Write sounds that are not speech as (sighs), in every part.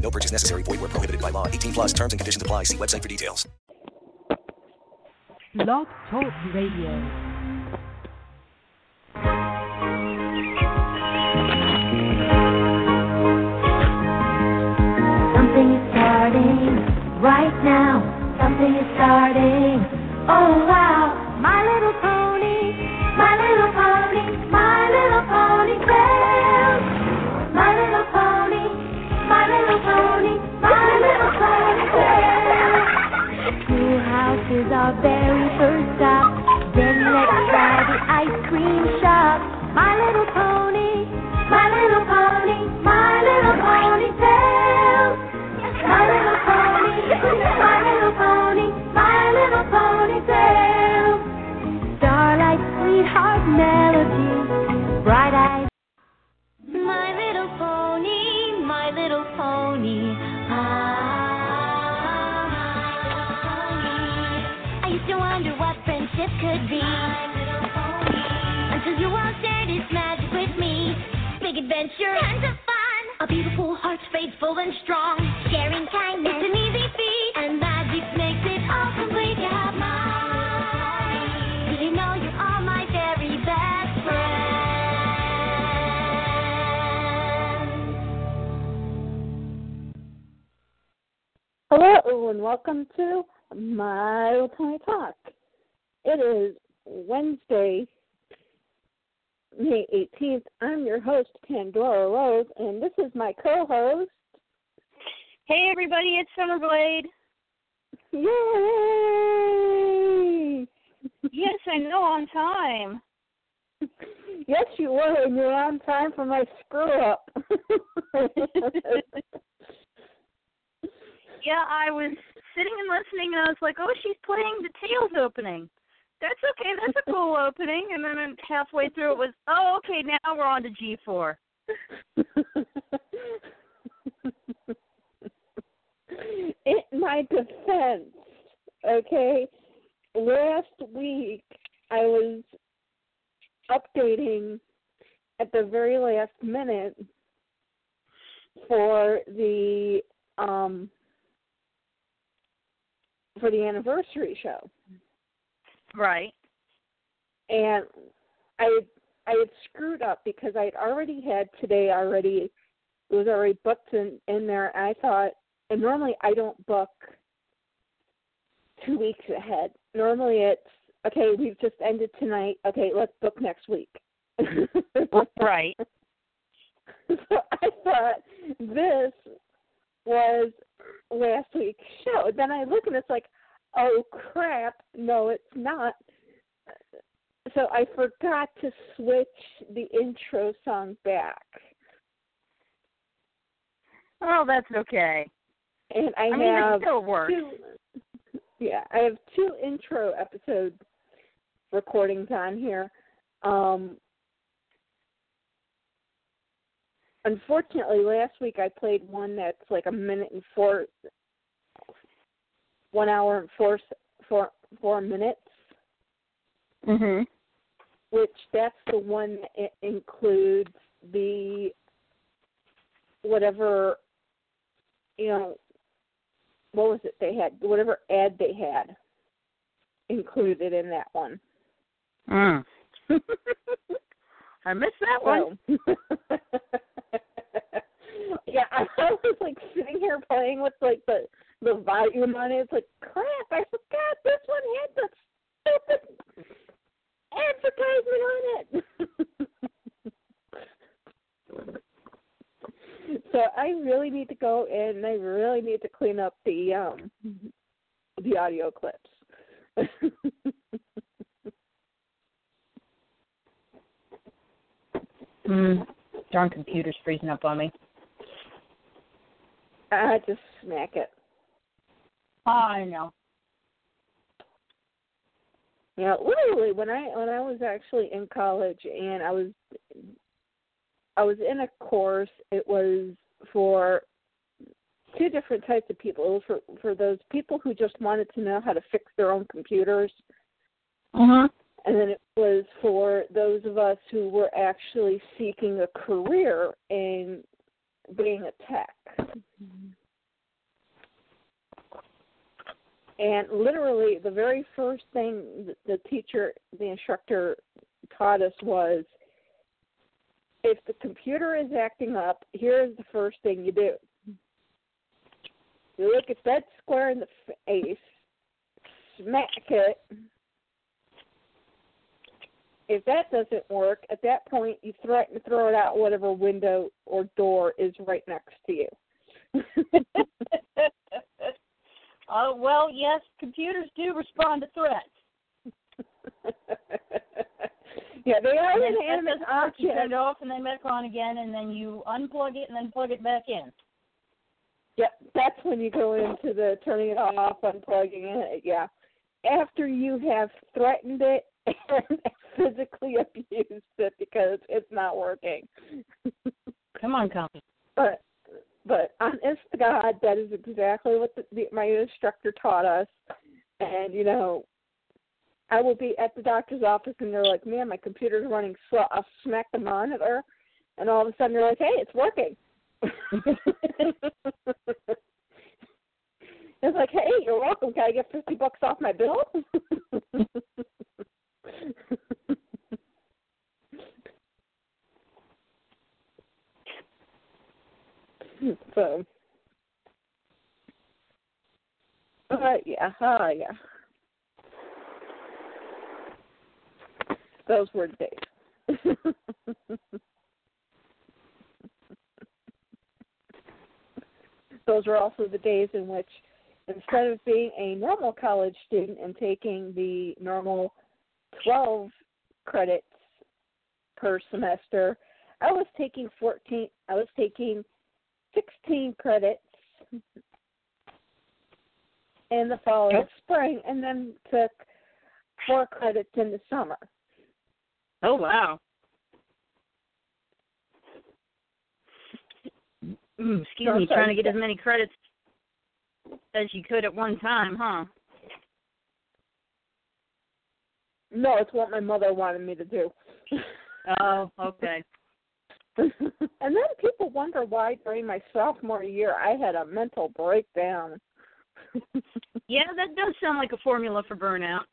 No purchase necessary. Void where prohibited by law. 18 plus terms and conditions apply. See website for details. Blog Talk Radio. Something is starting right now. Something is starting. Oh wow, My Little Pony, Schoolhouse is our very first stop. Then let's try the ice cream shop. My Little Pony, My Little Pony, My Little Pony. My little pony, my little pony, my little ponytail. Starlight, sweetheart, melody, bright eyes. My little pony, my little pony. Ah, friendship. Until you all shared its magic with me. Big adventure, tons of fun. A beautiful heart, faithful and strong. Sharing kindness, it's an easy feat. And magic makes it all complete. You have mine. Did you know you are my very best friend? Hello and welcome to My Little Pony Talk. It is Wednesday, May 18th. I'm your host, Pandora Rose, and this is my co-host. Hey everybody, it's Summerblade. Yay! Yes, I know on time. (laughs) yes, you were, and you're on time for my screw up. (laughs) Yeah, I was sitting and listening and I was like, Oh, she's playing the Tales opening. That's okay, that's a cool opening. And then halfway through it was, Oh, okay, now we're on to G four. In my defense, okay, last week I was updating at the very last minute for the um for the anniversary show Right. and I I had screwed up because I'd already had today already it was already booked in in there and I thought and normally I don't book two weeks ahead. Normally it's okay, we've just ended tonight. Okay, let's book next week. Right. (laughs) so I thought this was last week's show. Then I look and it's like, oh crap, no, it's not. So I forgot to switch the intro song back. Oh, that's okay. And I, I mean it have still works. two yeah, I have two intro episode recordings on here. Um unfortunately last week I played one that's like a minute and four one hour and four four four minutes, Mhm. which that's the one that includes the whatever you know what was it they had whatever ad they had included in that one. Mm. (laughs) I missed that one. (laughs) Yeah, I (laughs) was like sitting here playing with like the the volume on it. It's like crap. I forgot this one had the stupid advertisement on it. (laughs) so I really need to go and I really need to clean up the um the audio clips. (laughs) Mm. Darn computer's freezing up on me. I just smack it. I know. Yeah, literally when I when I was actually in college and I was I was in a course, it was for two different types of people. It was for for those people who just wanted to know how to fix their own computers. Uh-huh. And then it was for those of us who were actually seeking a career in being a tech. And literally, the very first thing the teacher, the instructor taught us was if the computer is acting up, here is the first thing you do. You look at that square in the face, smack it. If that doesn't work, at that point you threaten to throw it out whatever window or door is right next to you. (laughs) Oh well, yes, computers do respond to threats. (laughs) yeah, they are an inanimate if it doesn't work, you turn it off and then back on again, and then you unplug it and then plug it back in. Yep, that's when you go into the turning it off, unplugging it. Yeah, after you have threatened it (laughs) and physically abused it because it's not working. Come on, company. but but honest to God, that is exactly what the, the, my instructor taught us. And you know, I will be at the doctor's office and they're like, "Man, my computer's running slow." I'll smack the monitor, and all of a sudden they're like, "Hey, it's working." (laughs) it's like, "Hey, you're welcome. Can I get fifty bucks off my bill?" (laughs) (laughs) so, uh, yeah, yeah. Those were days. (laughs) Those were also the days in which, instead of being a normal college student and taking the normal 12 credits per semester, I was taking 14, I was taking 16 credits in the fall and Yep. spring, and then took four credits in the summer. Oh wow. Mm, excuse me, trying to get as many credits as you could at one time, huh? No, it's what my mother wanted me to do. Oh, okay. (laughs) and then people wonder why during my sophomore year I had a mental breakdown. (laughs) Yeah, that does sound like a formula for burnout.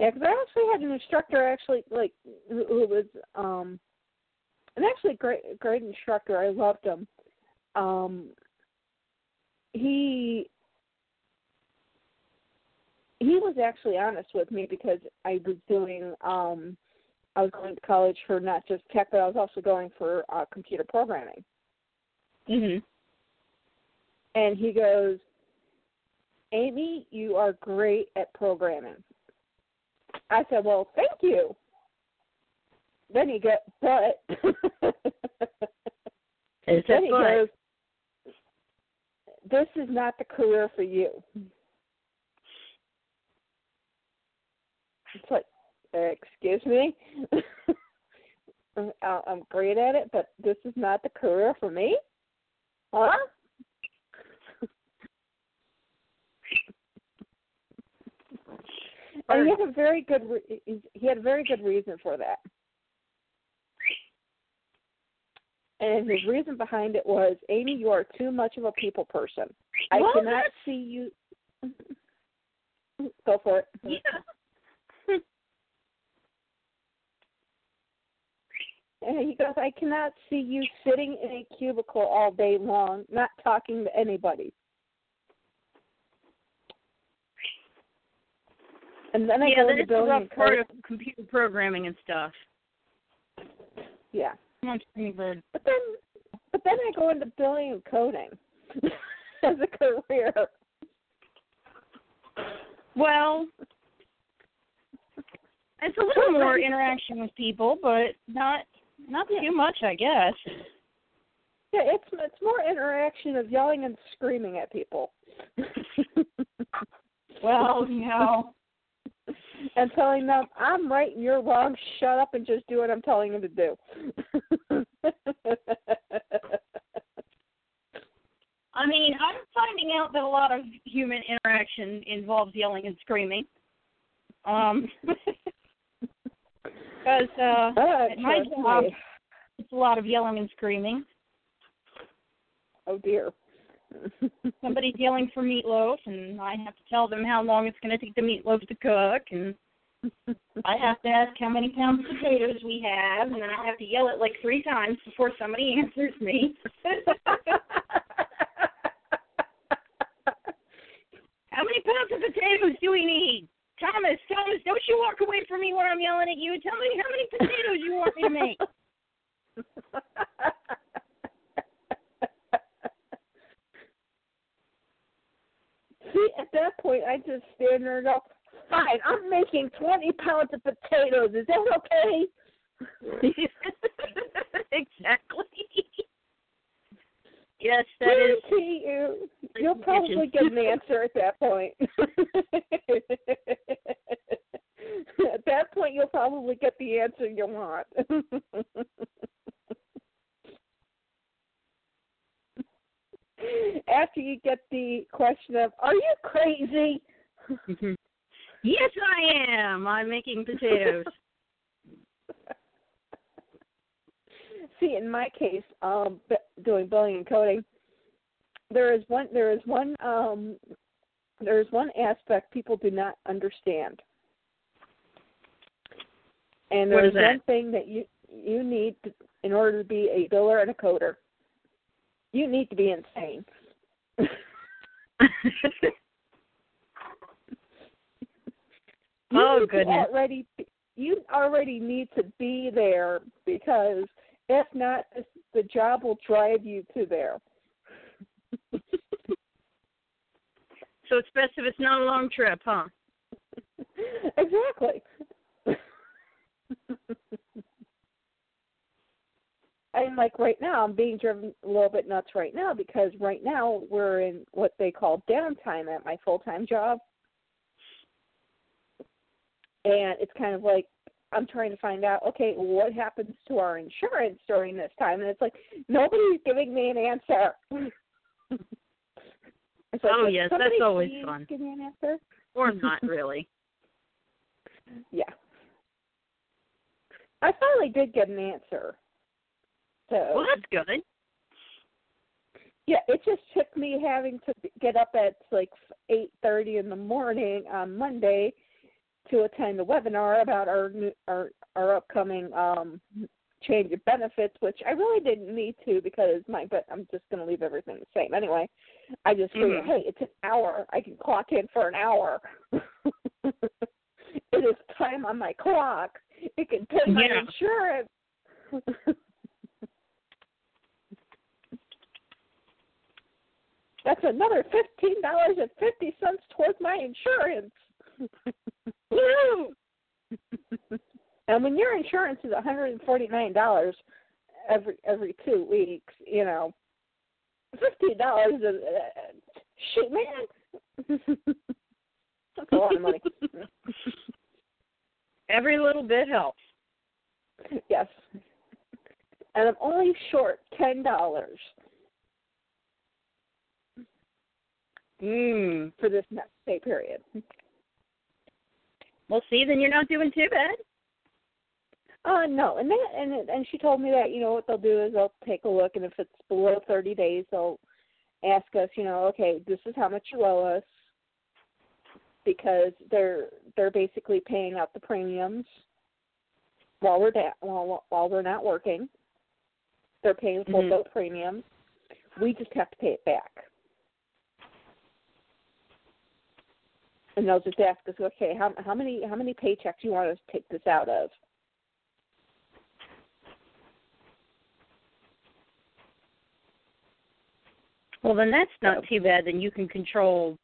Yeah, because I actually had an instructor actually like who, who was um an actually great great instructor. I loved him. Um he he was actually honest with me because I was doing um I was going to college for not just tech but I was also going for uh computer programming. Mhm. And he goes, Amy, you are great at programming. I said, Well, thank you. Then he goes, But (laughs) Is then he goes, This is not the career for you. It's like, excuse me? (laughs) I'm great at it, but this is not the career for me? Huh? And he had a very good re- he had a very good reason for that. And his reason behind it was, Amy, you are too much of a people person. I cannot see you. Go for it. Yeah. And he goes, I cannot see you sitting in a cubicle all day long, not talking to anybody. And then I yeah, go that into is the building rough and part of computer programming and stuff. Yeah. Come on, Screaming Bird. But then, but then I go into billing and coding (laughs) as a career. Well, it's a little more interaction with people, but not not too much, I guess. Yeah, it's it's more interaction of yelling and screaming at people. (laughs) Well, (laughs) you know. and telling them I'm right and you're wrong. Shut up and just do what I'm telling you to do. (laughs) I mean, I'm finding out that a lot of human interaction involves yelling and screaming. Um, because uh, Uh, at my job, me. it's a lot of yelling and screaming. Oh dear. (laughs) Somebody's yelling for meatloaf, and I have to tell them how long it's going to take the meatloaf to cook, and I have to ask how many pounds of potatoes we have, and then I have to yell it like three times before somebody (laughs) answers me. (laughs) How many pounds of potatoes do we need? Thomas, Thomas, don't you walk away from me when I'm yelling at you. Tell me how many potatoes you want me to make. (laughs) See, at that point, I just stand there and go, "Fine, I'm making 20 pounds of potatoes. Is that okay?" (laughs) exactly. Yes, that is. See, you, you'll probably get an answer at that point. (laughs) point, you'll probably get the answer you want. (laughs) After you get the question of, "Are you crazy?" (laughs) yes, I am. I'm making potatoes. (laughs) See, in my case, um, doing billing and coding, there is one there is one um, there is one aspect people do not understand, and What there is is one thing that you you need to, in order to be a biller and a coder. You need to be insane. (laughs) Oh, goodness. Already, you already need to be there because if not, the job will drive you to there. so it's best if it's not a long trip, huh? (laughs) exactly. (laughs) and like right now, I'm being driven a little bit nuts right now because right now we're in what they call downtime at my full time job. And it's kind of like I'm trying to find out, okay, what happens to our insurance during this time? And it's like nobody's giving me an answer. (laughs) Like, Oh, yes, that's always fun. Give me an answer. Or (laughs) not really. Yeah. I finally did get an answer. So Well, that's good. yeah, it just took me having to get up at like eight thirty in the morning on Monday to attend the webinar about our new, our our upcoming um change of benefits, which I really didn't need to because my but I'm just going to leave everything the same anyway. I just figured, Mhm. hey, it's an hour. I can clock in for an hour. (laughs) it is time on my clock. It can pay my Yeah. insurance. That's another fifteen dollars and fifty cents towards my insurance. Woo! (laughs) and when your insurance is one hundred and forty nine dollars every every two weeks, you know, fifteen dollars is uh, shoot, man. (laughs) That's a lot of money. (laughs) Every little bit helps. yes, and I'm only short ten dollars Mm. for this next pay period. Well, see, then you're not doing too bad. Uh no, and that and and she told me that you know what they'll do is they'll take a look, and if it's below thirty days, they'll ask us, you know, okay, this is how much you owe us, because they're they're basically paying out the premiums while we're da- while while we're not working. They're paying full Mhm. boat premiums. We just have to pay it back. And they'll just ask us, okay, how how many how many paychecks do you want us to take this out of? Well, then that's not So- too bad. Then you can control.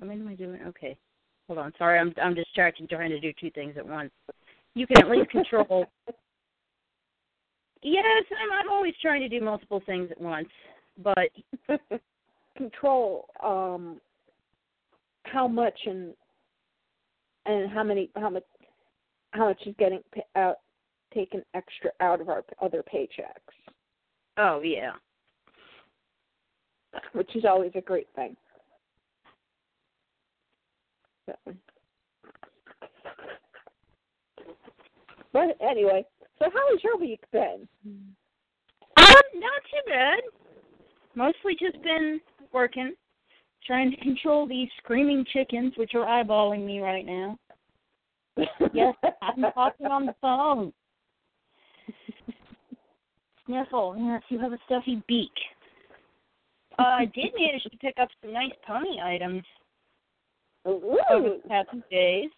Many am I doing? Okay, hold on. Sorry, I'm I'm distracted trying to do two things at once. You can at least control. (laughs) yes, I'm I'm always trying to do multiple things at once, but (laughs) control um how much and and how many how much how much is getting out taken extra out of our other paychecks, Oh yeah. which is always a great thing. So. But anyway, so how has your week been? Um, not too bad. Mostly just been working, trying to control these screaming chickens, which are eyeballing me right now. Yes, I'm talking on the phone. Sniffle. Yes, you have a stuffy beak. Uh, I did manage to pick up some nice pony items over Ooh. the past few days.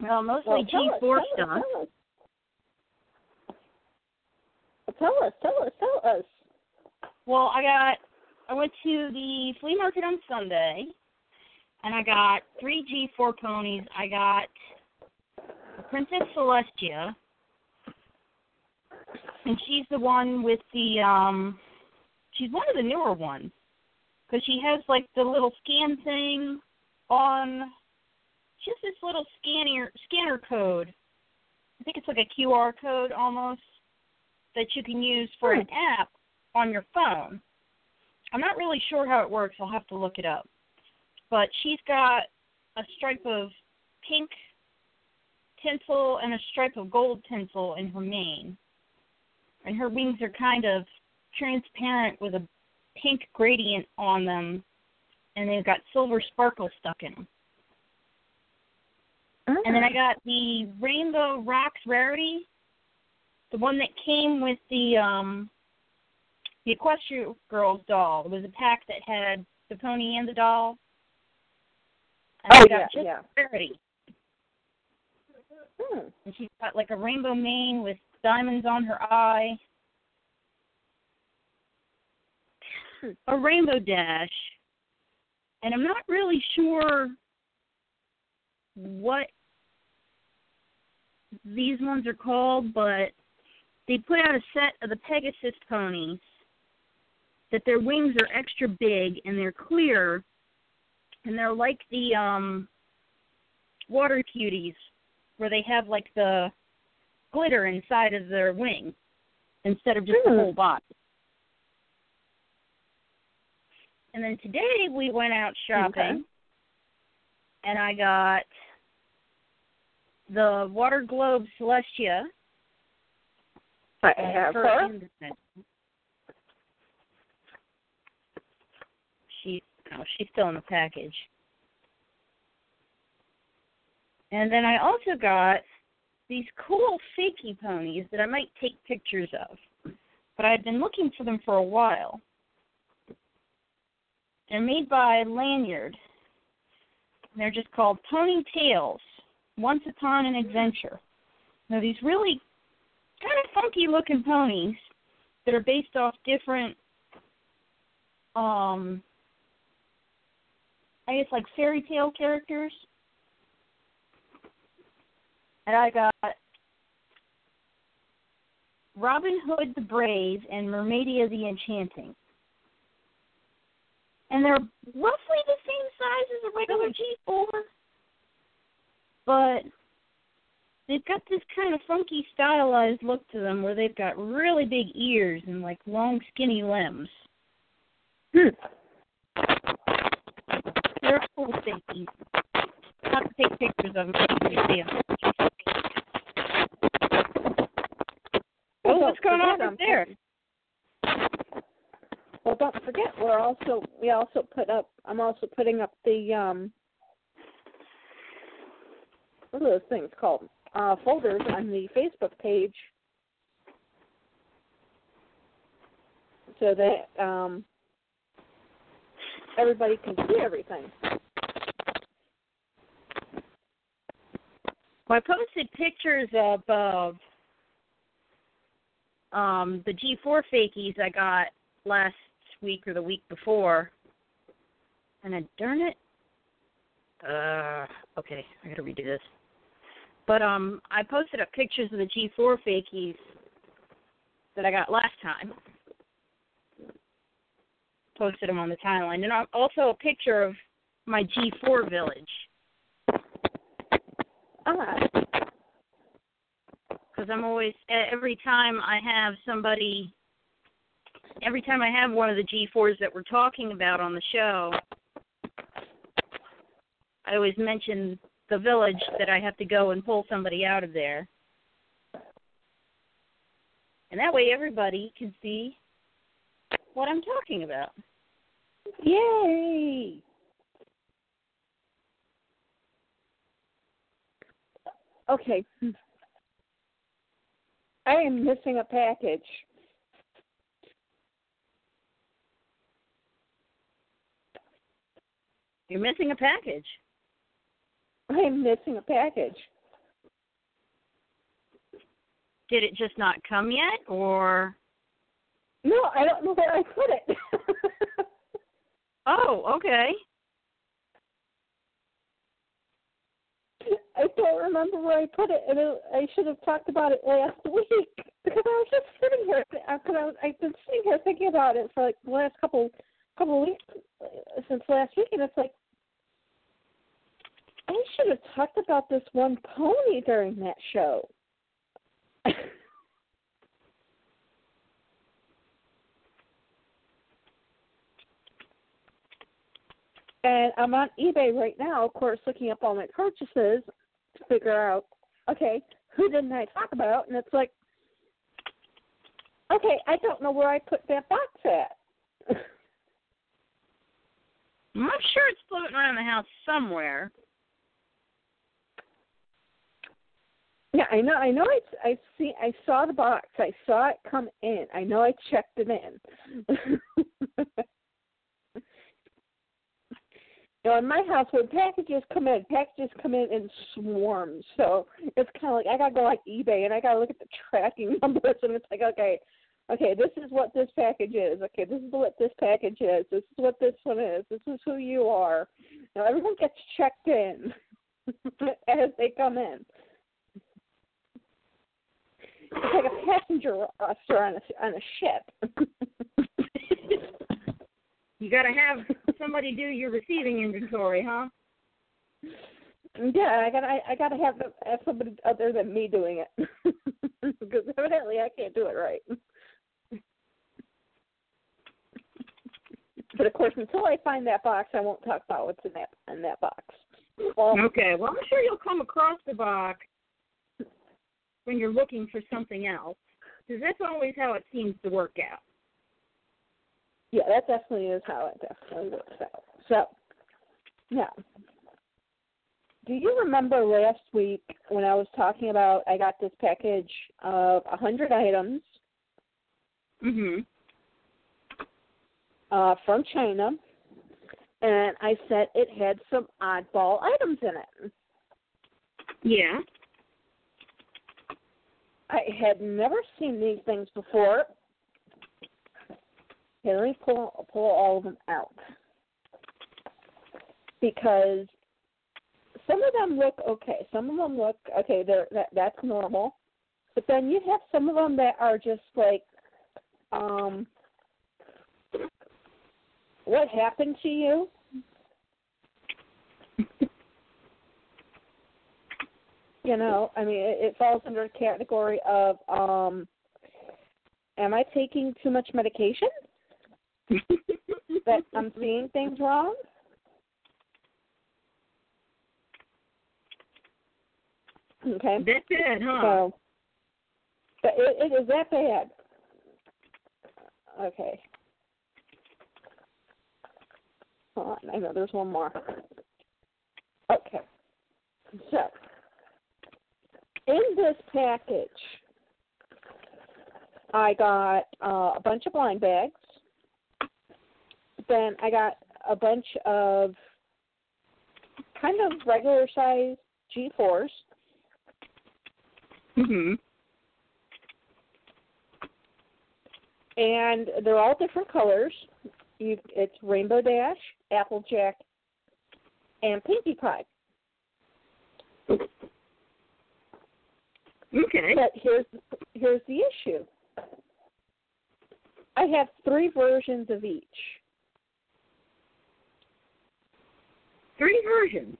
Well, mostly Well, G4 tell stuff. Tell us, tell us, tell us. Well, I got I went to the flea market on Sunday and I got three G four ponies. I got Princess Celestia and she's the one with the um she's one of the newer ones because she has like the little scan thing on just this little scanner scanner code. I think it's like a qr code almost that you can use for an hmm. app on your phone. I'm not really sure how it works. I'll have to look it up. But she's got a stripe of pink tinsel and a stripe of gold tinsel in her mane. And her wings are kind of transparent with a pink gradient on them, and they've got silver sparkle stuck in them. And then I got the Rainbow Rocks Rarity, the one that came with the um the Equestria Girls doll. It was a pack that had the pony and the doll. And Oh I got yeah, just yeah. Rarity. Hmm. And she's got like a rainbow mane with diamonds on her eye. A rainbow dash. And I'm not really sure what these ones are called, but they put out a set of the Pegasus ponies that their wings are extra big and they're clear and they're like the um water cuties where they have like the glitter inside of their wing instead of just the Hmm. whole body. And then today we went out shopping Okay. and I got the Water Globe Celestia. I have her her. and She oh, she's still in the package. And then I also got these cool fakey ponies that I might take pictures of. But I've been looking for them for a while. They're made by Lanard. They're just called Pony Tales, Once Upon an Adventure. Now these really kind of funky looking ponies that are based off different um I guess like fairy tale characters. And I got Robin Hood the Brave and Mermaidia the Enchanting. And they're roughly the same size as a regular G4, but they've got this kind of funky stylized look to them where they've got really big ears and like long skinny limbs. Hmm. They're cool thinkies. I'll have to take pictures of them so you can see 'em. Oh, what's going on up there? Well, don't forget, we're also we also put up. I'm also putting up the um. What are those things called? Uh, folders on the Facebook page, so that um everybody can see everything. Well, I posted pictures of uh, um, the G4 fakies I got last week or the week before. And I darn it. Uh, okay, I gotta redo this. But um, I posted up pictures of the G4 fakies that I got last time. posted them on the timeline, and also a picture of my G4 village. Ah. Because I'm always every time I have somebody, every time I have one of the G4s that we're talking about on the show, I always mention the village that I have to go and pull somebody out of there. And that way everybody can see what I'm talking about. Yay! Okay. I am missing a package. You're missing a package. I am missing a package. Did it just not come yet, or? No, I don't know where I put it. (laughs) oh, okay. I don't remember where I put it, and it, I should have talked about it last (laughs) week because I was just sitting here. Uh, because I was, I've been sitting here thinking about it for like the last couple couple of weeks uh, since last week, and it's like I should have talked about this one pony during that show. (laughs) and I'm on eBay right now, of course, looking up all my purchases to figure out, okay, who didn't I talk about? And it's like, okay, I don't know where I put that box at. (laughs) I'm sure it's floating around the house somewhere. Yeah, I know. I know. I I see. I saw the box. I saw it come in. I know. I checked it in. (laughs) you know, in my house, when packages come in, packages come in in swarms. So it's kind of like I gotta go like eBay and I gotta look at the tracking (laughs) numbers, and it's like, okay, okay, this is what this package is. Okay, this is what this package is. This is what this one is. This is who you are. Now everyone gets checked in (laughs) as they come in. It's like a passenger roster on a on a ship. (laughs) you got to have somebody do your receiving inventory, huh? Yeah, I got I, I got to have, have somebody other than me doing it (laughs) because evidently I can't do it right. But of course, until I find that box, I won't talk about what's in that in that box. Well, okay. Well, I'm sure you'll come across the box when you're looking for something else, because that's always how it seems to work out. Yeah, that definitely is how it definitely works out. So, now, do you remember last week when I was talking about I got this package of a hundred items? Mhm. Uh, from China, and I said it had some oddball items in it. Yeah. I had never seen these things before. Okay, let me pull pull all of them out because some of them look okay. Some of them look okay. They're that that's normal, but then you have some of them that are just like, um, what happened to you? you know, I mean, it, it falls under a category of, um, am I taking too much medication? that I'm seeing things wrong? Okay. That's it, huh? So, but it, it is that bad. Okay. Hold on, I know there's one more. Okay. So, in this package, I got uh, a bunch of blind bags. Then I got a bunch of kind of regular size G4s. Mhm. And they're all different colors you it's Rainbow Dash, Applejack, and Pinkie Pie. Okay. But here's here's the issue. I have three versions of each. Three versions.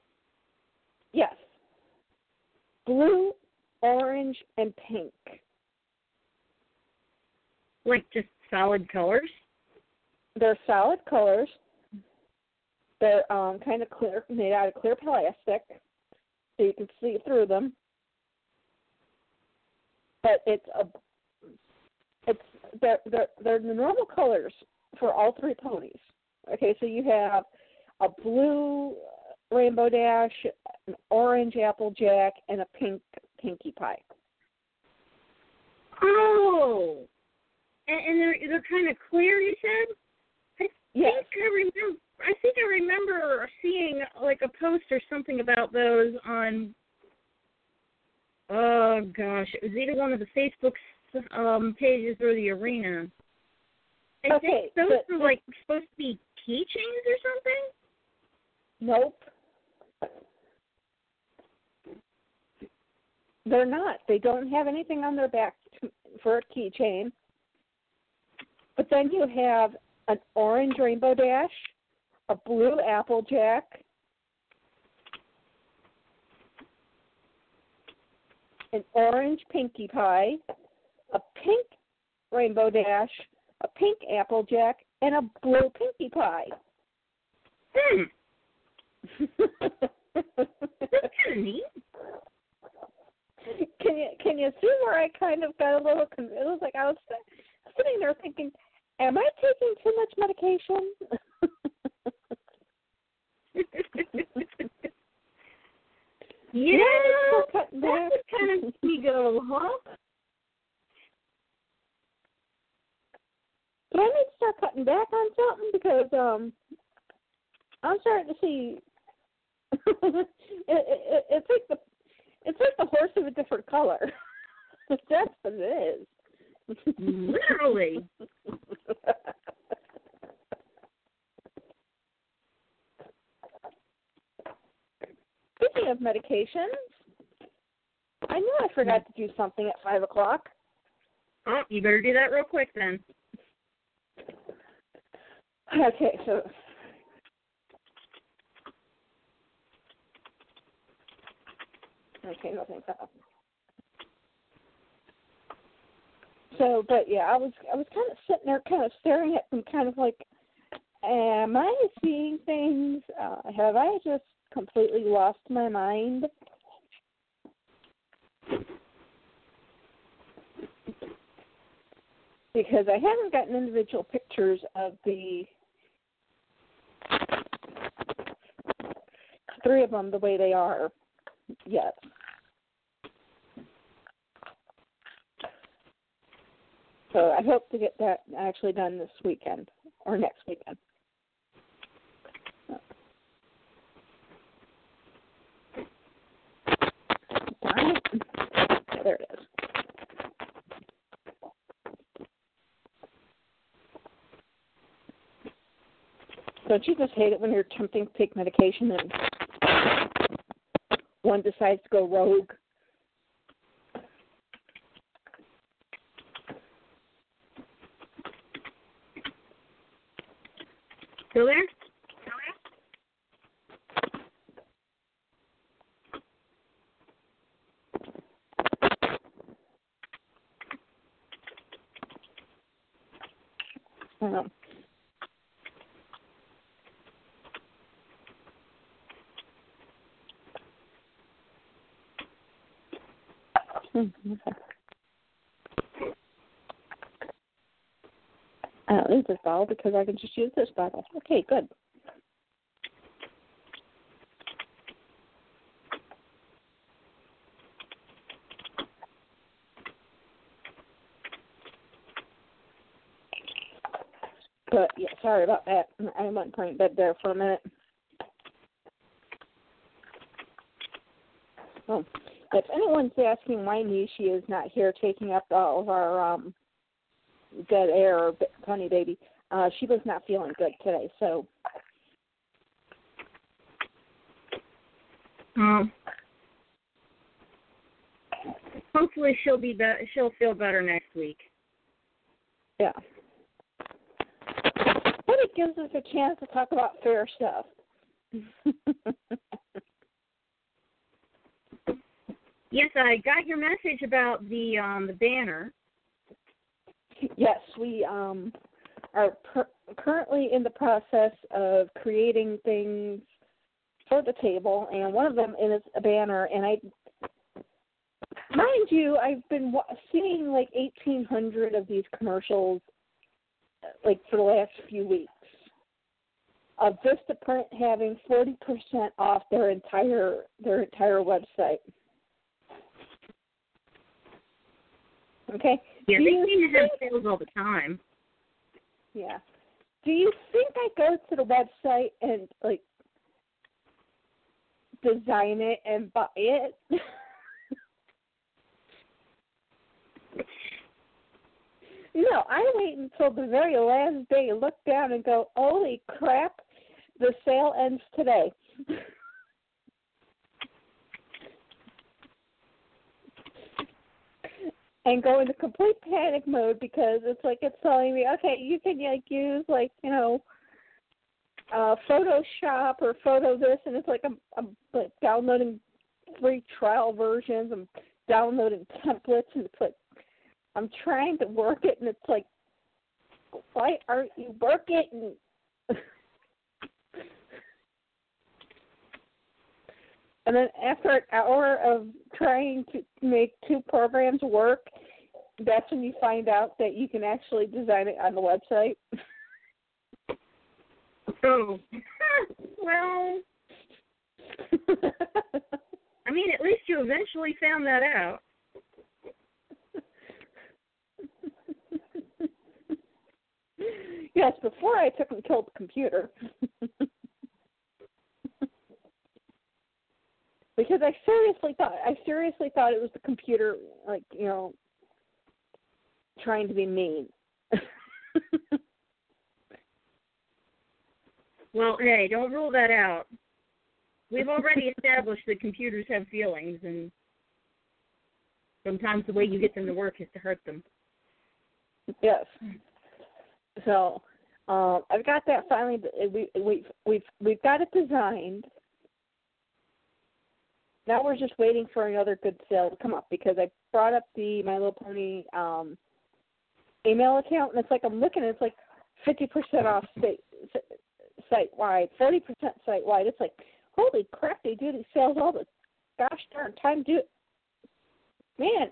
Yes. Blue, orange, and pink. Like just solid colors? They're solid colors. They're um, kind of clear, made out of clear plastic, so you can see through them. But it's a, it's they're they're they're the normal colors for all three ponies. Okay, so you have a blue rainbow dash, an orange applejack, and a pink pinkie pie. Oh, and, and they're they're kind of clear. You said. Yes. think I remember. I think I remember seeing like a post or something about those on. Oh gosh, it was either one of the Facebook um, pages or the arena. I Okay, think those but- were like supposed to be keychains or something. Nope. They're not. They don't have anything on their back to, for a keychain. But then you have an orange rainbow dash, a blue applejack, an orange pinkie pie, a pink rainbow dash, a pink applejack, and a blue pinkie pie. Hmm, (laughs) that's neat. can you can you see where I kind of got a little? It was like I was sitting there thinking, "Am I taking too much medication?" yeah, start cutting that back? kind of ego, huh? Do I need to start cutting back on something because um, I'm starting to see. (laughs) it, it, it, it's like the it's like the horse of a different color. (laughs) That's what it is. Literally. (laughs) (laughs) Speaking of medications, I knew I forgot to do something at five o'clock. Oh, you better do that real quick then. Okay, so okay, nothing. So, but yeah, I was I was kind of sitting there, kind of staring at them, kind of like, am I seeing things? Uh, have I just completely lost my mind? Because I haven't gotten individual pictures of the three of them the way they are yet. So I hope to get that actually done this weekend or next weekend. There it is. Don't you just hate it when you're attempting to take medication and one decides to go rogue? Still there? Um, hmm, okay. I bottle because I can just use this bottle. Okay, good. But yeah, sorry about that. I went playing bed there for a minute. Oh, if anyone's asking why Nishi is not here taking up all of our um dead air funny baby, uh, she was not feeling good today. So Um, hopefully she'll be, be- she'll feel better next week. yeah. But it gives us a chance to talk about fair stuff. (laughs) yes, I got your message about the um the banner. yes, we um are per- currently in the process of creating things for the table, and one of them is a banner. And I, mind you, I've been wa- seeing like 1,800 of these commercials, like for the last few weeks, of Vista Print having 40% off their entire their entire website. Okay. Yeah, Do they you seem to have sales all the time. Yeah. Do you think I go to the website and like design it and buy it? (laughs) no, I wait until the very last day, look down and go, "Holy crap, the sale ends today." (laughs) and go into complete panic mode because it's like it's telling me, okay, you can like use like you know, uh, Photoshop or photo this, and it's like I'm I'm like downloading free trial versions. I'm downloading templates, and it's like I'm trying to work it, and it's like, why aren't you working? (laughs) And then after an hour of trying to make two programs work, that's when you find out that you can actually design it on the website. Oh, (laughs) well, I mean, at least you eventually found that out. yes, before I took and killed the computer. (laughs) because I seriously thought I seriously thought it was the computer like, you know, trying to be mean. (laughs) Well, hey, don't rule that out. We've already (laughs) established that computers have feelings, and sometimes the way you get them to work is to hurt them. Yes. So, um, I've got that finally. We we've we've we've got it designed. Now we're just waiting for another good sale to come up because I brought up the My Little Pony um, email account and it's like I'm looking. It's like fifty percent off state, site wide, forty percent site wide. It's like holy crap! They do these sales all the gosh darn time. Do it, man.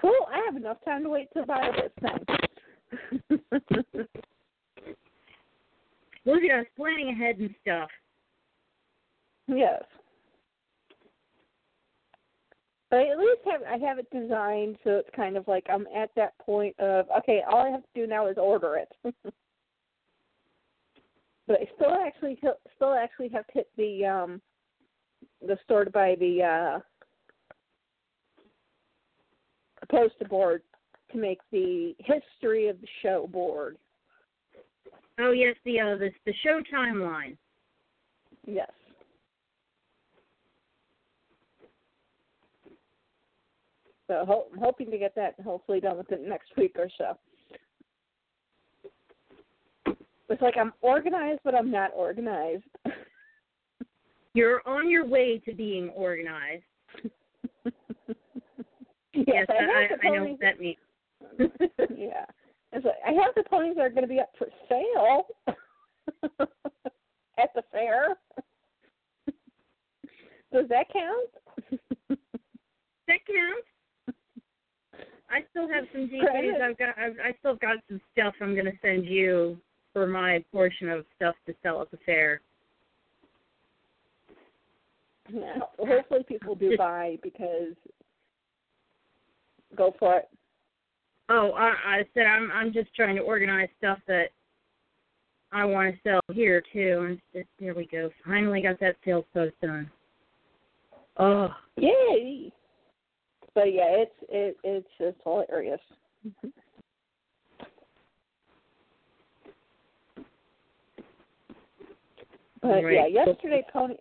Cool. I have enough time to wait to buy this thing. Look at us planning ahead and stuff. yes. But I at least have I have it designed so it's kind of like I'm at that point of okay, all I have to do now is order it. (laughs) but I still actually still actually have to hit the um the store to buy the uh poster board to make the history of the show board. Oh yes, the uh, the the show timeline. Yes. So ho- I'm hoping to get that hopefully done within the next week or so. It's like I'm organized, but I'm not organized. (laughs) You're on your way to being organized. (laughs) yes, I, I, I, the I know what that means. (laughs) yeah, it's like I have the ponies that are going to be up for sale at the fair. Does that count? That counts. I still have some DVDs. I've got. I've, I still got some stuff I'm going to send you for my portion of stuff to sell at the fair. Yeah, hopefully people do (laughs) buy because go for it. Oh, I, I said I'm. I'm just trying to organize stuff that I want to sell here too. And just, there we go. Finally got that sales post done. Oh, Yay! But yeah, it's it it's it's hilarious. But Right. yeah, yesterday Pony.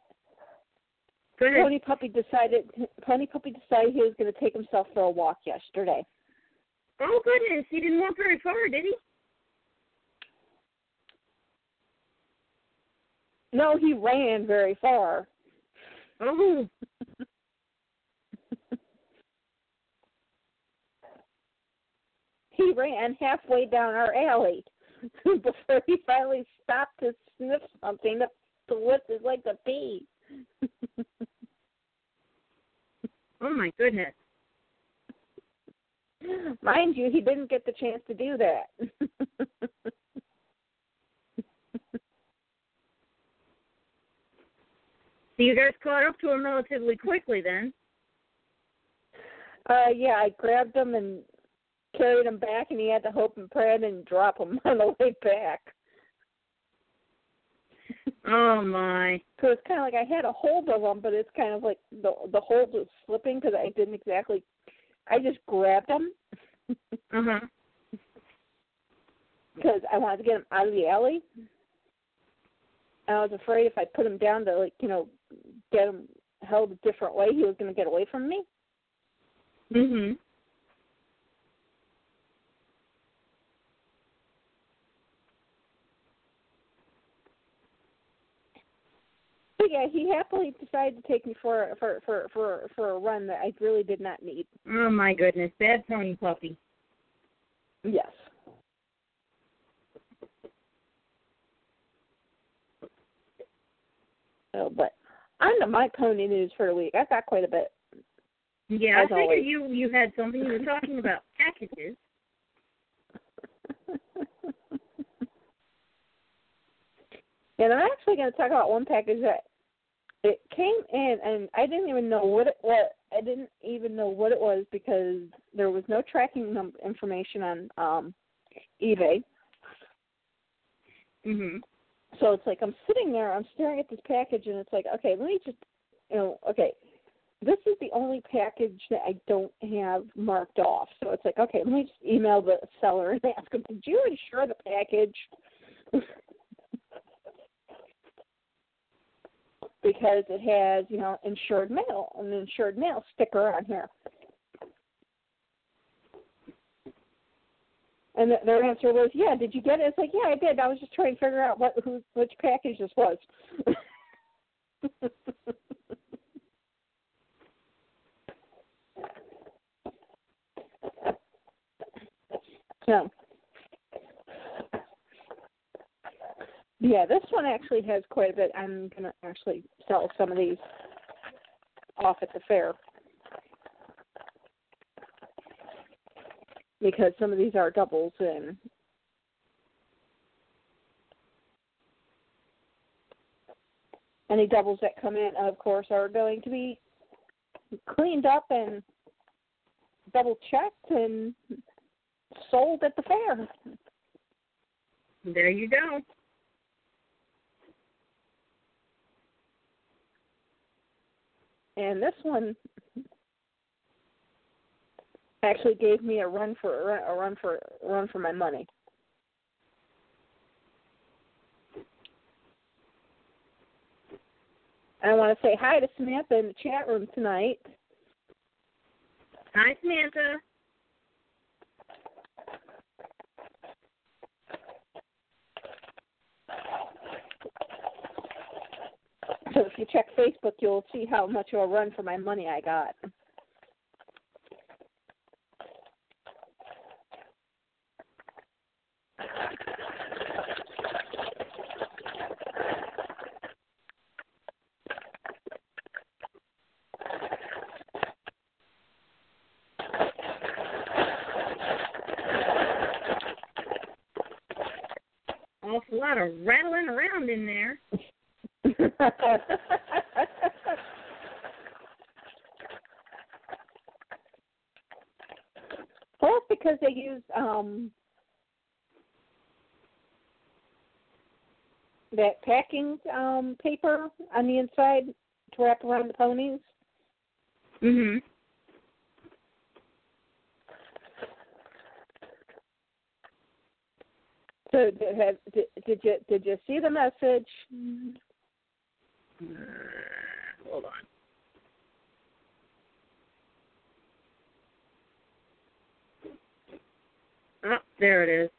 Pony Puppy decided Pony Puppy decided he was going to take himself for a walk yesterday. Oh goodness, he didn't walk very far, did he? No, he ran very far. Oh. He ran halfway down our alley (laughs) before he finally stopped to sniff something to, to lift his leg to pee. oh my goodness. (laughs) Mind you, he didn't get the chance to do that. (laughs) so you guys caught up to him relatively quickly then. Uh yeah, I grabbed him and carried him back and he had to hope and pray and drop him (laughs) on the way back. Oh my! So it's kind of like I had a hold of him, but it's kind of like the the hold was slipping because I didn't exactly. I just grabbed him. (laughs) huh. Because I wanted to get him out of the alley. And I was afraid if I put him down to like you know get him held a different way, he was going to get away from me. Mhm. Yeah, he happily decided to take me for for for for for a run that I really did not need. Oh my goodness, bad pony puppy. Yes. Oh, but on to my pony news for the week. I've got quite a bit. Yeah, I figured always. you you had something you were talking about (laughs) packages. and I'm actually going to talk about one package that it came in, and I didn't even know what it what I didn't even know what it was because there was no tracking num- information on um eBay. Mhm. So it's like I'm sitting there, I'm staring at this package, and it's like, okay, let me just, you know, okay, this is the only package that I don't have marked off. So it's like, okay, let me just email the seller and (laughs) ask him, did you insure the package? Because it has, you know, insured mail, an insured mail sticker on here. And their answer was, "Yeah, did you get it?" It's like, "Yeah, I did. I was just trying to figure out what who which package this was." (laughs) so, yeah, this one actually has quite a bit. I'm gonna actually sell some of these off at the fair. because some of these are doubles and any doubles that come in of course are going to be cleaned up and double checked and sold at the fair. There you go. And this one actually gave me a run for a run, for a run for my money. I want to say hi to Samantha in the chat room tonight. Hi, Samantha. So if you check Facebook, you'll see how much of a run for my money I got. Awful lot of rattling around in there. well, it's because they use um that packing um paper on the inside to wrap around the ponies. Mhm. So did, have, did, did you did you see the message? Uh, hold on. Oh, there it is.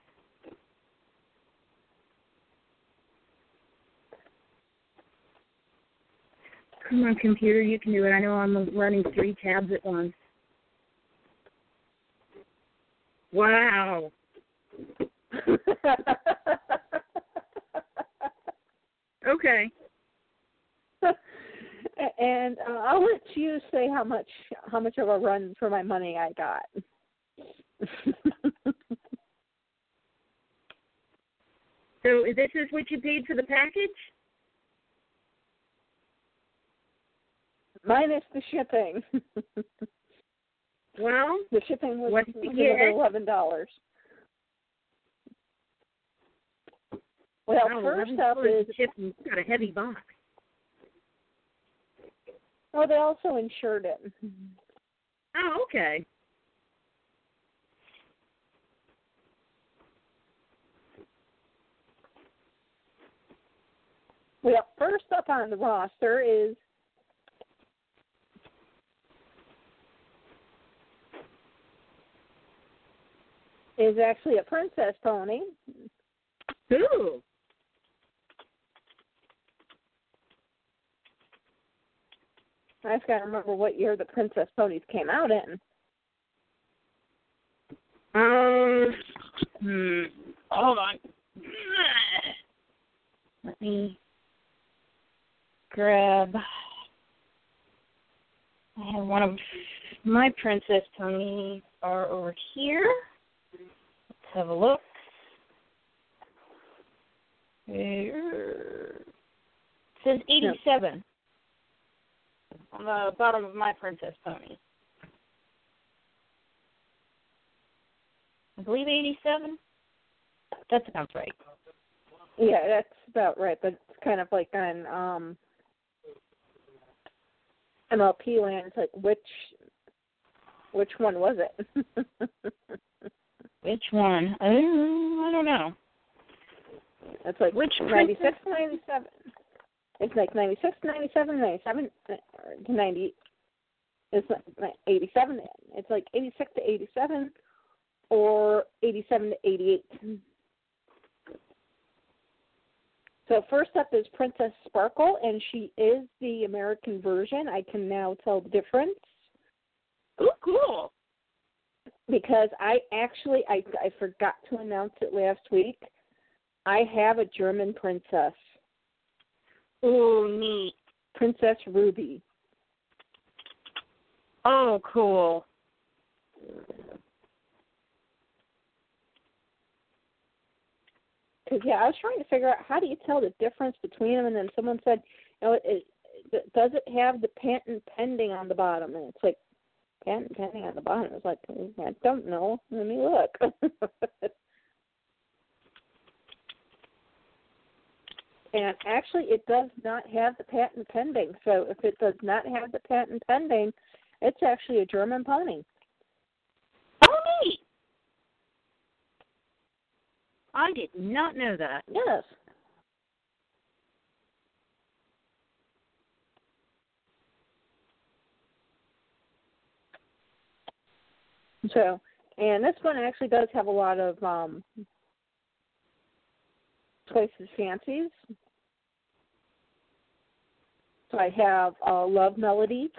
Come on, computer, you can do it. I know I'm running three tabs at once. Wow. Okay. (laughs) and uh, I'll let you say how much how much of a run for my money I got. (laughs) So this is what you paid for the package? Minus the shipping. (laughs) Well, the shipping was, was another eleven dollars. Well, wow, first up is and you got a heavy box. well, they also insured it. Oh, okay. Well, first up on the roster is is actually a princess pony. Ooh. I just got to remember what year the princess ponies came out in. Um. Hmm. Hold on. Let me grab. I have one of my princess ponies are over here. Have a look. It says 87 on the bottom of my princess pony. I believe 87. That sounds right. Yeah, that's about right. But it's kind of like on um MLP land. It's like which which one was it? (laughs) Which one? Uh, I don't know. That's like Which 96, princess? 97. It's like 96, 97, 97 uh, to 90. It's like 87. It's like 86 to 87 or 87 to 88. So first up is Princess Sparkle, and she is the American version. I can now tell the difference Oh, cool. Because I actually I I forgot to announce it last week. I have a German princess, Oh, neat. Princess Ruby. Oh, cool. Because yeah, I was trying to figure out how do you tell the difference between them, and then someone said, you know, it, it, does it have the patent pending on the bottom? And it's like patent pending on the bottom. It's like I don't know. Let me look. (laughs) and actually, it does not have the patent pending. So if it does not have the patent pending, it's actually a German pony. Oh, neat. I did not know that. Yes. So, and this one actually does have a lot of um places fancies. So I have uh, Love Melody.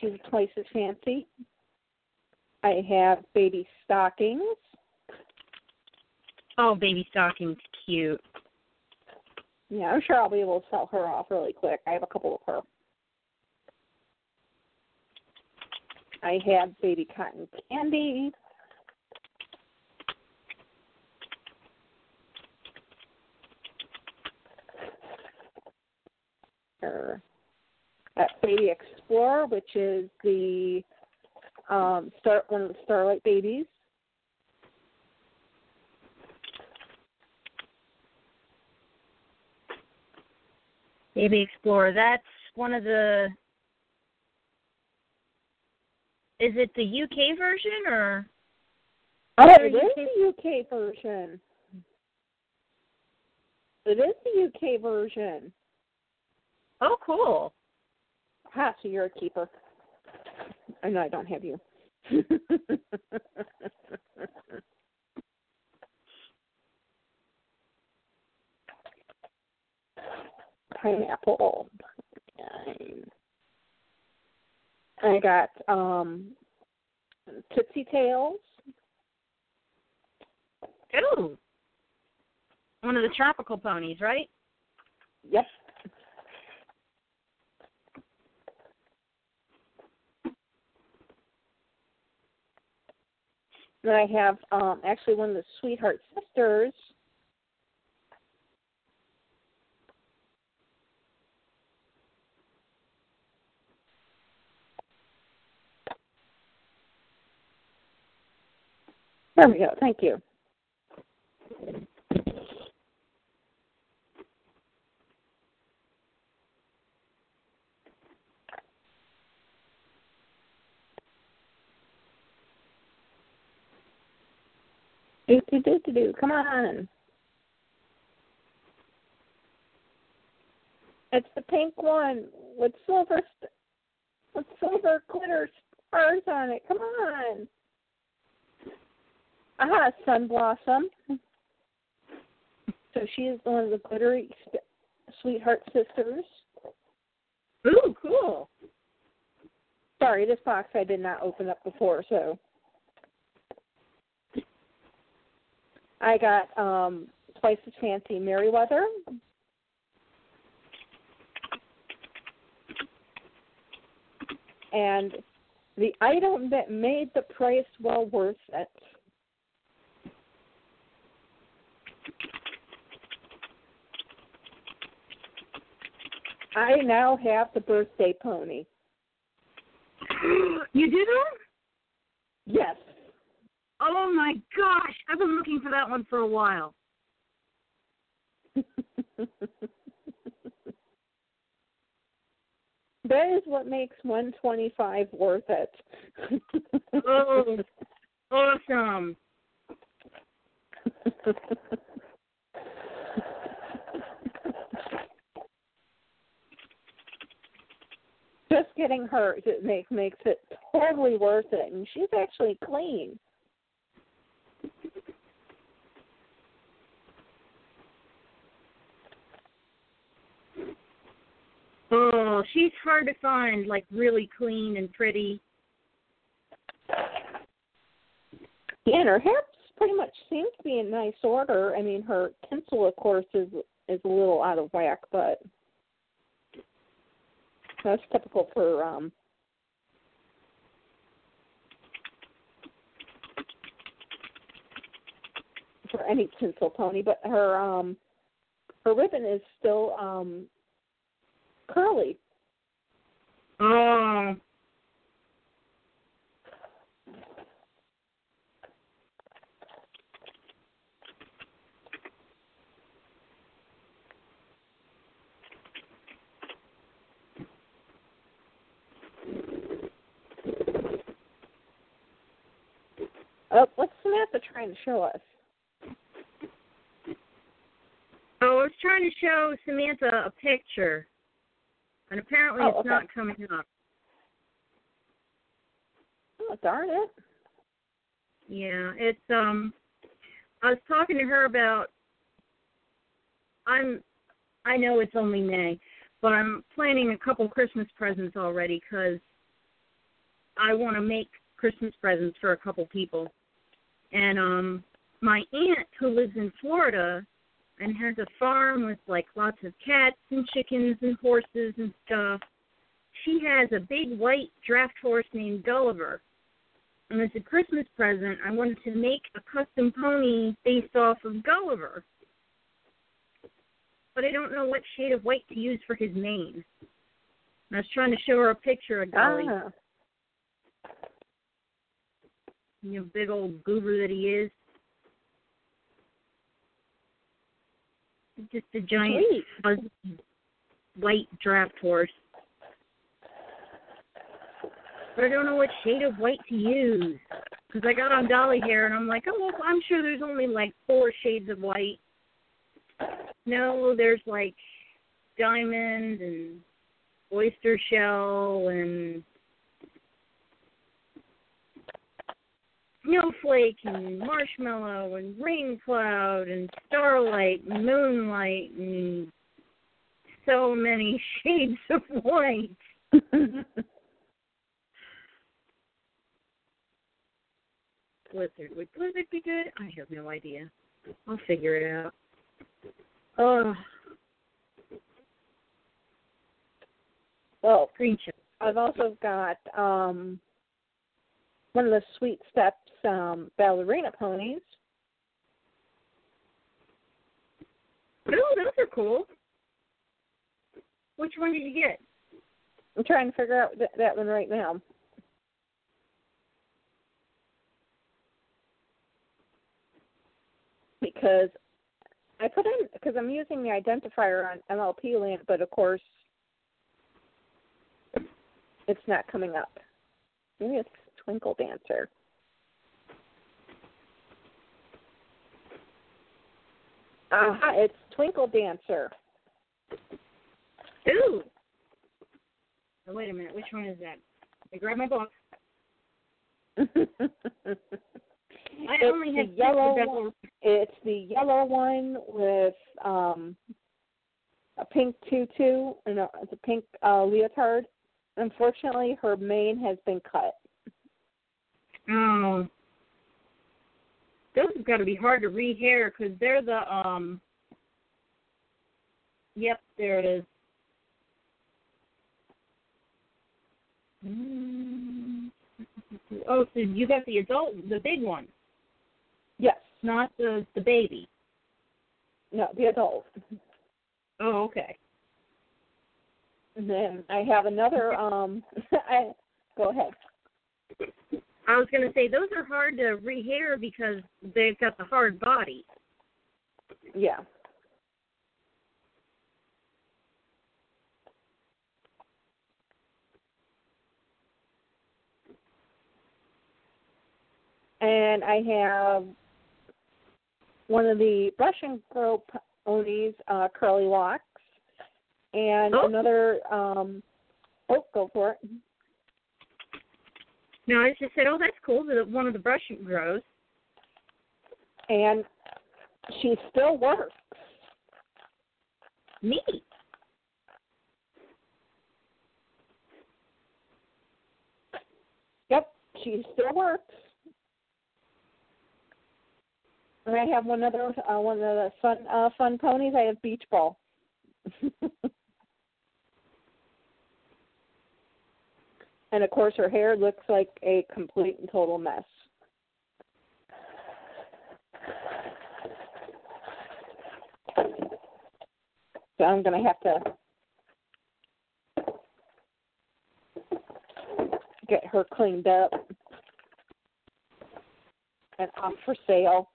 She's twice as fancy. I have Baby Stockings. Oh, baby stocking's cute. Yeah, I'm sure I'll be able to sell her off really quick. I have a couple of her. I have baby cotton candy. Or Baby Explorer, which is the um start one of the Starlight babies. Baby Explorer. That's one of the. Is it the UK version or? Oh, it is the UK version. It is the UK version. Oh, cool. Ha, so you're a keeper. I know I don't have you. (laughs) Pineapple. Nine. I got um Tootsie Tails. Ooh. One of the tropical ponies, right? Yep. Then I have um actually one of the Sweetheart Sisters. There we go. Thank you. Do do do do do. Come on. It's the pink one with silver st- with silver glitter stars on it. Come on. Aha, Sun Blossom. So she is one of the glittery sweetheart sisters. Ooh, cool. Sorry, this box I did not open up before, so I got um twice as fancy Merryweather. And the item that made the price well worth it. I now have the birthday pony. you do? Yes. Oh my gosh, I've been looking for that one for a while. (laughs) that is what makes 125 worth it. Oh, awesome. (laughs) Just getting her it makes makes it totally worth it, and she's actually clean. Oh, she's hard to find, like really clean and pretty. Yeah, and her hair pretty much seems to be in nice order. I mean, her tinsel, of course, is is a little out of whack, but that's typical for um for any tinsel pony. But her um her ribbon is still um curly. Oh, Oh, what's Samantha trying to show us? oh, I was trying to show Samantha a picture, and apparently Oh, it's okay. not coming up. Oh, darn it. Yeah, it's um. I was talking to her about. I'm. I know it's only May, but I'm planning a couple Christmas presents already because I want to make Christmas presents for a couple people. And um, my aunt who lives in Florida and has a farm with like lots of cats and chickens and horses and stuff. She has a big white draft horse named Gulliver. And as a Christmas present, I wanted to make a custom pony based off of Gulliver. But I don't know what shade of white to use for his mane. I was trying to show her a picture of Gully, Ah. You know, big old goober that he is. Just a giant Sweet. white draft horse. But I don't know what shade of white to use. Because I got on Dolly here and I'm like, oh, well, I'm sure there's only like four shades of white. No, there's like diamond and oyster shell and snowflake and marshmallow and rain cloud and starlight, and moonlight, and so many (laughs) shades of white. (laughs) Blizzard. Would Blizzard be good? I have no idea. I'll figure it out. Oh. Well, green chip. I've also got um one of the Sweet Steps um ballerina ponies. Oh, those are cool. Which one did you get? I'm trying to figure out th- that one right now. Because I put in because I'm using the identifier on MLP land, but of course it's not coming up. Maybe it's Twinkle Dancer. Aha, it's Twinkle Dancer. Ooh. Oh, wait a minute. Which one is that? I grab my book. (laughs) I It's only the yellow one. It's the yellow one with um a pink tutu and a, it's a pink uh, leotard. Unfortunately, her mane has been cut. Oh. Those have got to be hard to rehair because they're the um. Yep, there it is. Oh, so you got the adult, the big one, Yes, not the the baby. no, the adult. Oh, okay. And then I have another. um (laughs) I go ahead. I was going to say those are hard to rehair because they've got the hard body. Yeah. And I have one of the and grow ponies, uh, curly locks, and Oh. another. um Oh, go for it. No, I just said, oh, that's cool. that One of the brush grows. And she still works. Neat. Yep, she still works. And I have one other uh, one of the fun uh, fun ponies. I have Beach Ball. (laughs) and of course, her hair looks like a complete and total mess. So I'm gonna have to get her cleaned up and off for sale.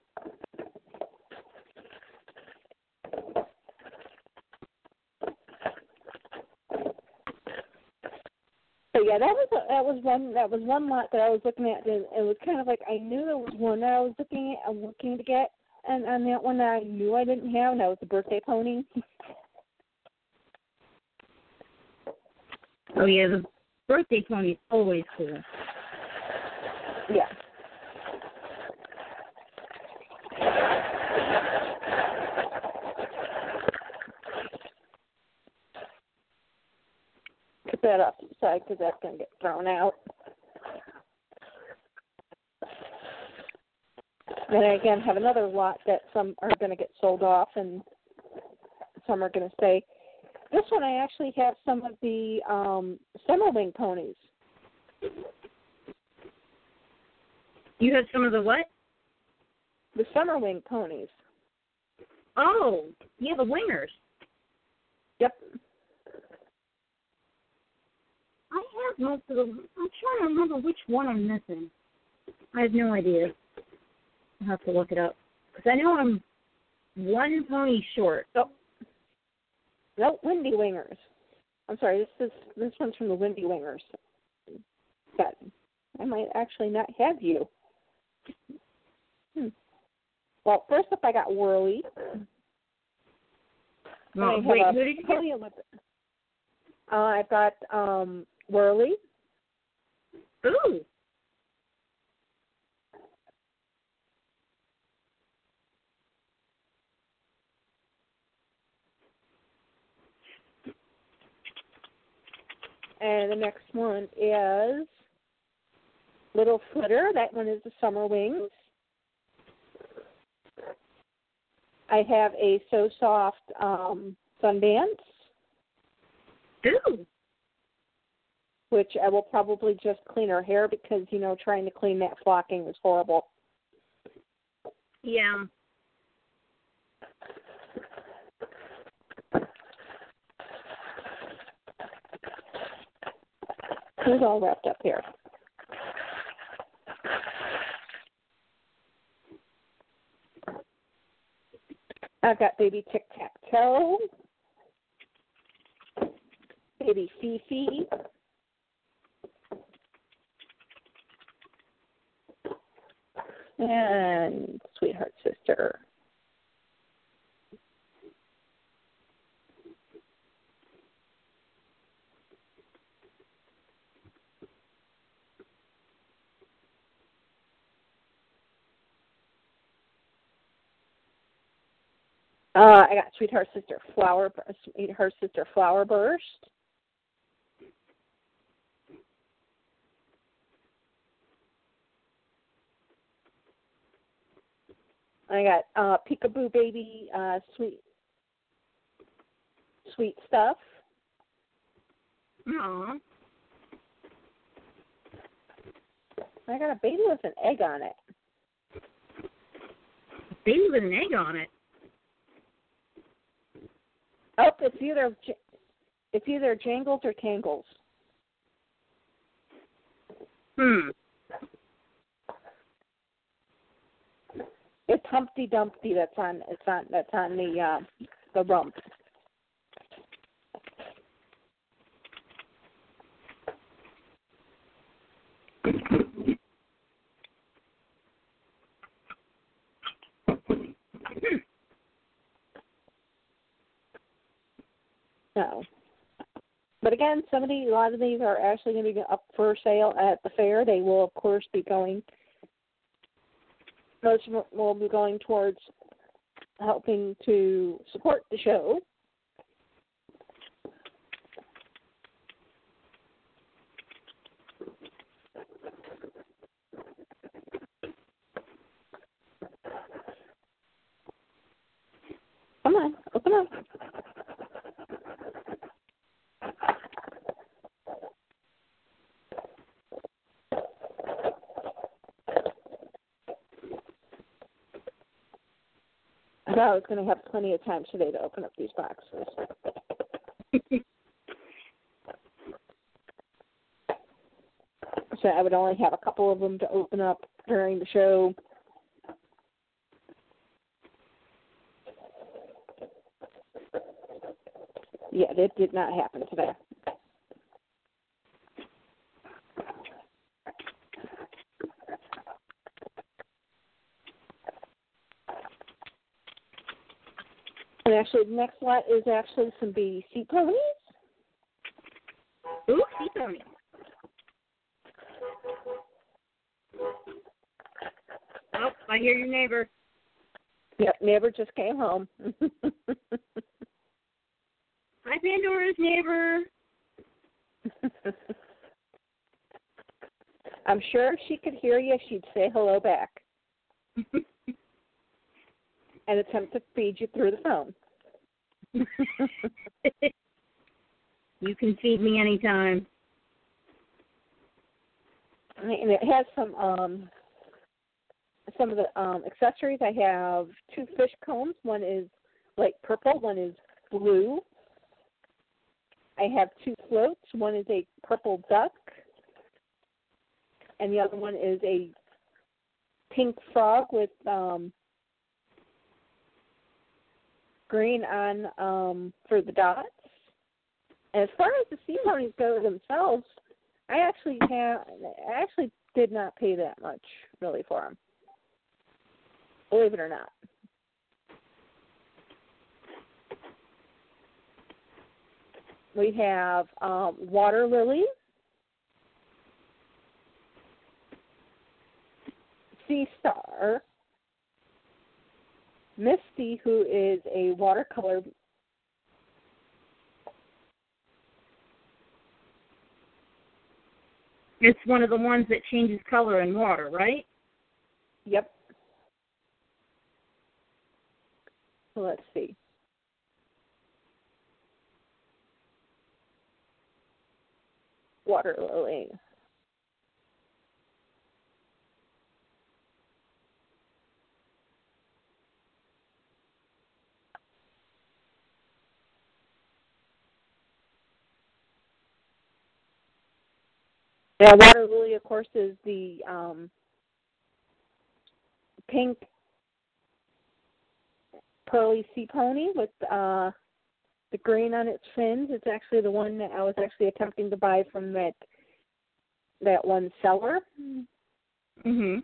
So yeah, that was a, that was one that was one lot that I was looking at, and it was kind of like I knew there was one that I was looking at, I'm looking to get, and and that one that I knew I didn't have, and that was the birthday pony. Oh yeah, the birthday pony is always cool. yeah. Put that off to the side because that's going to get thrown out. Then I again have another lot that some are going to get sold off and some are going to stay. This one I actually have some of the um Summerwing ponies. You have some of the what? The Summerwing ponies. Oh, yeah, the wingers. Yep. I have most of them. I'm trying to remember which one I'm missing. I have no idea. I'll have to look it up because I know I'm one pony short. Oh. No, Windy Wingers. I'm sorry, this is this one's from the Windy Wingers. But I might actually not have you. Hmm. Well, first up I got Whirly. Oh, have wait, who did you get? Uh, I've got um Whirly, Ooh, and the next one is Little Flitter, that one is the Summer Wings. I have a So Soft um, Sundance, Ooh. Which I will probably just clean her hair because, you know, trying to clean that flocking was horrible. Yeah. Who's all wrapped up here? I've got baby tic tac toe, baby Fifi, and sweetheart sister. Uh, I got sweetheart sister flower, sweetheart sister flower burst. I got uh, peekaboo baby, uh, sweet, sweet stuff. Aw. I got a baby with an egg on it. Baby with an egg on it. Oh, it's either it's either Jangles or Tangles. Hmm. It's Humpty Dumpty that's on it's on that's on the uh, the rump. So, but again, some of these, a lot of these are actually going to be up for sale at the fair. They will, of course, be going. Most of them will be going towards helping to support the show. Come on, open up. I thought I was going to have plenty of time today to open up these boxes. (laughs) so I would only have a couple of them to open up during the show. Yeah, that did not happen today. And actually, the next lot is actually some BBC ponies. Ooh, sea pony. Oh, I hear your neighbor. Yep, neighbor just came home. (laughs) Hi, Pandora's neighbor. (laughs) I'm sure if she could hear you, she'd say hello back (laughs) and attempt to feed you through the phone. (laughs) you can feed me anytime. and it has some um some of the um accessories. I have two fish combs. One is light purple. One is blue. I have two floats. One is a purple duck, and the other one is a pink frog with um green on um for the dots. As far as the sea ponies go themselves, I actually have I actually did not pay that much really for them. Believe it or not. We have um, water lily, sea star, Misty, who is a watercolor It's one of the ones that changes color in water, right? Yep. So let's see. Water oh, lily. Yeah, water lily, of course, is the um, pink pearly sea pony with uh, the green on its fins. It's actually the one that I was actually attempting to buy from that that one seller. Mhm.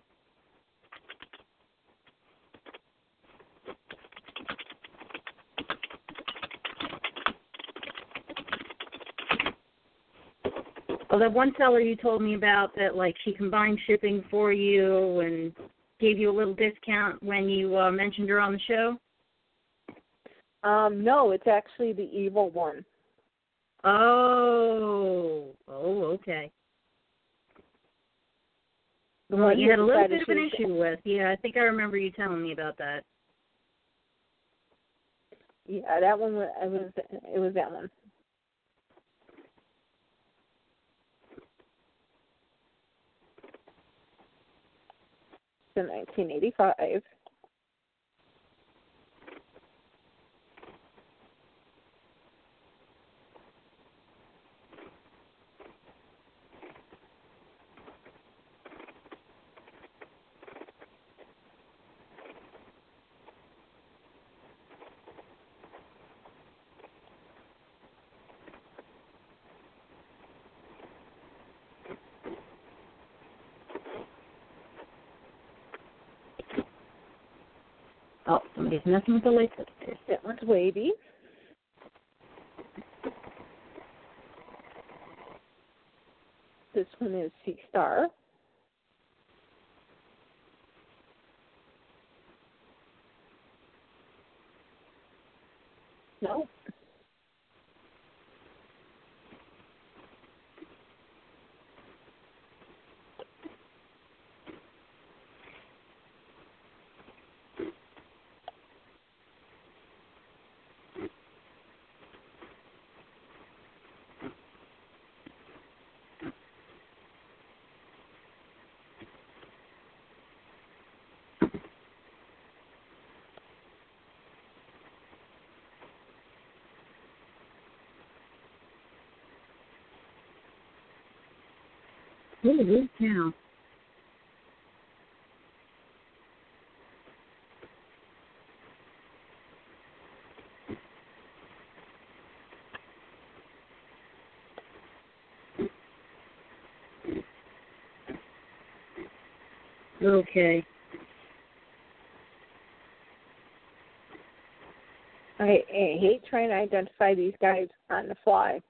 Well, that one seller you told me about that, like she combined shipping for you and gave you a little discount when you uh, mentioned her on the show. Um, no, it's actually the evil one. Oh, oh, okay. The Well, one you had a little bit of an issue with. Yeah, I think I remember you telling me about that. Yeah, that one was it was it was that one. 1985. Somebody's messing with the lights upstairs. That one's wavy. This one is Sea Star. No. Now. Okay. I, I hate trying to identify these guys on the fly.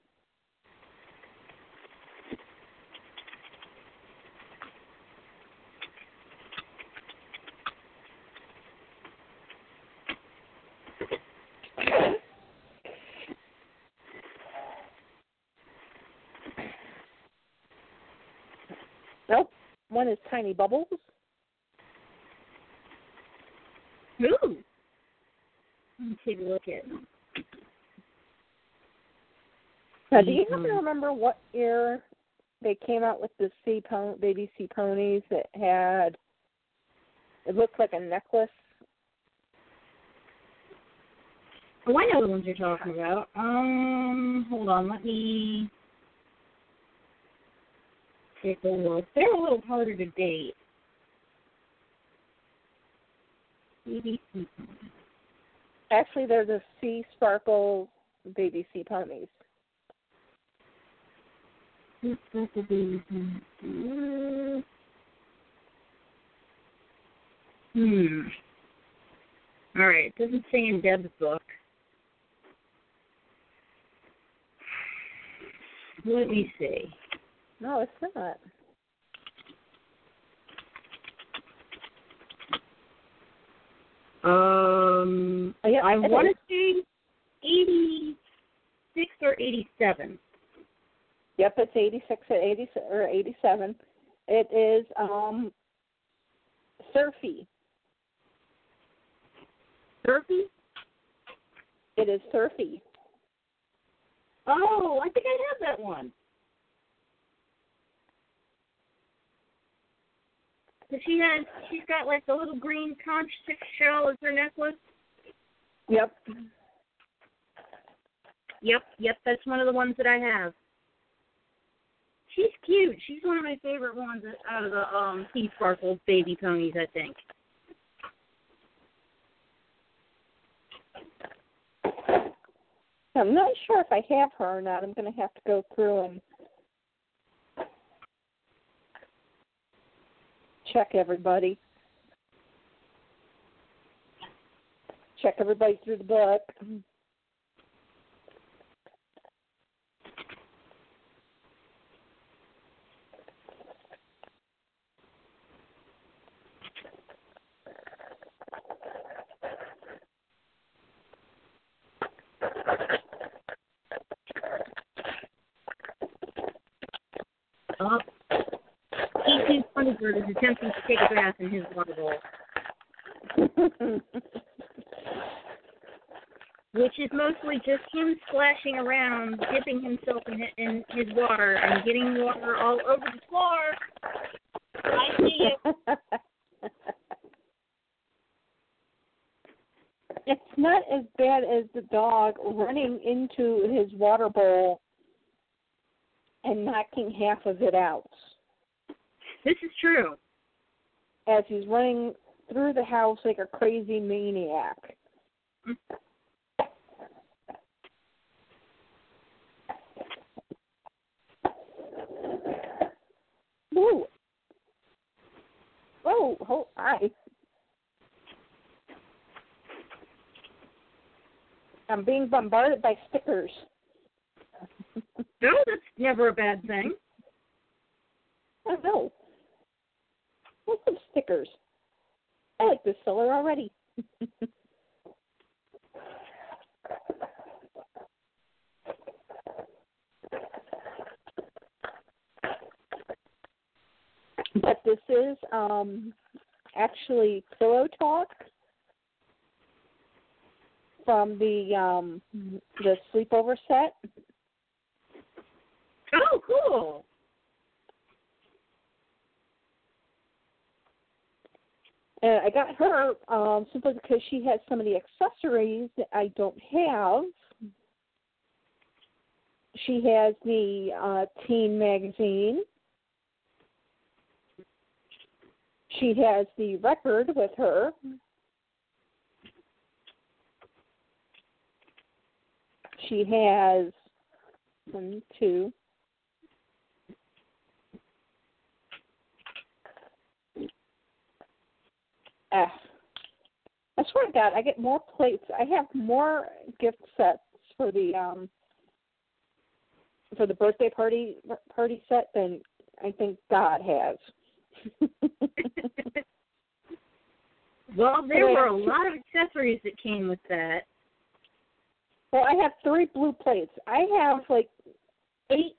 Nope. One is Tiny Bubbles. Ooh. Let me take a look at. Now, do you happen to Mhm. remember what year they came out with the sea pon- baby sea ponies that had it looked like a necklace? Oh, I know the ones you're talking about. Um, hold on, let me They're a little harder to date. Actually, they're the sea sparkle baby sea ponies. Hmm. All right. It doesn't say in Deb's book. Let me see. No, it's not. Um, Oh, yeah, I want to say eighty-six or eighty-seven. Yep, it's 86 at 80 or 87. It is um surfy. Surfy? It is surfy. Oh, I think I have that one. She has, she's got like the little green conch shell as her necklace. Yep. Yep, yep, that's one of the ones that I have. She's cute. She's one of my favorite ones out of the um Sea Sparkle baby ponies, I think. I'm not sure if I have her or not. I'm going to have to go through and check everybody. Check everybody through the book. P2 is attempting to take a bath in his water bowl, (laughs) which is mostly just him splashing around, dipping himself in in his water, and getting water all over the floor. I see it. (laughs) it's not as bad as the dog running into his water bowl and knocking half of it out This is true. as he's running through the house like a crazy maniac. Ooh. Oh, oh, hi. I'm being bombarded by stickers. No, that's never a bad thing. I know. Lots of stickers. I like this seller already. (laughs) but this is um actually Pillow Talk from the um the sleepover set. Oh, cool. And I got her um, simply because she has some of the accessories that I don't have. She has the uh, teen magazine. She has the record with her. She has one, two, Ah. I swear to God, I get more plates. I have more gift sets for the um for the birthday party party set than I think God has. (laughs) well, there were a lot of accessories that came with that. well, I have three blue plates. I have like eight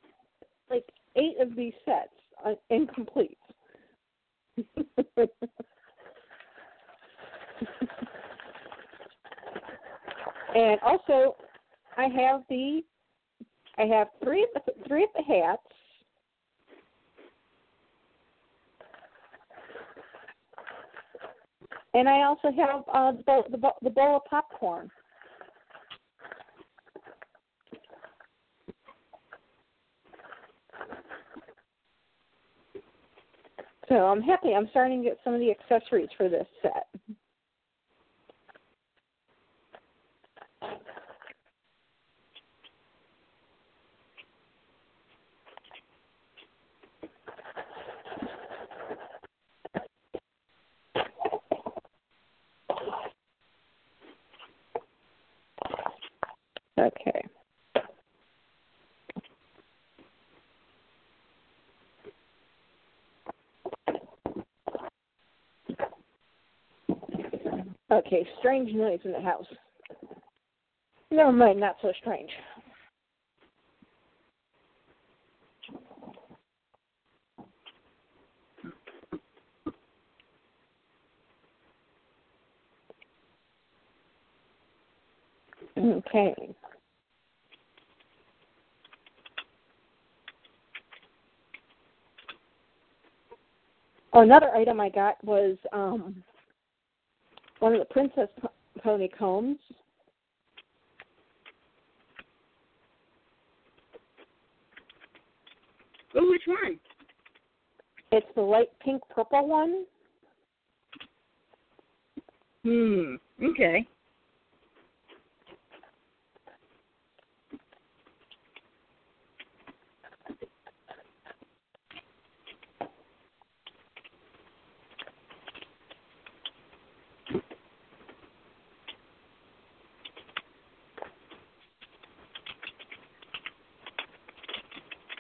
like eight of these sets uh, incomplete. (laughs) (laughs) and also, I have the I have three of the three of the hats. And I also have uh, the bowl, the, bowl, the bowl of popcorn. So I'm happy. I'm starting to get some of the accessories for this set. Okay. Okay, strange noise in the house. Never mind, not so strange. Okay. Oh, another item I got was um, one of the Princess Pony combs. Oh, which one? It's the light pink purple one. Hmm. Okay.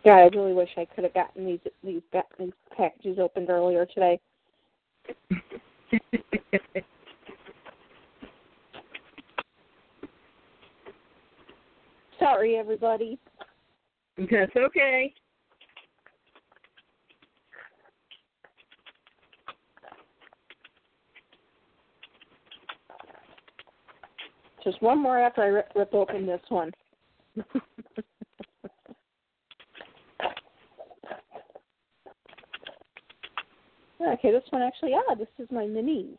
God, I really wish I could have gotten these these these packages opened earlier today. Sorry, everybody. That's okay. Just one more after I rip, rip open this one. (laughs) okay, this one actually, ah, this is my minis.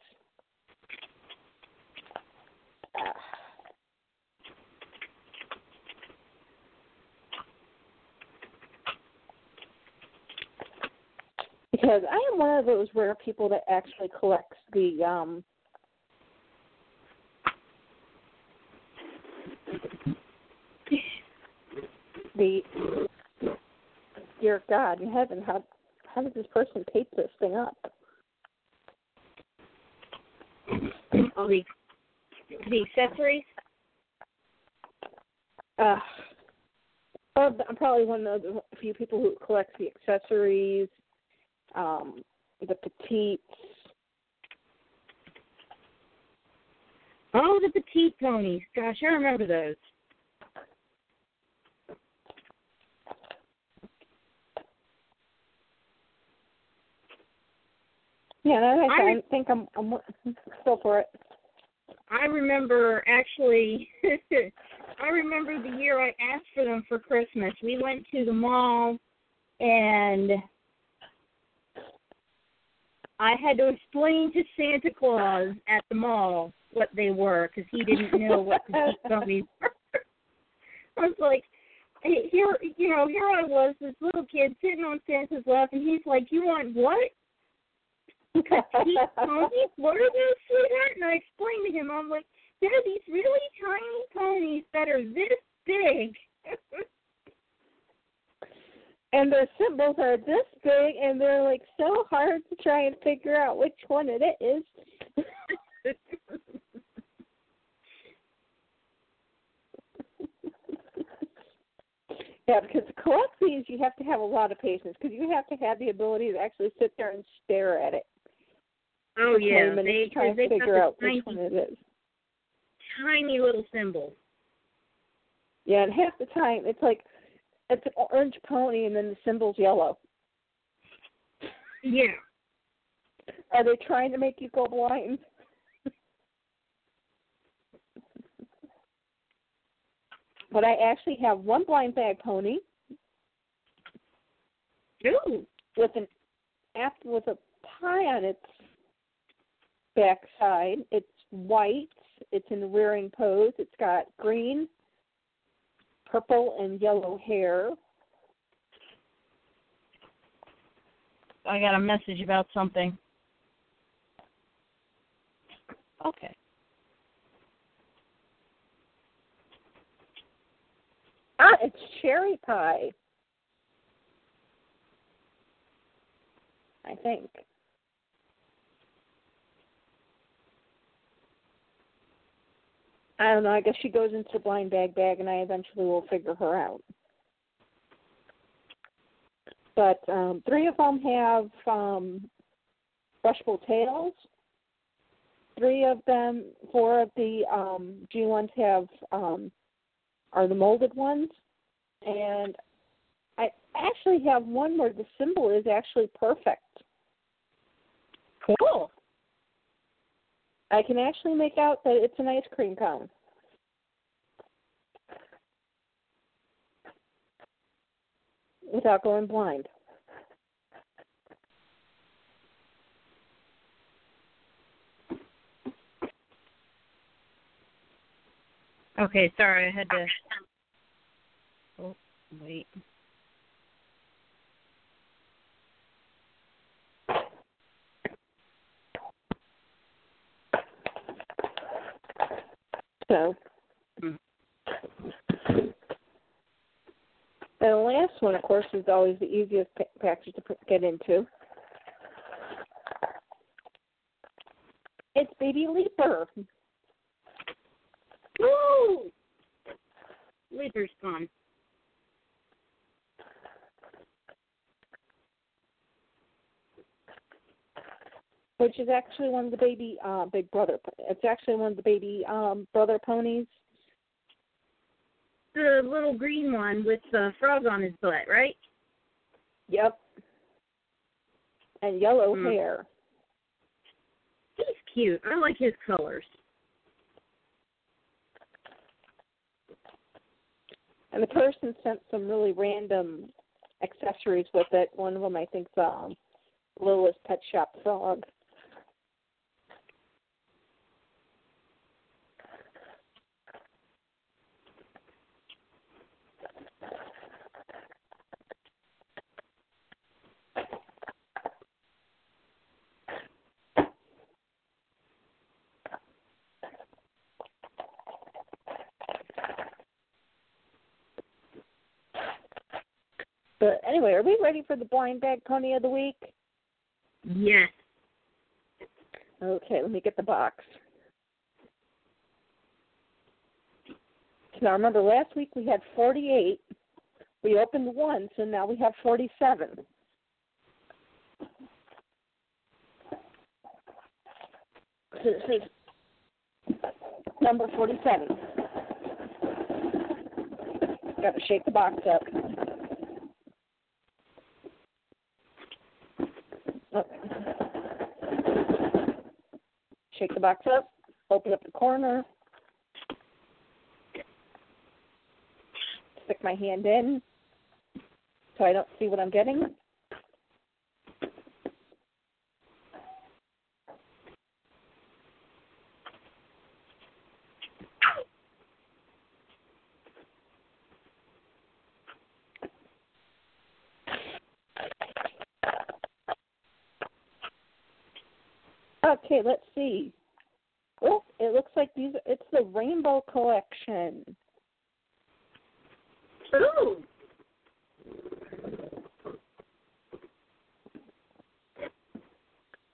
Because I am one of those rare people that actually collects the um the dear God in heaven, how how did this person tape this thing up? Oh, the the accessories. Uh, I'm probably one of the few people who collects the accessories, um, the petites. Oh, the petite ponies. Gosh, I remember those. Yeah, and I, I- I think I'm I'm still for it. I remember actually. (laughs) I remember the year I asked for them for Christmas. We went to the mall, and I had to explain to Santa Claus at the mall what they were because he didn't know what the (laughs) ponies were. (laughs) I was like, hey, here, you know, here I was, this little kid sitting on Santa's lap, and he's like, "You want what?" Petite ponies? What are those, sweetheart? And I explained to him, I'm like, there are these really tiny ponies that are this big. (laughs) and their symbols are this big, and they're like so hard to try and figure out which one it is. (laughs) Yeah, because to collect these, you have to have a lot of patience because you have to have the ability to actually sit there and stare at it. Oh yeah, they to try and they figure out tiny, which one it is. tiny little symbols. Yeah, and half the time it's like it's an orange pony and then the symbol's yellow. Yeah. Are they trying to make you go blind? (laughs) but I actually have one blind bag pony Ooh. with an app with a pie on its backside. It's white. It's in the rearing pose. It's got green, purple, and yellow hair. I got a message about something. Okay. Ah, it's cherry pie. I think. I don't know. I guess she goes into blind bag bag, and I eventually will figure her out. But um, three of them have um, brushable tails. Three of them, four of the um, G ones have um, are the molded ones, and I actually have one where the symbol is actually perfect. Cool. I can actually make out that it's an ice cream cone. Without going blind. Okay, sorry, I had to oh, wait. So, Mm. and the last one, of course, is always the easiest package to get into. It's Baby Leaper. Woo! Leaper's fun. Which is actually one of the baby uh big brother it's actually one of the baby um brother ponies The little green one with the frog on his butt, right? yep and yellow Hmm. hair He's cute. I like his colors. and the person sent some really random accessories with it one of them i think's um littlest pet shop frog but anyway are we ready for the blind bag pony of the week Yes. Okay, let me get the box. Now remember, last week we had 48. We opened one, so now we have 47. So this is number 47. Got to shake the box up. Okay. Shake the box up, open up the corner, stick my hand in so I don't see what I'm getting. Okay, let's see. Oh, it looks like these. It's the Rainbow Collection. Ooh.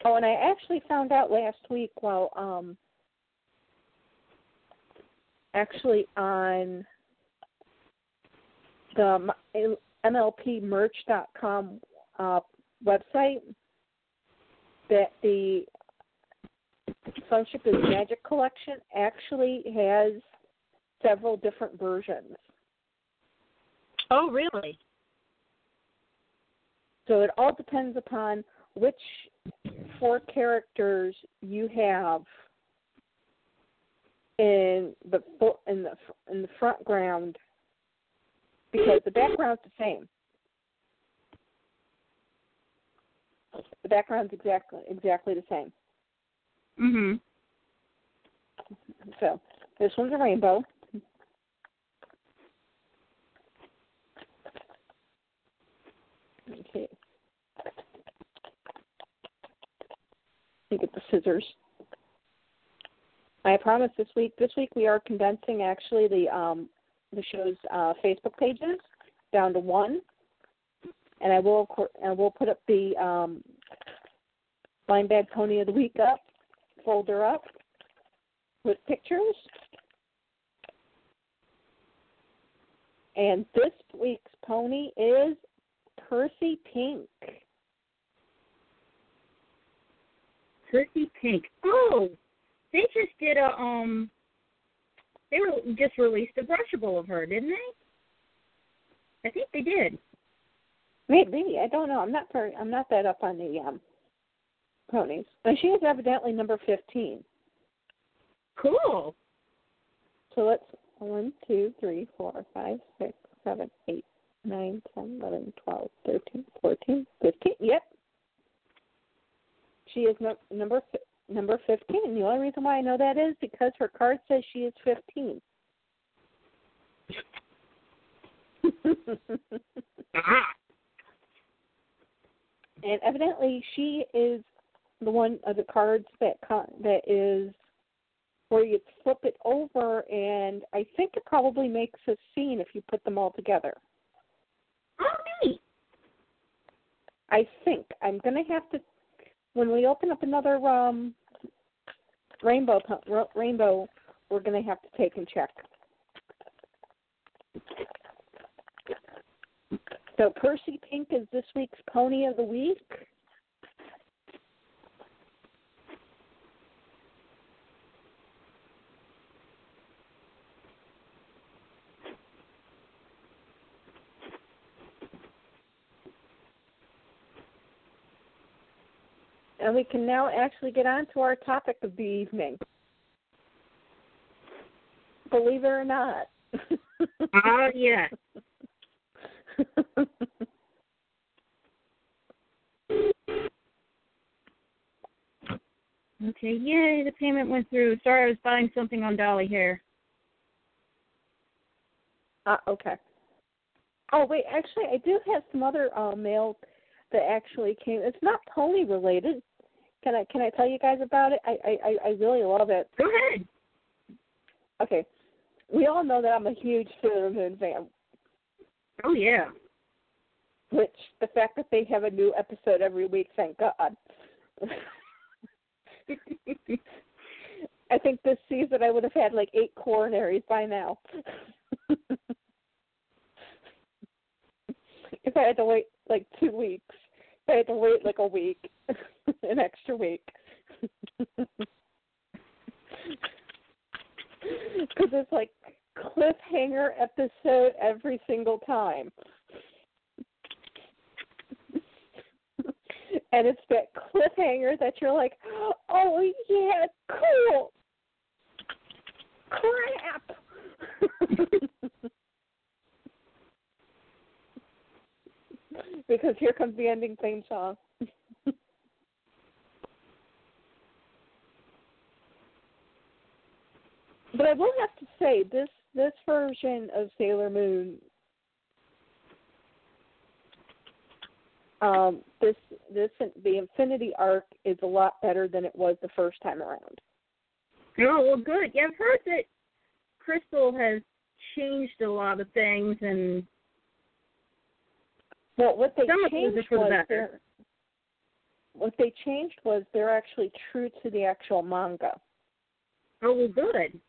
Oh, and I actually found out last week while um actually on the MLPmerch.com uh, website that the Sonship is Magic collection actually has several different versions. Oh, really? So it all depends upon which four characters you have in the in the in the front ground because the background's the same. The background's exactly exactly the same. Mhm. So this one's a rainbow. Okay. Me get the scissors. I promise this week. This week we are condensing actually the um the show's uh, Facebook pages down to one, and I will I will put up the um, blind bag pony of the week up folder up with pictures. And this week's pony is Pursey Pink. Pursey Pink. Oh, they just did a um. They were just released a brushable of her, didn't they? I think they did. Maybe I don't know. I'm not very. I'm not that up on the um, ponies. And she is evidently number fifteen. Cool. So let's one, two, three, four, five, six, seven, eight, nine, ten, eleven, twelve, thirteen, fourteen, fifteen. Yep. She is no, number number 15. The only reason why I know that is because her card says she is 15. (laughs) Uh-huh. and evidently she is the one of the cards that con- that is where you flip it over and I think it probably makes a scene if you put them all together. Oh, neat. I think I'm gonna have to when we open up another um rainbow rainbow we're gonna have to take and check. So Pursey Pink is this week's pony of the week. And we can now actually get on to our topic of the evening. Believe it or not. Oh, (laughs) yeah. Okay, yay, the payment went through. Sorry, I was buying something on Dolly Hair. Uh, okay. Oh wait, actually, I do have some other uh, mail that actually came. It's not pony related. Can I can I tell you guys about it? I I I really love it. Go ahead. Okay, we all know that I'm a huge Sailor Moon fan. Oh, yeah. Which the fact that they have a new episode every week, thank God. (laughs) I think this season I would have had like eight coronaries by now. (laughs) if I had to wait like two weeks, I had to wait like a week, (laughs) an extra week. (laughs) Because it's like cliffhanger episode every single time. (laughs) and it's that cliffhanger that you're like, oh yeah, cool. Crap. (laughs) because here comes the ending theme song. (laughs) but I will have to say this this version of Sailor Moon um, this this the Infinity arc is a lot better than it was the first time around. Oh, well, good. Yeah, I've heard that Crystal has changed a lot of things, and Well, what they Some changed was for the was better. they're, what they changed was they're actually true to the actual manga. oh, well, good.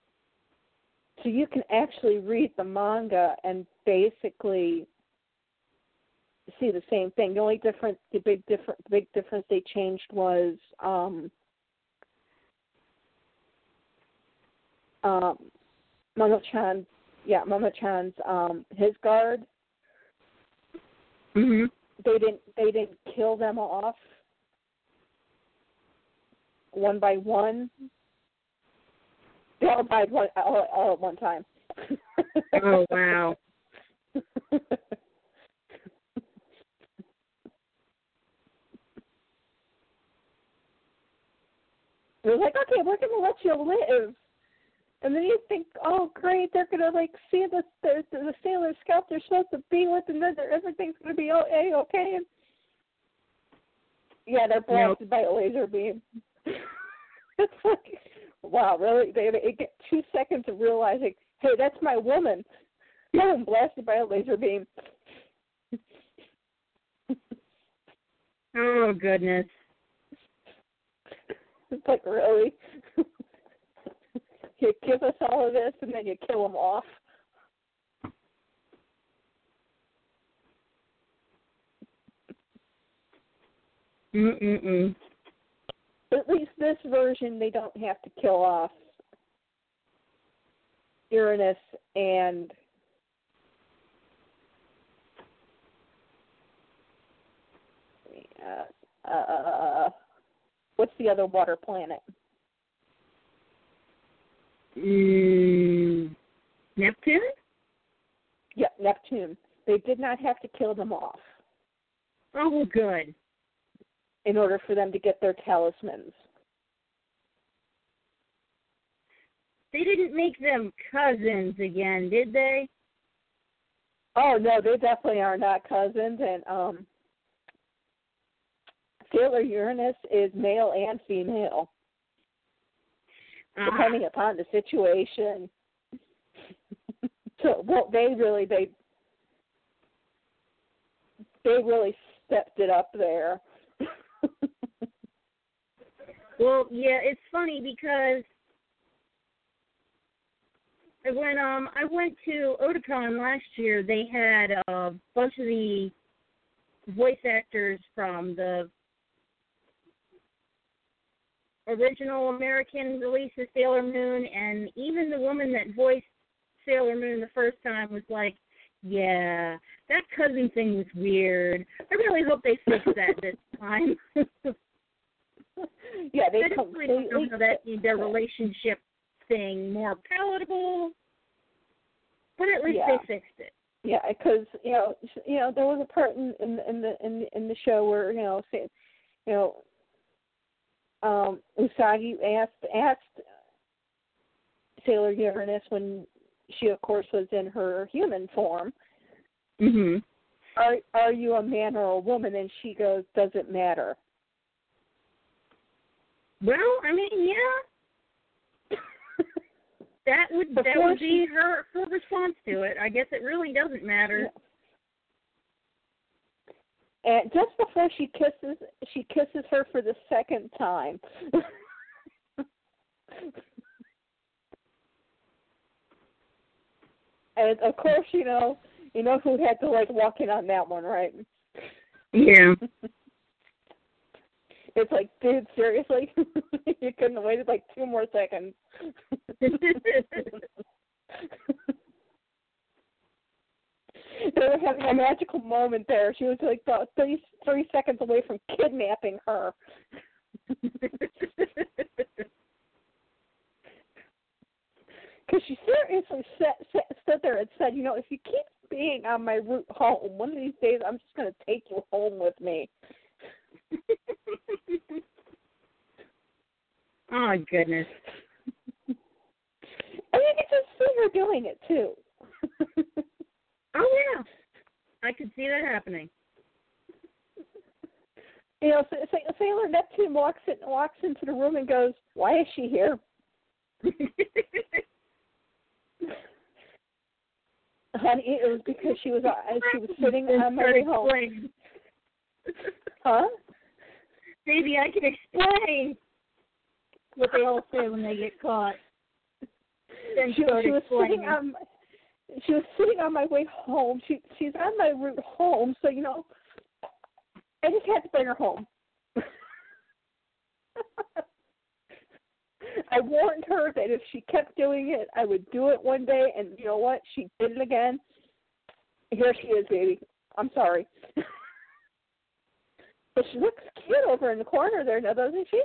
So you can actually read the manga and basically see the same thing. The only difference, the big different, big difference they changed was um, um, Mamo-chan, yeah, Mamo-chan's um, his guard. Mhm. They didn't, they didn't kill them off one by one. They all died one, all, all at one time. Oh, (laughs) wow. Was like, okay, we're gonna let you live, and then you think, oh great, they're gonna like see the the, the Sailor Scout they're supposed to be with, and then they're- everything's gonna be okay, okay. And yeah, they're blasted by a laser beam. (laughs) it's like, wow, really? They they get two seconds of realizing, hey, that's my woman. (laughs) Boom, blasted by a laser beam. Oh, goodness. It's like really. You give us all of this, and then you kill them off. Mm-mm-mm. At least this version, they don't have to kill off Uranus and uh, uh, what's the other water planet? Mm. Neptune? Yeah, Neptune. they did not have to kill them off Oh, good. in order for them to get their talismans. They didn't make them cousins again, did they? Oh no, they definitely are not cousins and um Sailor Uranus is male and female, Uh-huh. depending upon the situation. (laughs) so well they really they they really stepped it up there. (laughs) Well, yeah, it's funny because when um I went to Otakon last year, they had a bunch of the voice actors from the original American release of Sailor Moon, and even the woman that voiced Sailor Moon the first time was like, "Yeah, that cousin thing was weird. I really hope they fix that this time." (laughs) yeah, they just really don't know that made their relationship thing more palatable. But at least Yeah. they fixed it. Yeah, because you know, you know, there was a part in in, in the in in the show where you know, you know, um, Usagi asked asked Sailor Uranus when she, of course, was in her human form, Mhm. "Are are you a man or a woman?" And she goes, "Doesn't matter." Well, I mean, yeah, (laughs) that would that Before would be her her response to it. I guess it really doesn't matter. And just before she kisses, she kisses her for the second time. (laughs) and of course, you know, you know who had to like walk in on that one, right? Yeah. (laughs) It's like, dude, seriously, (laughs) you couldn't have waited like two more seconds. They were having a magical moment there. She was like about three three seconds away from kidnapping her. (laughs) Because she seriously sat, sat, stood there and said, you know, if you keep being on my route home, one of these days I'm just going to take you home with me. (laughs) oh goodness. And you could just see her doing it too. (laughs) Oh yeah. I could see that happening. you know, Sa- Sa- Sailor Neptune walks in, walks into the room and goes, "Why is she here?" (laughs) Honey, it was because she was uh, she was sitting on my way home. Huh? Baby, I can explain what they all say when they get caught. Then She, she was sitting explaining. on. my- She was sitting on my way home. She she's on my route home, so you know, I just had to bring her home. (laughs) I warned her that if she kept doing it, I would do it one day, and you know what? She did it again. Here she is, baby. I'm sorry. (laughs) but she looks cute over in the corner there, now doesn't she?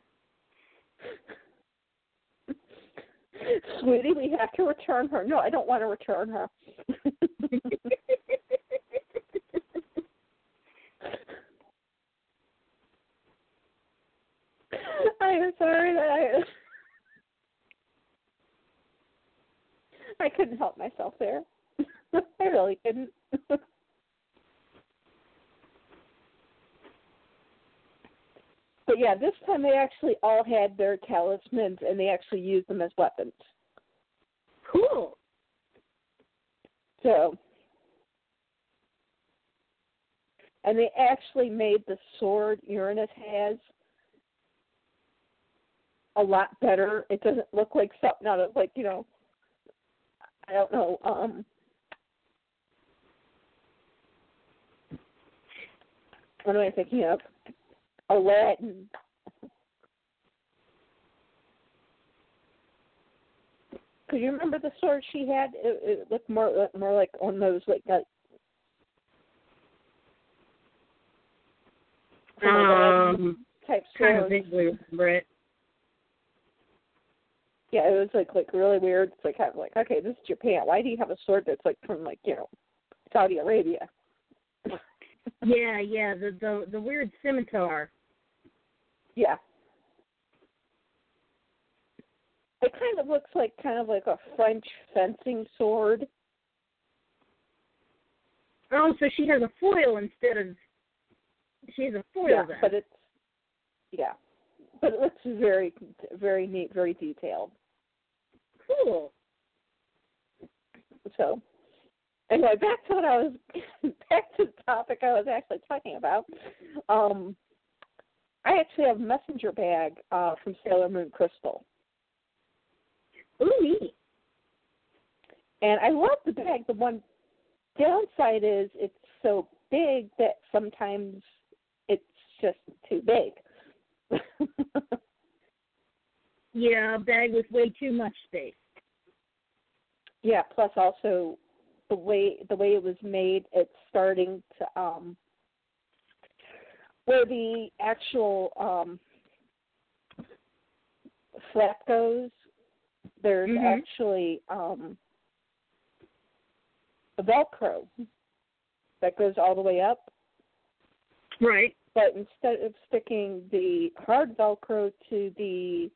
(laughs) Sweetie, we have to return her. No, I don't want to return her. (laughs) I am sorry that I I couldn't help myself there. (laughs) I really couldn't. (laughs) but yeah, this time they actually all had their talismans and they actually used them as weapons. cool. So, and they actually made the sword Uranus has a lot better. It doesn't look like something out of like you know, I don't know. Um, what am I thinking of? Aladdin. Cause you remember the sword she had? It, it looked more more like on those like uh, Um, type kind of vaguely remember it. yeah, it was like like really weird. It's like kind of like okay, this is Japan. Why do you have a sword that's like from like you know Saudi Arabia? yeah, yeah, the the the weird scimitar. Yeah. It kind of looks like kind of like a French fencing sword. Oh, so she has a foil instead of she has a foil yeah, then. but it's yeah, but it looks very very neat, very detailed. cool. So anyway, back to what I was (laughs) back to the topic I was actually talking about. Um, I actually have a messenger bag uh, from Sailor Moon Crystal, Ooh, neat. and I love the bag. The one downside is it's so big that sometimes it's just too big. (laughs) Yeah, a bag with way too much space. yeah. Plus, also the way the way it was made, it's starting to um where the actual um flap goes. There's Mhm. actually um a Velcro that goes all the way up. Right. but instead of sticking the hard Velcro to the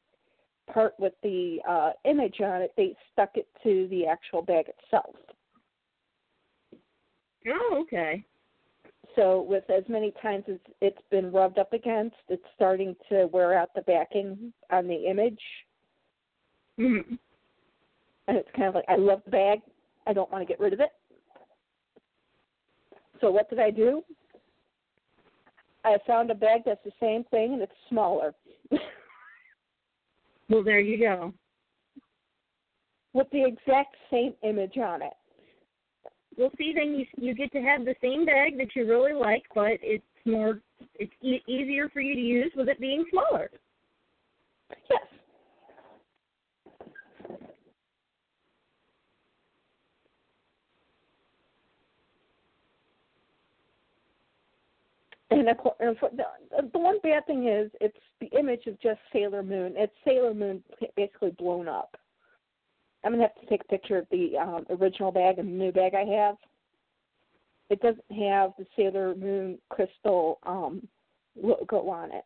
part with the uh, image on it, they stuck it to the actual bag itself. Oh, okay. So, with as many times as it's been rubbed up against, it's starting to wear out the backing on the image. Mhm. And it's kind of like, I love the bag. I don't want to get rid of it. So, what did I do? I found a bag that's the same thing and it's smaller. Well, there you go. with the exact same image on it. Well, see, then you you get to have the same bag that you really like, but it's more it's e- easier for you to use with it being smaller. Yes. And of course, the, the one bad thing is it's the image of just Sailor Moon. It's Sailor Moon basically blown up. I'm gonna have to take a picture of the um, original bag and the new bag I have. It doesn't have the Sailor Moon crystal um, logo on it.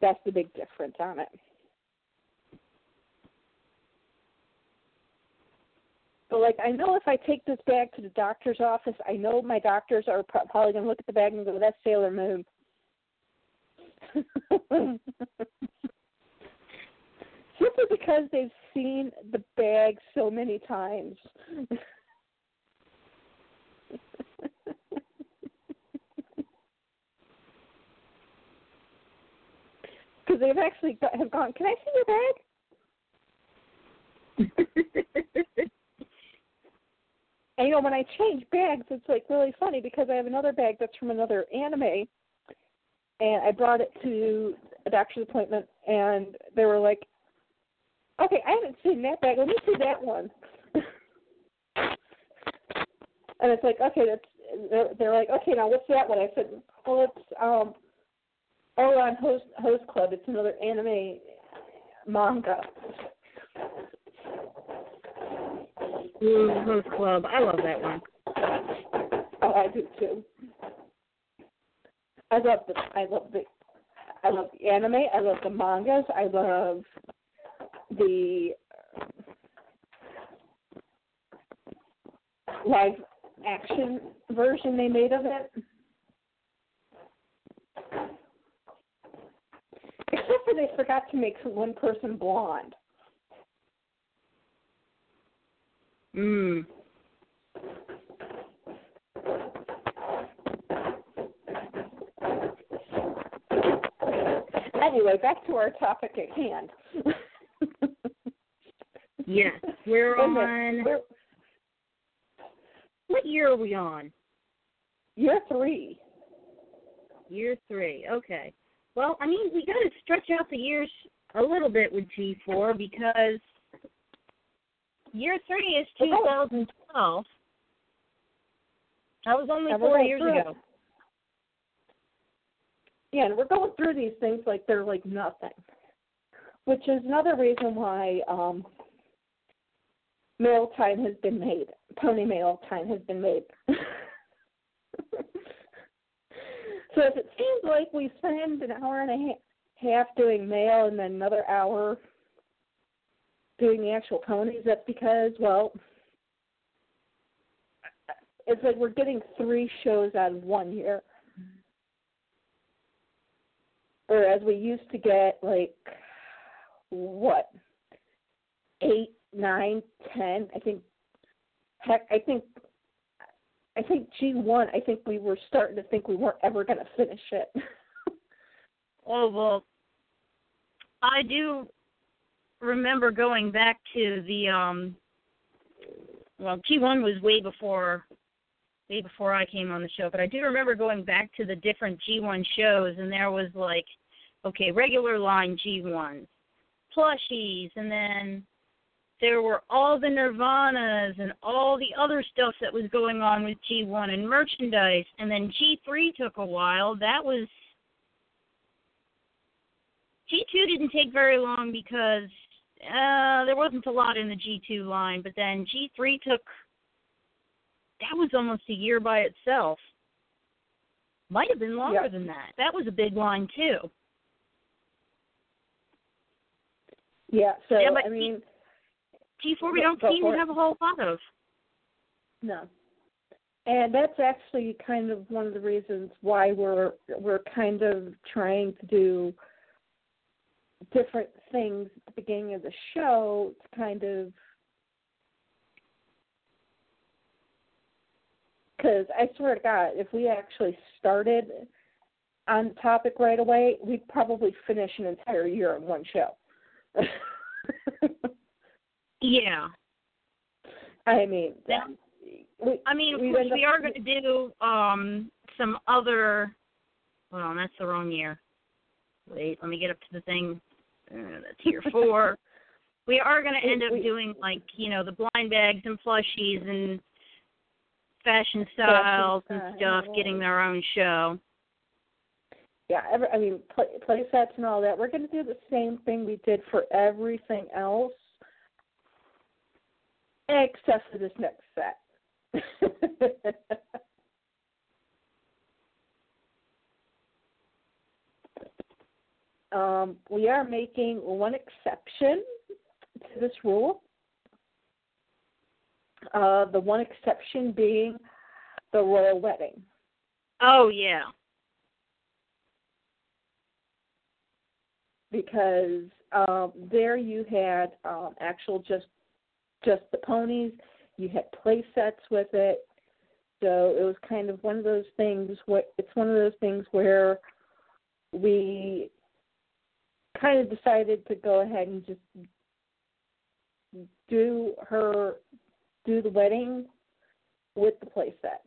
That's the big difference on it. But like, I know if I take this bag to the doctor's office, I know my doctors are probably to look at the bag and go, "That's Sailor Moon." (laughs) Simply because they've seen the bag so many times. (laughs) Because they've actually got, have gone. Can I see your bag? (laughs) And you know, when I change bags, it's like really funny because I have another bag that's from another anime, and I brought it to a doctor's appointment, and they were like, "Okay, I haven't seen that bag. Let me see that one." and it's like, "Okay, that's." They're, they're like, "Okay, now what's that one?" I said, "Well, it's um, Ouran Host Host Club. It's another anime manga." Ooh, Host Club. I love that one. Oh, I do too. I love the I love the I love the anime. I love the mangas. I love the live action version they made of it. Except for they forgot to make one person blonde. Mm. Anyway, back to our topic at hand. (laughs) Yes, (laughs) we're Wait a minute. on. We're What year are we on? year three. Year three. Okay. Well, I mean, we got to stretch out the years a little bit with G4 because year three is 2012. That was only four years through ago. Yeah, and we're going through these things like they're like nothing. which is another reason why um, mail time has been made. Pony mail time has been made. so if it seems like we spend an hour and a half doing mail and then another hour doing the actual ponies, that's because, well, it's like we're getting three shows out of one year. Whereas we used to get like what eight, nine, ten. I think. Heck, I think. I think G one. I think we were starting to think we weren't ever going to finish it. (laughs) oh well, I do remember going back to the um. Well, G one was way before way before I came on the show, but I do remember going back to the different G1 shows, and there was like, okay, regular line G1s, plushies, and then there were all the Nirvanas and all the other stuff that was going on with G1 and merchandise, and then G3 took a while. That was G2 didn't take very long because uh, there wasn't a lot in the G2 line, but then G3 took that was almost a year by itself. Might have been longer than that. That was a big line too. Yeah, so yeah, but I mean G four we don't seem to have a whole lot of. No. And that's actually kind of one of the reasons why we're we're kind of trying to do different things at the beginning of the show to kind of because I swear to God, if we actually started on topic right away, we'd probably finish an entire year in one show. (laughs) yeah. I mean, yeah. we, I mean, of course, we are going to do um some other. Well, that's the wrong year. Wait, let me get up to the thing. Uh, that's year (laughs) four. we are going to end up doing like you know the blind bags and plushies and fashion styles and stuff getting their own show. Yeah, every, I mean, play, play sets and all that. We're going to do the same thing we did for everything else, except for this next set. (laughs) um, we are making one exception to this rule. Uh, the one exception being the royal wedding. Oh yeah. Because um, there you had um, actual just just the ponies. You had play sets with it. So it was kind of one of those things. What it's one of those things where we kind of decided to go ahead and just do her do the wedding with the playset.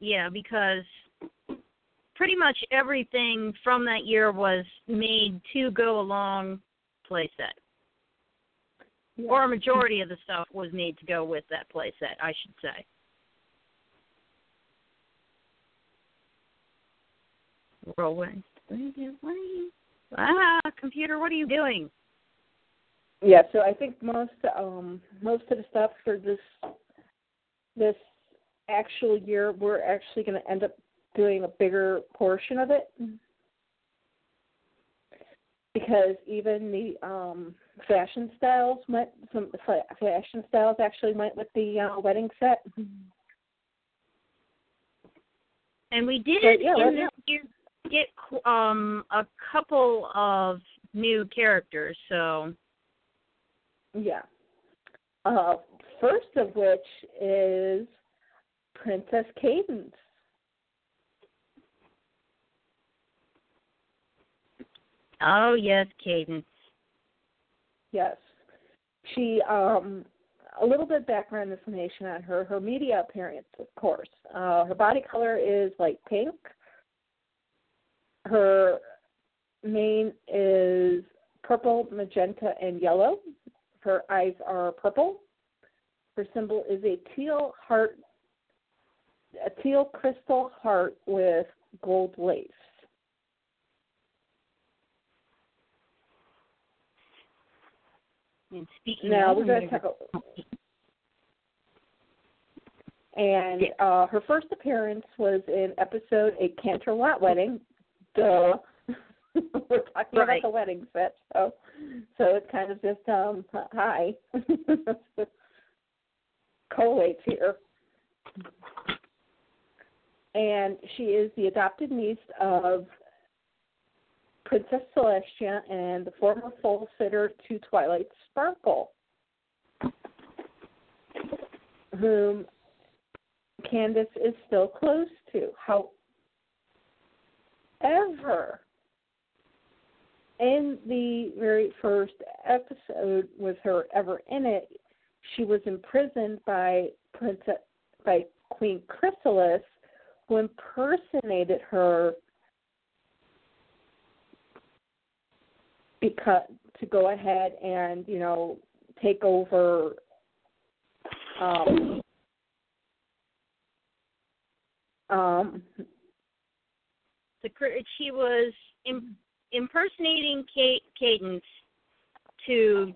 Yeah, because pretty much everything from that year was made to go along playset. Yeah. Or a majority of the stuff was made to go with that playset, I should say. Whirlwind. Ah, computer, what are you doing? Yeah, so I think most um most of the stuff for this this actual year we're actually going to end up doing a bigger portion of it because even the um fashion styles went some fashion styles actually went with the uh, wedding set. And we did but, yeah, in this year get um a couple of new characters, so yeah. Uh, first of which is Princess Cadance. Oh yes, Cadance. Yes. She um a little bit background information on her. Her media appearance, of course. Uh, her body color is light pink. Her mane is purple, magenta, and yellow. Her eyes are purple. Her symbol is a teal heart, a teal crystal heart with gold lace. And speaking now we're going to gonna talk. And uh, her first appearance was in episode A Cantor Canterlot Wedding. Duh. (laughs) we're talking Right. about the wedding set, so so it's kind of just um hi. (laughs) Collates here. And she is the adopted niece of Princess Celestia and the former foal sitter to Twilight Sparkle, whom Cadance is still close to. However, in the very first episode with her ever in it, she was imprisoned by Princess by Queen Chrysalis, who impersonated her because to go ahead and you know take over um um the cr- she was Im- impersonating Kate Cadance to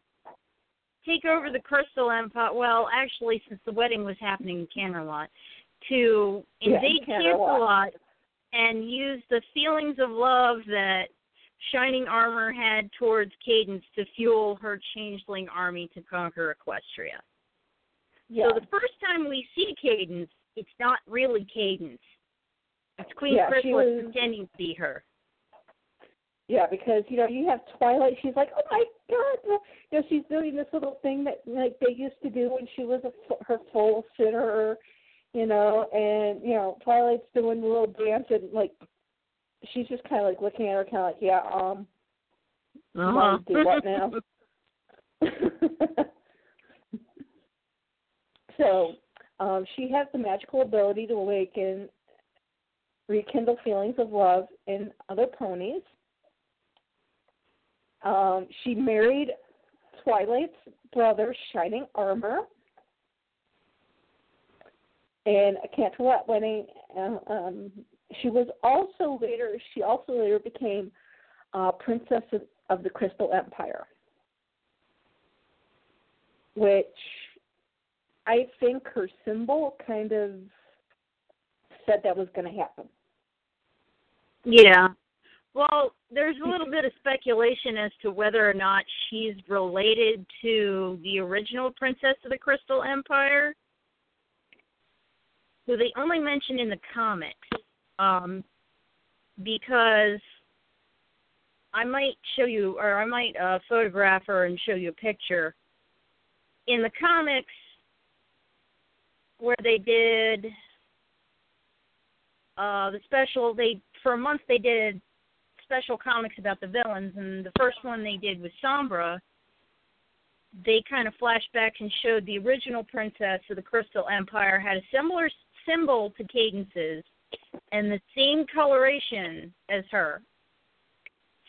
take over the Crystal Empire. Well, actually, since the wedding was happening in Canterlot, to Yeah, invade Canterlot. Canterlot and use the feelings of love that Shining Armor had towards Cadance to fuel her changeling army to conquer Equestria. yeah So the first time we see Cadance, it's not really Cadance. It's Queen Yeah, Chrysalis was- pretending to be her. Yeah, because you know you have Twilight. She's like, oh my god, you know she's doing this little thing that like they used to do when she was a f- her foal sitter, you know, and you know Twilight's doing the little dance and like she's just kind of like looking at her, kind of like, yeah, um, Uh-huh. do what now? (laughs) (laughs) so, um, she has the magical ability to awaken, rekindle feelings of love in other ponies. Um, she married Twilight's brother, Shining Armor, and a Canterlot wedding. Uh, um, she was also later. She also later became uh, Princess of, of the Crystal Empire, which I think her symbol kind of said that was going to happen. Yeah. Well, there's a little bit of speculation as to whether or not she's related to the original Princess of the Crystal Empire, who they only mention in the comics. Um, because I might show you, or I might uh, photograph her and show you a picture. In the comics, where they did uh, the special, they for a month they did special comics about the villains, and the first one they did was Sombra. They kind of flashed back and showed the original princess of the Crystal Empire had a similar symbol to Cadance's, and the same coloration as her.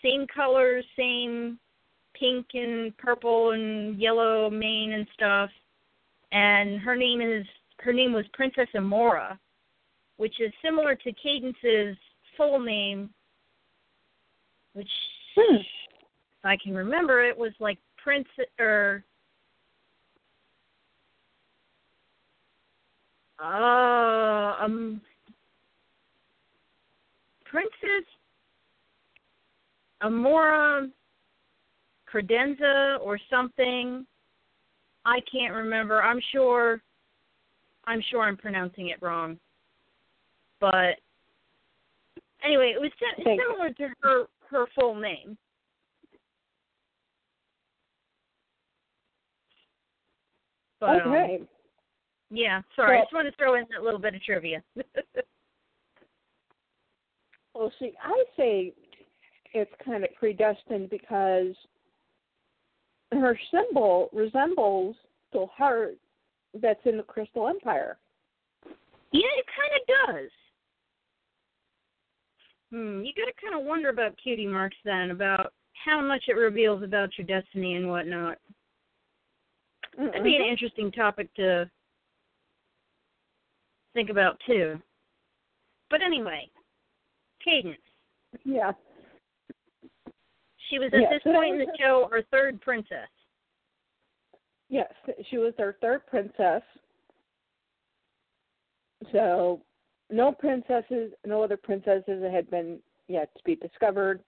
Same colors, same pink and purple and yellow mane and stuff. And her name is her name was Princess Amora, which is similar to Cadance's full name, which Hmm. if I can remember it was like Prince or uh um Princess Amora credenza or something. I can't remember. I'm sure I'm sure I'm pronouncing it wrong. But anyway, it was si- Thank you. similar to her her full name. But, um, okay. yeah, sorry. I just want to throw in that little bit of trivia. (laughs) Well, see, I say it's kind of predestined because her symbol resembles the heart that's in the Crystal Empire. yeah, it kind of does. Hmm, you got to kind of wonder about cutie marks then, about how much it reveals about your destiny and whatnot. That'd be an interesting topic to think about too. But anyway, Cadance. Yeah. She was at Yeah, this point in the show our third princess. Yes, she was their third princess. So, no princesses, no other princesses had been yet to be discovered.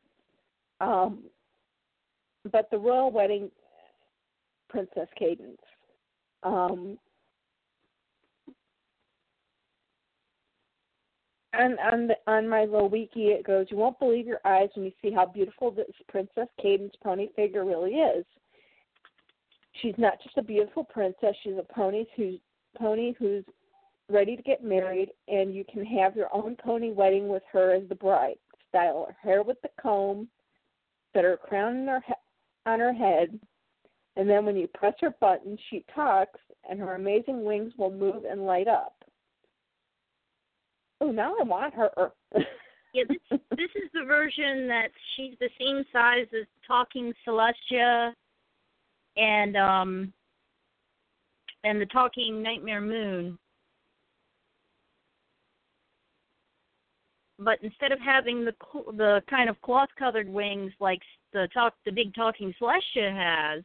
Um, but the royal wedding, Princess Cadance. Um, and on the, on my little wiki, it goes, "You won't believe your eyes when you see how beautiful this Princess Cadance pony figure really is. She's not just a beautiful princess; she's a pony who's pony who's ready to get married, and you can have your own pony wedding with her as the bride. Style her hair with the comb, set her crown on her, he- on her head, and then when you press her button, she talks, and her amazing wings will move and light up. Oh, now I want her. (laughs) Yeah, this this is the version that she's the same size as Talking Celestia and um and the Talking Nightmare Moon. But instead of having the the kind of cloth colored wings like the talk the big Talking Celestia has,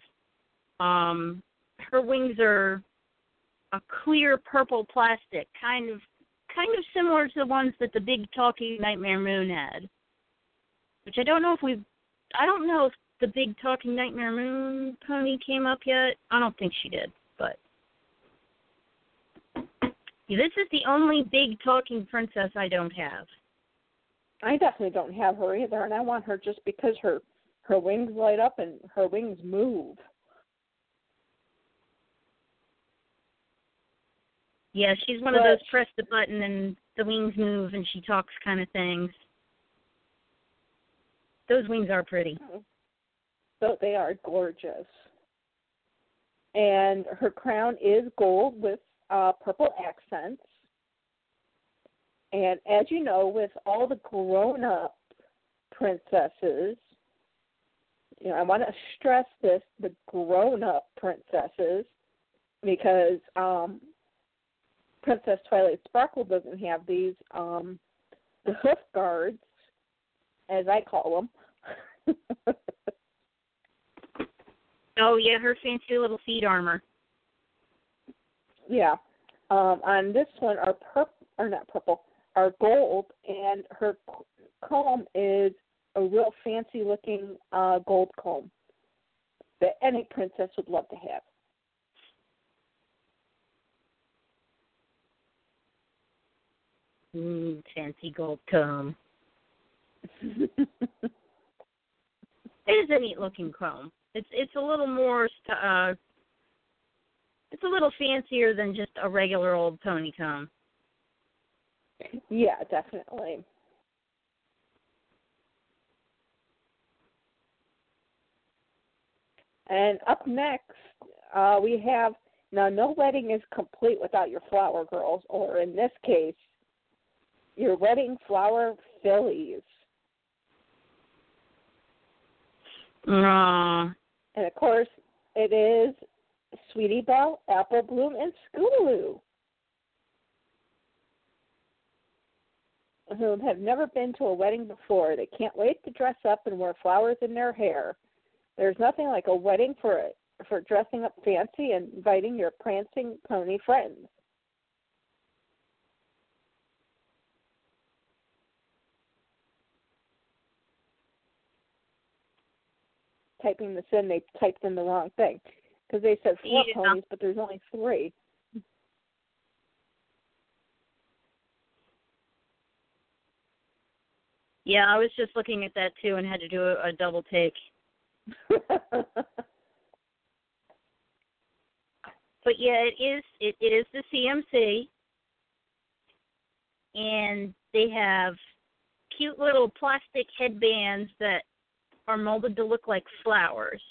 um her wings are a clear purple plastic, kind of kind of similar to the ones that the big talking Nightmare Moon had. Which I don't know if we've I don't know if the big talking Nightmare Moon pony came up yet. I don't think she did, but this is the only big talking princess I don't have. I definitely don't have her either, and I want her just because her her wings light up and her wings move. Yeah, she's one of those press the button and the wings move and she talks kind of things. Those wings are pretty. So they are gorgeous. And her crown is gold with uh, purple accents. And as you know, with all the grown up princesses, you know, I want to stress this the grown up princesses because um, Princess Twilight Sparkle doesn't have these um, the hoof guards, as I call them. (laughs) Oh yeah, her fancy little feet armor. Yeah. Um, on this one are purple or not purple, are gold, and her comb is a real fancy looking uh, gold comb that any princess would love to have. Fancy gold (laughs) comb. It is a neat looking comb. It's it's a little more st- uh it's a little fancier than just a regular old pony comb. yeah, definitely. And up next, uh, we have now. No wedding is complete without your flower girls, or in this case, your wedding flower fillies. Aw. And of course, it is Sweetie Belle, Apple Bloom, and Scootaloo, who have never been to a wedding before. They can't wait to dress up and wear flowers in their hair. There's nothing like a wedding for for dressing up fancy and inviting your prancing pony friends. Typing this in, they typed in the wrong thing because they said four Yeah. ponies, but there's only three. Yeah, I was just looking at that too and had to do a, a double take. (laughs) But yeah, it is it, it is the CMC and they have cute little plastic headbands that are molded to look like flowers.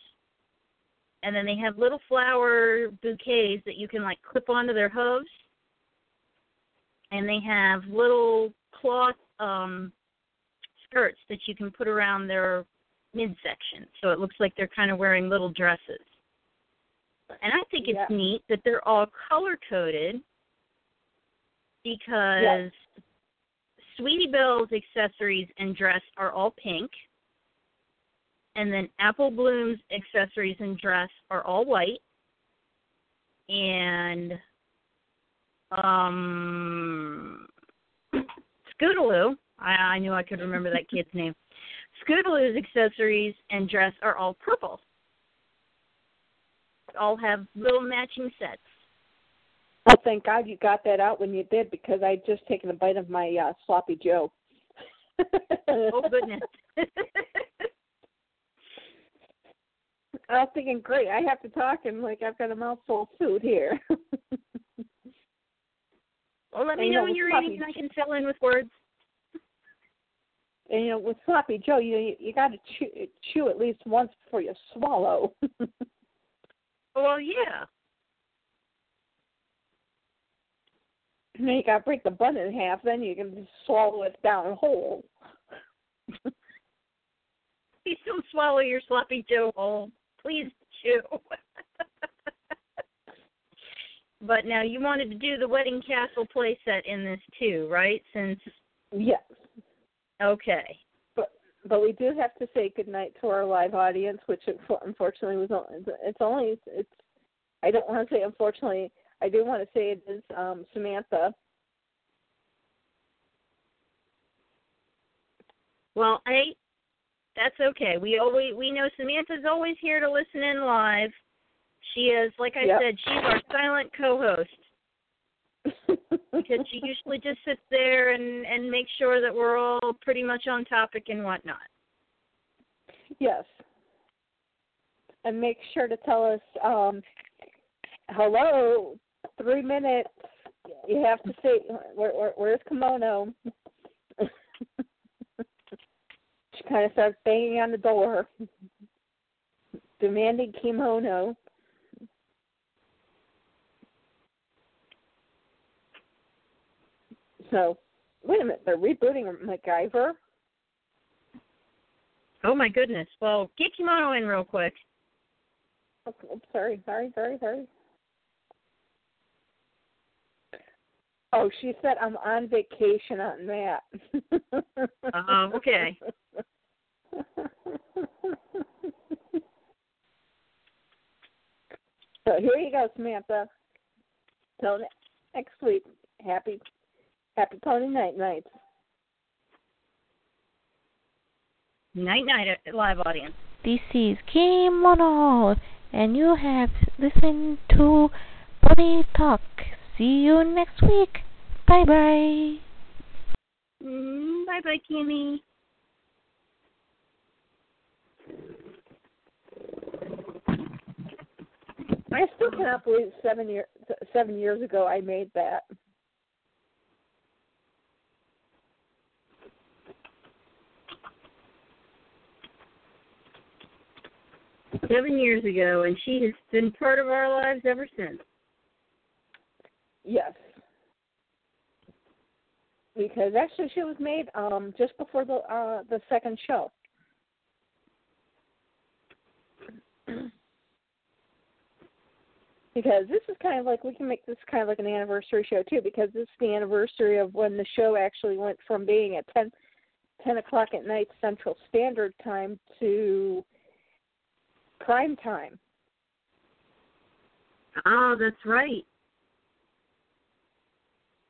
And then they have little flower bouquets that you can like clip onto their hooves. And they have little cloth um skirts that you can put around their midsection. So it looks like they're kind of wearing little dresses. And I think it's Yeah. neat that they're all color coded because Yes. Sweetie Belle's accessories and dress are all pink. And then Apple Bloom's accessories and dress are all white. and um, Scootaloo. I, I knew I could remember that kid's (laughs) name. Scootaloo's accessories and dress are all purple. All have little matching sets. Oh, thank God you got that out when you did because I'd just taken a bite of my uh, sloppy Joe. oh goodness. (laughs) I was thinking, great, I have to talk and like I've got a mouthful of food here. (laughs) well, let me know know, when you're sloppy- eating and I can fill in with words. and you know, with sloppy Joe, you you, you got to chew chew at least once before you swallow. (laughs) Well, yeah. and then you got to break the bun in half. Then you can just swallow it down whole. Please don't swallow your sloppy Joe whole. Please chew. (laughs) but now you wanted to do the wedding castle play set in this too, right? Since Yes. okay. but but we do have to say goodnight to our live audience, which unfortunately was only, it's only it's I don't want to say unfortunately I do want to say it is um, Samantha. Well, hey, that's okay. We always we know Samantha's always here to listen in live. She is, like I Yep. said, she's our silent co-host because she (laughs) usually just sits there and and makes sure that we're all pretty much on topic and whatnot. yes, and make sure to tell us um, hello. Three minutes. You have to say where, where, where's kimono. She kind of starts banging on the door, (laughs) demanding kimono. So, wait a minute, they're rebooting MacGyver. Oh my goodness. Well, get kimono in real quick. Oh, sorry, sorry, sorry, sorry. Oh, she said I'm on vacation on that. Oh, okay. so here you go, Samantha. Till next week. Happy, happy pony night nights. Night night, uh, live audience. This is Kim Kimono, and you have listened to Pony Talk. See you next week. Bye bye. Mm, bye bye, Kimmy. I still cannot believe seven year seven years ago I made that. Seven years ago, and she has been part of our lives ever since. Yes. Because actually she was made um just before the uh the second show. (clears throat) because this is kind of like we can make this kind of like an anniversary show too because this is the anniversary of when the show actually went from being at ten ten o'clock at night central standard time to prime time Oh, that's right.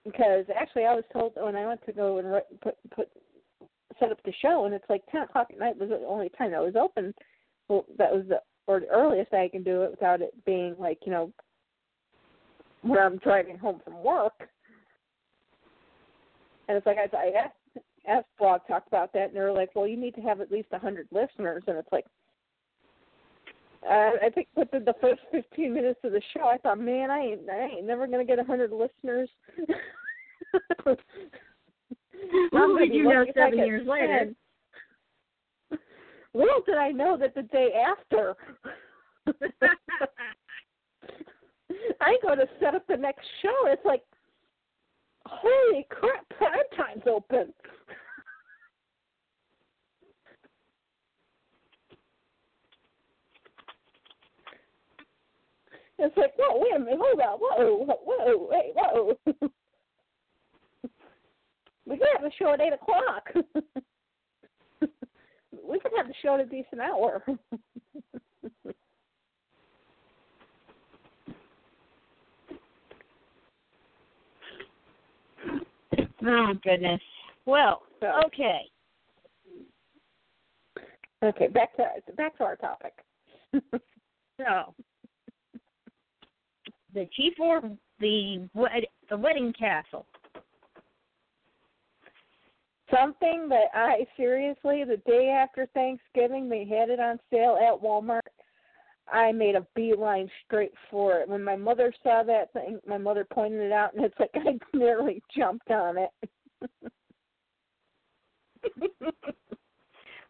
Because actually I was told when I went to go and put put set up the show and it's like ten o'clock at night was the only time that was open. Well, that was the or the earliest I can do it without it being like you know where I'm driving home from work. And it's like I, I asked asked Blog Talk about that and they were like, well, you need to have at least a hundred listeners, and it's like. Uh, I think within the first 15 minutes of the show, I thought, man, I ain't, I ain't never gonna get a hundred listeners. I'm Little gonna did you know lucky if I seven years later. 10. Little did I know that the day after, (laughs) (laughs) I go to set up the next show. It's like, holy crap, prime time's open. It's like, whoa, wait a minute, hold on, whoa, whoa, hey, whoa. (laughs) we could have a show at 8 o'clock. (laughs) we could have the show at a decent hour. (laughs) oh, goodness. Well, okay. Okay, back to back to our topic. so, the chief or the wed- the wedding castle. Something that I seriously, the day after Thanksgiving, they had it on sale at Walmart. I made a beeline straight for it. When my mother saw that thing, my mother pointed it out, and it's like I (laughs) nearly jumped on it. (laughs)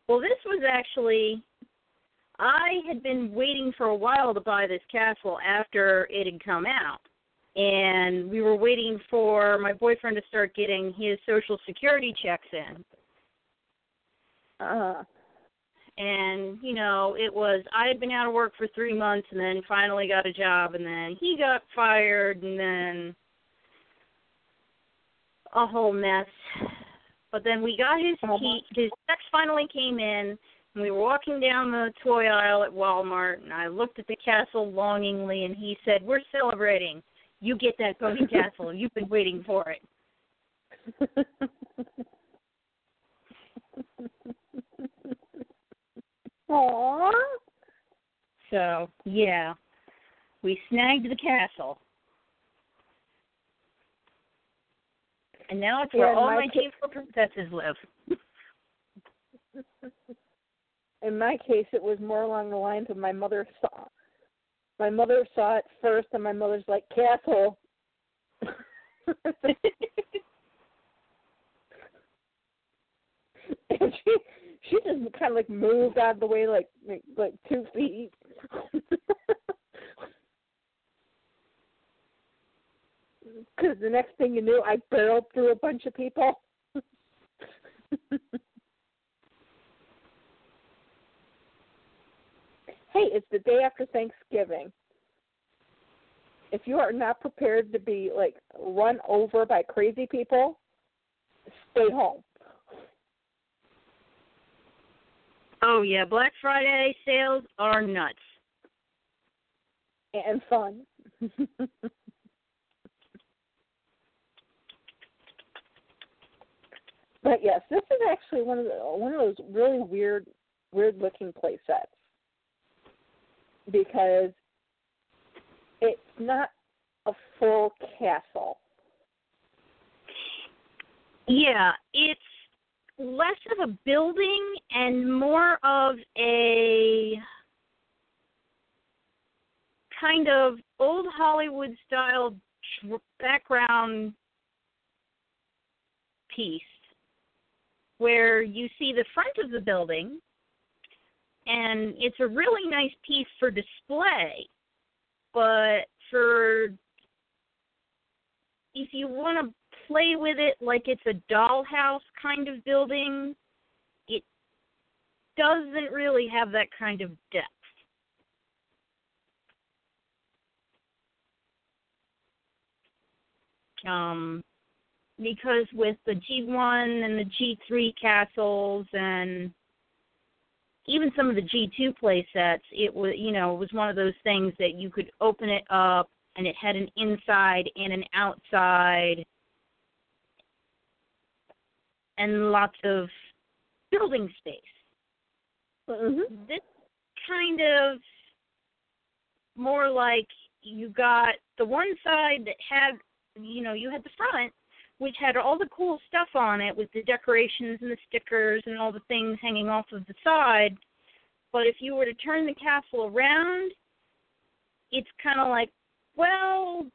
well, this was actually I had been waiting for a while to buy this castle after it had come out. And we were waiting for my boyfriend to start getting his social security checks in. Uh, And, you know, it was I had been out of work for 3 months and then finally got a job and then he got fired and then a whole mess. But then we got his key his checks finally came in we were walking down the toy aisle at Walmart, and I looked at the castle longingly, and he said, "We're celebrating. You get that pony (laughs) castle. You've been waiting for it." Aww. So yeah, we snagged the castle, and now it's where Yeah, all my my princesses live. (laughs) In my case, it was more along the lines of my mother saw. My mother saw it first, and my mother's like castle. (laughs) and she she just kind of like moved out of the way like like, like two feet. (laughs) Because the next thing you knew, I barreled through a bunch of people. (laughs) hey, it's the day after Thanksgiving. If you are not prepared to be like run over by crazy people, stay home. Oh yeah, Black Friday sales are nuts. and fun. (laughs) but yes, this is actually one of the one of those really weird weird looking play sets because it's not a full castle. Yeah, it's less of a building and more of a kind of old Hollywood style background piece where you see the front of the building and it's a really nice piece for display but for if you want to play with it like it's a dollhouse kind of building, it doesn't really have that kind of depth. Um, because with the G1 and the G3 castles and even some of the G2 play sets, it was you know it was one of those things that you could open it up and it had an inside and an outside and lots of building space. Mm-hmm. This kind of more like you got the one side that had you know you had the front which had all the cool stuff on it with the decorations and the stickers and all the things hanging off of the side but if you were to turn the castle around it's kind of like well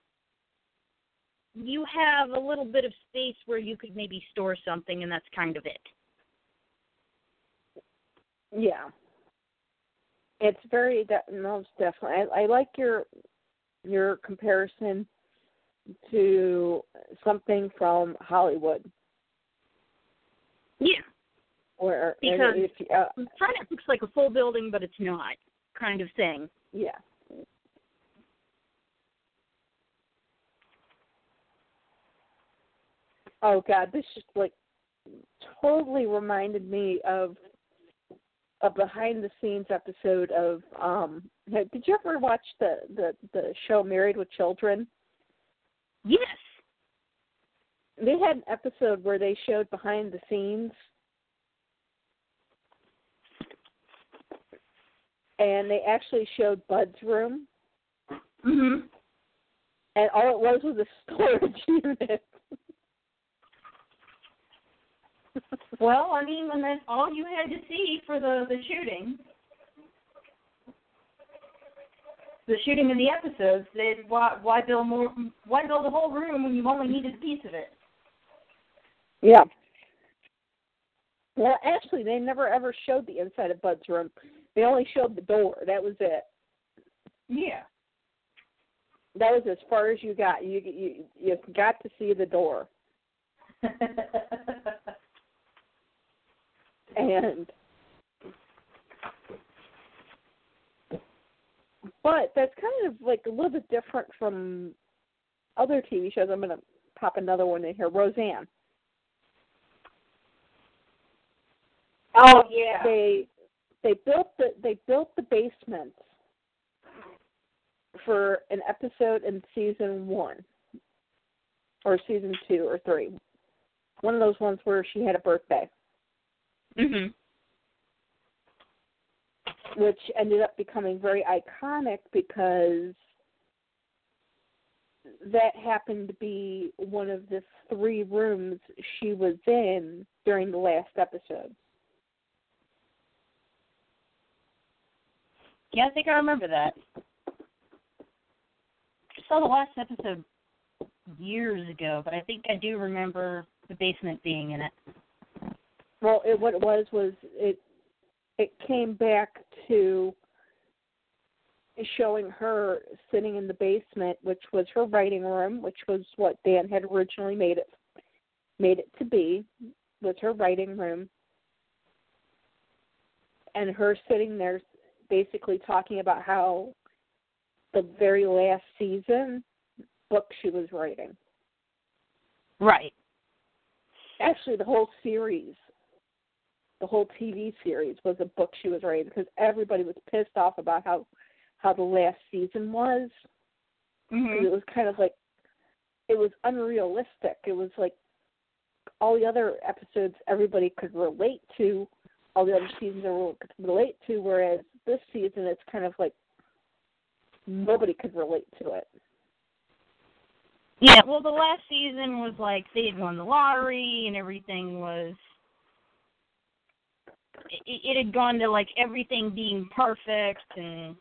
you have a little bit of space where you could maybe store something and that's kind of it Yeah. It's very de- most definitely. I, I like your your comparison to something from Hollywood, yeah where and Because- if uh, in front it looks like a full building but it's not kind of thing yeah. Oh God, this just like totally reminded me of a behind the scenes episode of um did you ever watch the the the show Married with Children? Yes they had an episode where they showed behind the scenes and they actually showed Bud's room Mhm. and all it was was a (laughs) storage unit. Well, I mean, when that's all you had to see for the the shooting, the shooting in the episodes, then why why build more? Why build a whole room when you only needed a piece of it? Yeah. Well, actually, they never ever showed the inside of Bud's room. They only showed the door. That was it. Yeah. That was as far as you got. You you you got to see the door, (laughs) and but that's kind of like a little bit different from other TV shows. I'm gonna pop another one in here. Roseanne. oh yeah. they they built the they built the basement for an episode in season one or season two or three. One of those ones where she had a birthday, Mhm. Which ended up becoming very iconic because that happened to be one of the three rooms she was in during the last episode. Yeah, I think I remember that. I saw the last episode years ago, but I think I do remember the basement being in it. Well, it, what it was was it it came back to showing her sitting in the basement, which was her writing room, which was what Dan had originally made it made it to be, was her writing room, and her sitting there basically talking about how the very last season book she was writing. Right. actually the whole series the whole tv series was a book she was writing because everybody was pissed off about how how the last season was 'Cause Mhm. it was kind of like it was unrealistic it was like all the other episodes everybody could relate to all the other seasons everyone could relate to whereas this season it's kind of like nobody could relate to it Yeah, well, the last season was like they had won the lottery and everything was. It, it had gone to like everything being perfect and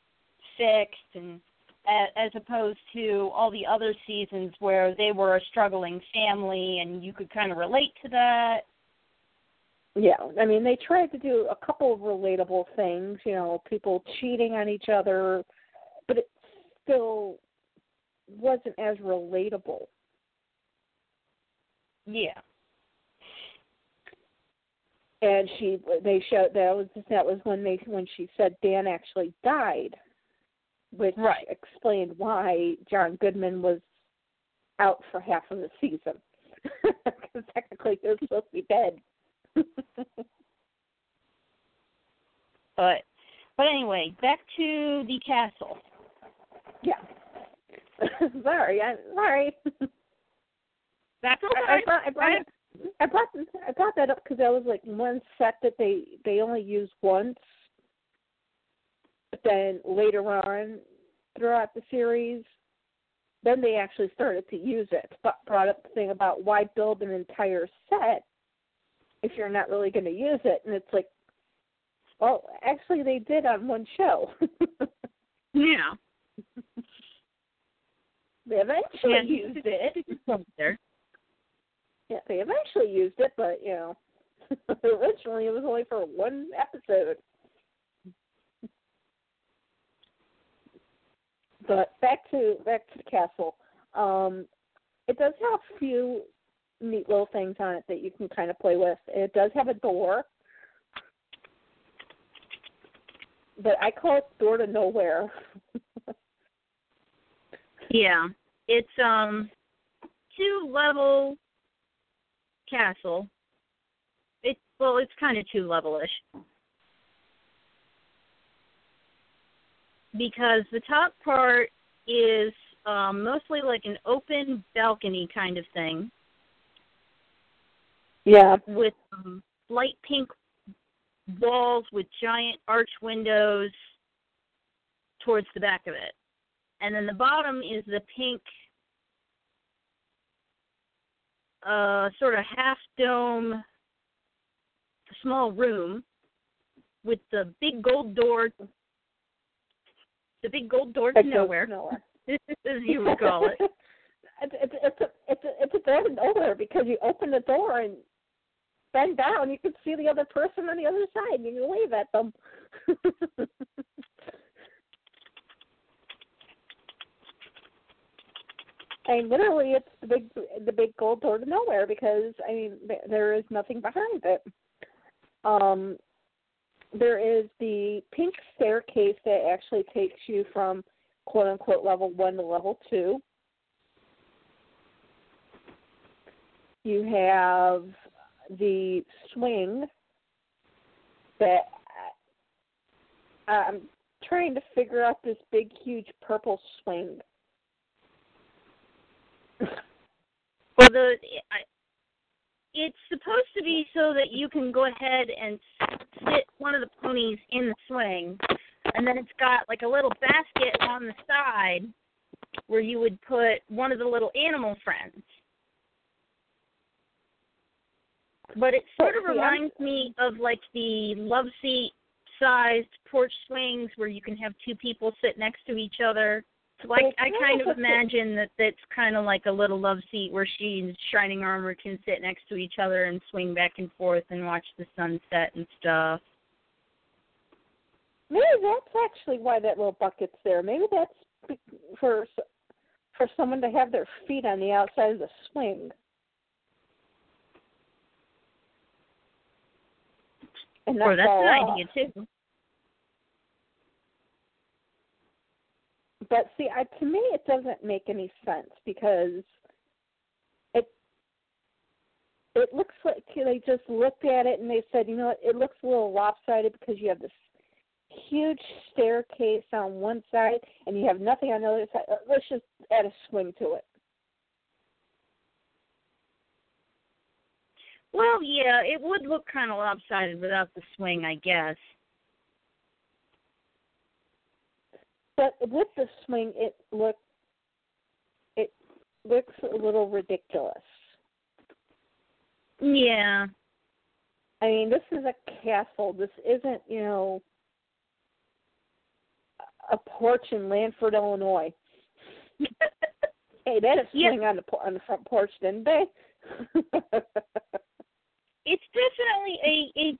fixed, and as, as opposed to all the other seasons where they were a struggling family and you could kind of relate to that. Yeah, I mean they tried to do a couple of relatable things, you know, people cheating on each other, but it still wasn't as relatable. Yeah. And she they showed that was that was when they when she said Dan actually died, which Right. explained why John Goodman was out for half of the season. (laughs) Because technically he was supposed to be dead. (laughs) But but anyway, back to the castle. yeah. (laughs) sorry, I'm sorry. That's I, I brought I brought I brought I brought that up because that was like one set that they they only used once, but then later on throughout the series, then they actually started to use it. But brought up the thing about why build an entire set if you're not really going to use it, and it's like, well, actually they did on one show. (laughs) Yeah. they eventually Yeah. used it. (laughs) There. Yeah, they eventually used it, but you know, (laughs) originally it was only for one episode. But back to back to the castle. Um, it does have a few neat little things on it that you can kind of play with. It does have a door, but I call it door to nowhere. (laughs) Yeah. It's um two level castle. It well, it's kind of two level-ish. Because the top part is um mostly like an open balcony kind of thing. Yeah. with um, light pink walls with giant arch windows towards the back of it. And then the bottom is the pink uh sort of half dome small room with the big gold door the big gold door to nowhere, nowhere. (laughs) as you would call it. (laughs) it's it's it's a it's a it's a door to nowhere because you open the door and bend down, you can see the other person on the other side, and you can wave at them. (laughs) I mean, literally, it's the big the big gold door to nowhere because I mean there is nothing behind it. Um, there is the pink staircase that actually takes you from quote unquote level one to level two. You have the swing that I'm trying to figure out this big, huge purple swing. Well, the it's supposed to be so that you can go ahead and sit one of the ponies in the swing, and then it's got like a little basket on the side where you would put one of the little animal friends. But it sort of oh, reminds me of like the love seat sized porch swings where you can have two people sit next to each other. So I, I kind of imagine that that's kind of like a little love seat where she and Shining Armor can sit next to each other and swing back and forth and watch the sunset and stuff. Maybe that's actually why that little bucket's there. Maybe that's for for someone to have their feet on the outside of the swing. And or not that's an idea too. But see, I, to me, it doesn't make any sense because it it looks like they just looked at it and they said, you know, what, it looks a little lopsided because you have this huge staircase on one side and you have nothing on the other side. Let's just add a swing to it. Well, yeah, it would look kind of lopsided without the swing, I guess. But with the swing, it look it looks a little ridiculous. Yeah. I mean, this is a castle. This isn't, you know, a porch in Lanford, Illinois. (laughs) Hey, they had a Yeah. swing on the on the front porch, didn't they? (laughs) it's definitely a a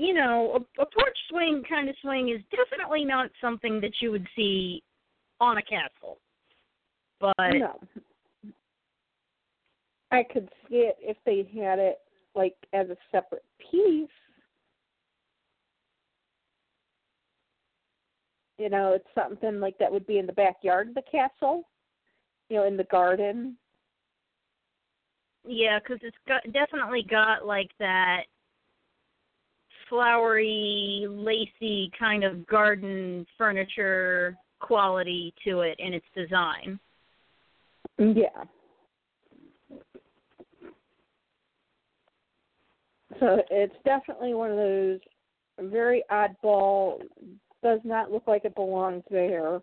you know a, a porch swing kind of swing is definitely not something that you would see on a castle but no. I could see it if they had it like as a separate piece. You know, it's something like that would be in the backyard of the castle. You know, in the garden. yeah because it's got definitely got like that flowery lacy kind of garden furniture quality to it in its design Yeah. So it's definitely one of those very oddball, does not look like it belongs there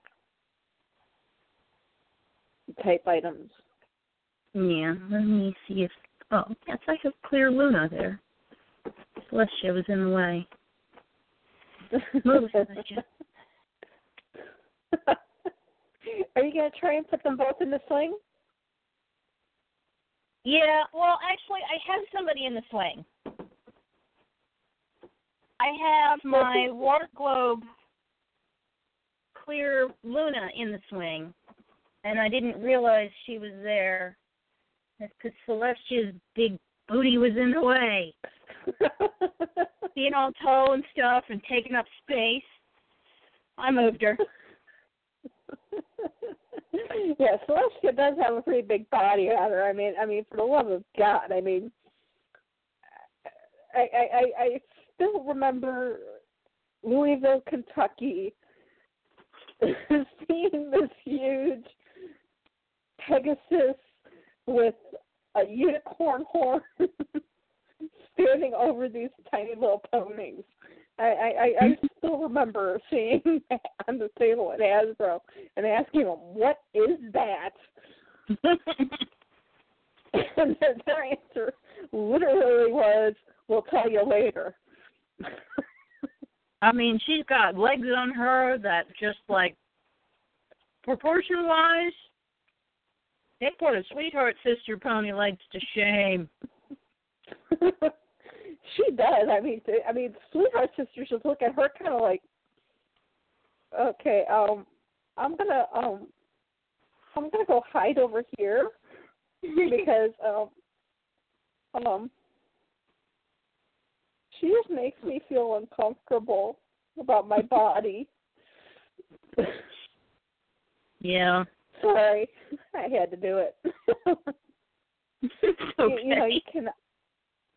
type items. yeah let me see if oh yes i have clear luna there celestia was in the way Move, (laughs) Celestia. Are you going to try and put them both in the sling? Yeah, well, actually, I have somebody in the swing. I have my water globe clear Luna in the swing, and I didn't realize she was there. That's because Celestia's big booty was in the way, (laughs) being all tall and stuff and taking up space. I moved her. (laughs) yeah, Celestia does have a pretty big body on her. I mean, I mean, for the love of God, I mean, I I I, I still remember Louisville, Kentucky, (laughs) seeing this huge Pegasus with a unicorn horn standing over these tiny little ponies. I I, I, I mm-hmm. still remember seeing (laughs) that on the table at Hasbro and asking them, "What is that?" (laughs) and their, their answer literally was, "We'll tell you later." (laughs) I mean, she's got legs on her that just like proportion wise, they put a sweetheart sister pony legs to shame. She does. I mean, I mean, sweetheart Sister just look at her kind of like, okay, um, I'm gonna um, I'm gonna go hide over here (laughs) because um, um, she just makes me feel uncomfortable about my (laughs) body. yeah. Sorry, I had to do it. okay. (laughs) you, you know, you can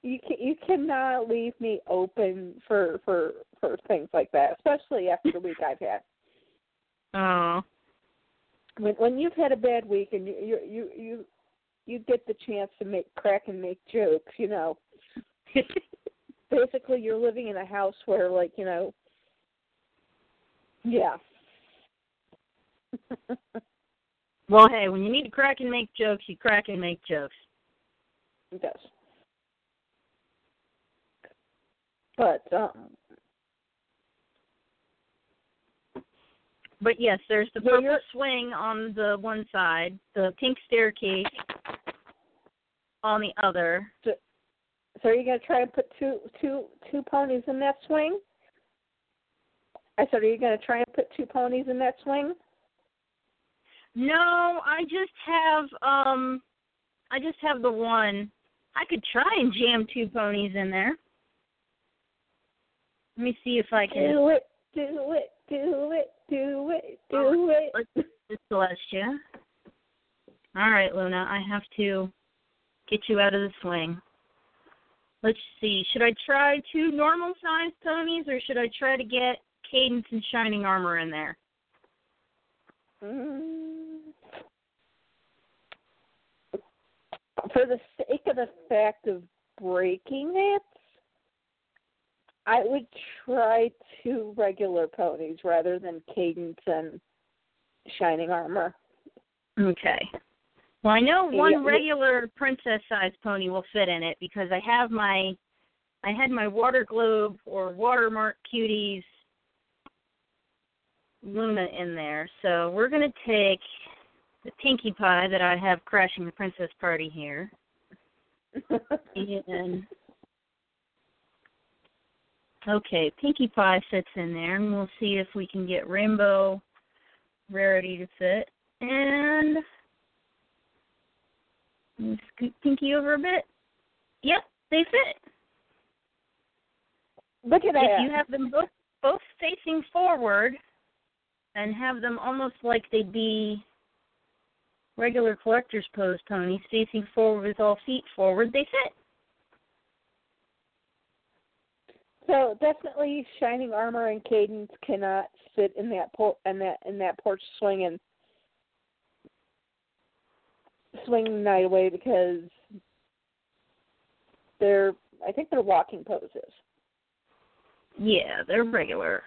you can you cannot leave me open for for for things like that, especially after the week I've had. Oh. When when you've had a bad week and you you you you, you get the chance to make crack and make jokes, you know. (laughs) Basically, you're living in a house where, like, you know, yeah. well, hey, when you need to crack and make jokes, you crack and make jokes. It does. But um But yes, there's the purple swing on the one side, the pink staircase on the other. so are you gonna try and put two two two ponies in that swing? I said, are you gonna try and put two ponies in that swing? No, I just have um I just have the one. I could try and jam two ponies in there. Let me see if I can Do it, do it, do it, do it, do it. let's this Celestia. All right, Luna, I have to get you out of the swing. Let's see. Should I try two normal sized ponies or should I try to get Cadance and Shining Armor in there? Mm. For the sake of the fact of breaking it, I would try two regular ponies rather than Cadance and Shining Armor. Okay. Well, I know one yeah. regular princess sized pony will fit in it because I have my I had my water globe or watermark cuties Luna in there. So we're gonna take the Pinkie Pie that I have crashing the princess party here. (laughs) And okay, Pinkie Pie fits in there and we'll see if we can get Rainbow Rarity to fit. And scoot Pinky over a bit. Yep, they fit. Look at that. If you have them both both facing forward and have them almost like they'd be regular collector's pose ponies facing forward with all feet forward, they fit. So definitely, Shining Armor and Cadance cannot sit in that por- in that in that porch swing and swing the night away because they're I think they're walking poses. Yeah, they're regular.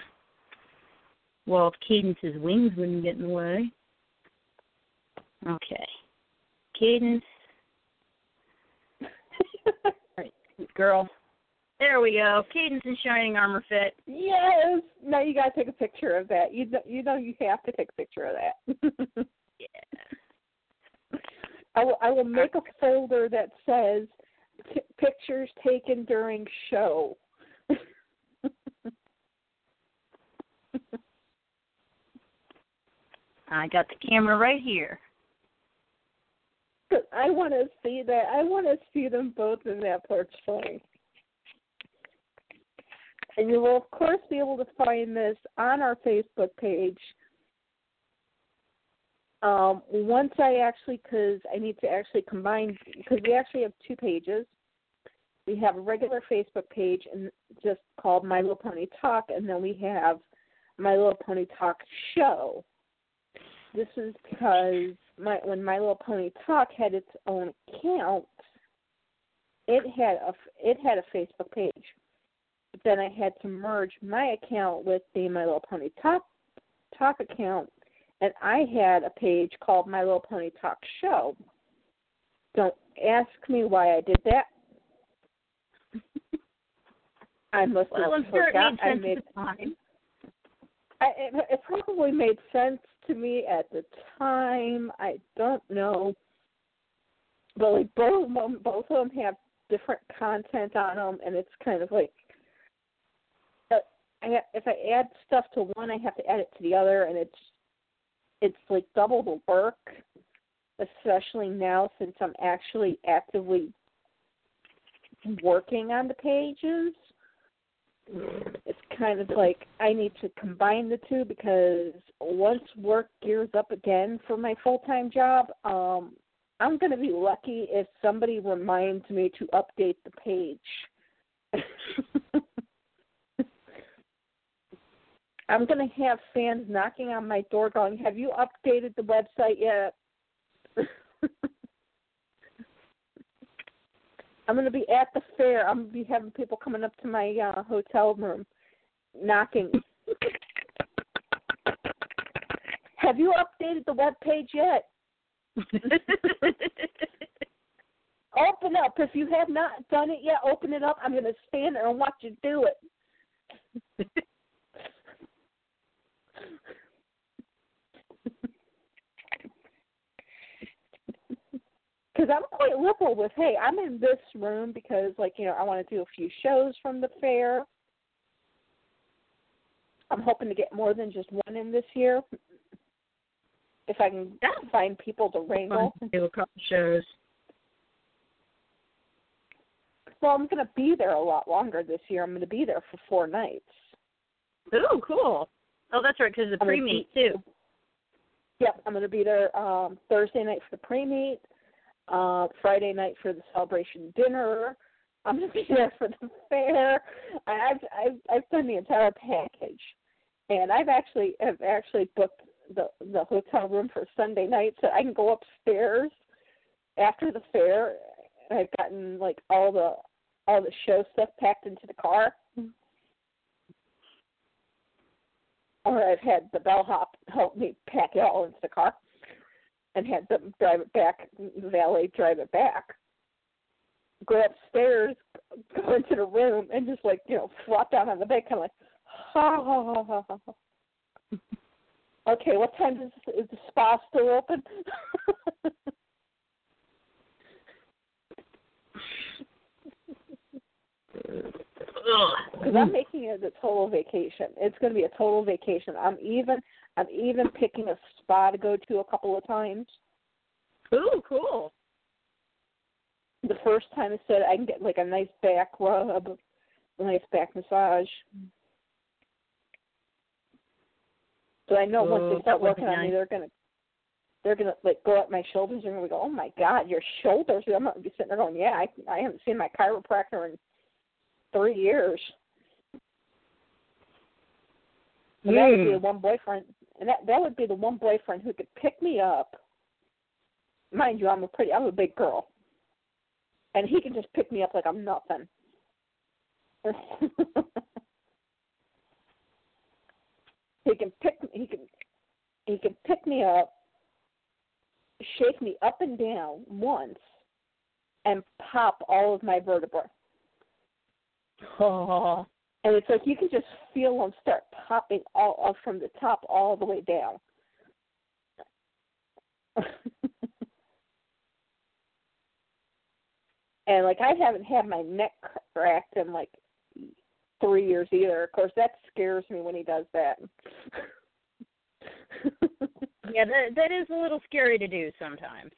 Well, if Cadance's wings wouldn't get in the way. Okay. Cadance. (laughs) Alright, girl. There we go. Cadance and Shining Armor fit. yes. Now you gotta take a picture of that. You know, you know you have to take a picture of that. (laughs) Yeah. I will I will make a folder that says pictures taken during show. (laughs) I got the camera right here. I want to see that. I want to see them both in that porch swing. And you will, of course, be able to find this on our Facebook page. Um, once I actually, because I need to actually combine, because we actually have two pages. We have a regular Facebook page and just called My Little Pony Talk, and then we have My Little Pony Talk Show. This is because my when My Little Pony Talk had its own account, it had a it had a Facebook page. Then I had to merge my account with the My Little Pony Talk Talk account, and I had a page called My Little Pony Talk Show. Don't ask me why I did that. (laughs) I must Well, have I'm sure it made I made at the time. I, it, it probably made sense to me at the time. I don't know, but like both of them, both of them have different content on them, and it's kind of like I if I add stuff to one, I have to add it to the other, and it's it's like double the work. Especially now, since I'm actually actively working on the pages it's kind of like I need to combine the two because once work gears up again for my full time job, um, I'm going to be lucky if somebody reminds me to update the page. (laughs) I'm going to have fans knocking on my door going, Have you updated the website yet? (laughs) I'm going to be at the fair. I'm going to be having people coming up to my uh, hotel room, knocking. (laughs) Have you updated the web page yet? (laughs) Open up. If you have not done it yet, open it up. I'm going to stand there and watch you do it. Because I'm quite liberal with, hey, I'm in this room because, like, you know, I want to do a few shows from the fair. I'm hoping to get more than just one in this year, if I can find people to wrangle. Do a couple shows. Well, I'm going to be there a lot longer this year. I'm going to be there for four nights. Ooh, cool. Oh, that's right, because the pre-meet too. Yep, I'm going to be there um Thursday night for the pre-meet, uh, Friday night for the celebration dinner. I'm going to be (laughs) there for the fair. I've I've I've done the entire package, and I've actually have actually booked the the hotel room for Sunday night so I can go upstairs after the fair. I've gotten like all the all the show stuff packed into the car. Or I've had the bellhop help me pack it all into the car and had them drive it back, the valet drive it back. Go upstairs, (laughs) go into the room, and just like, you know, flop down on the bed, kind of like, ha ha ha ha ha. (laughs) Okay, what time is, is the spa still open? (laughs) Because I'm making it a total vacation. It's going to be a total vacation. I'm even I'm even picking a spa to go to a couple of times. Ooh, cool. The first time I said I can get like a nice back rub, a nice back massage. So I know once Oh, they start working on me, they're gonna they're gonna like go up my shoulders and gonna go, oh my god, your shoulders. I'm gonna be sitting there going, yeah, I I haven't seen my chiropractor in three years. And that would be Mm. the one boyfriend, and that that would be the one boyfriend who could pick me up. Mind you, I'm a pretty, I'm a big girl, and he can just pick me up like I'm nothing. (laughs) he can pick, he can, he can pick me up, shake me up and down once, and pop all of my vertebrae. Oh, (laughs) (laughs) and it's like you can just feel them start popping all up from the top all the way down. (laughs) and like I haven't had my neck cracked in like three years either. Of course, that scares me when he does that. (laughs) yeah, that that is a little scary to do sometimes.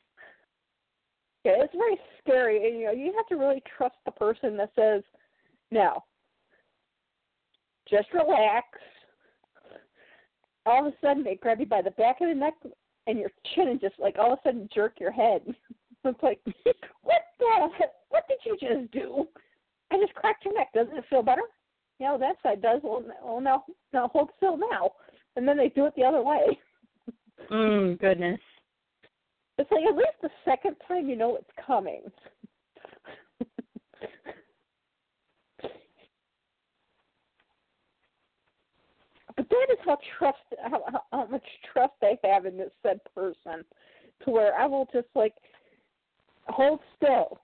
Yeah, it's very scary, and you know you have to really trust the person that says, "No, just relax." All of a sudden, they grab you by the back of the neck and your chin, and just like all of a sudden jerk your head. (laughs) it's like, what the? What did you just do? I just cracked your neck. Doesn't it feel better? Yeah, well, that side does. Well, well, no, no, hold still now. And then they do it the other way. Mm, goodness. It's like at least the second time you know it's coming. But that is how trust how, how how much trust I have in this said person, to where I will just like hold still.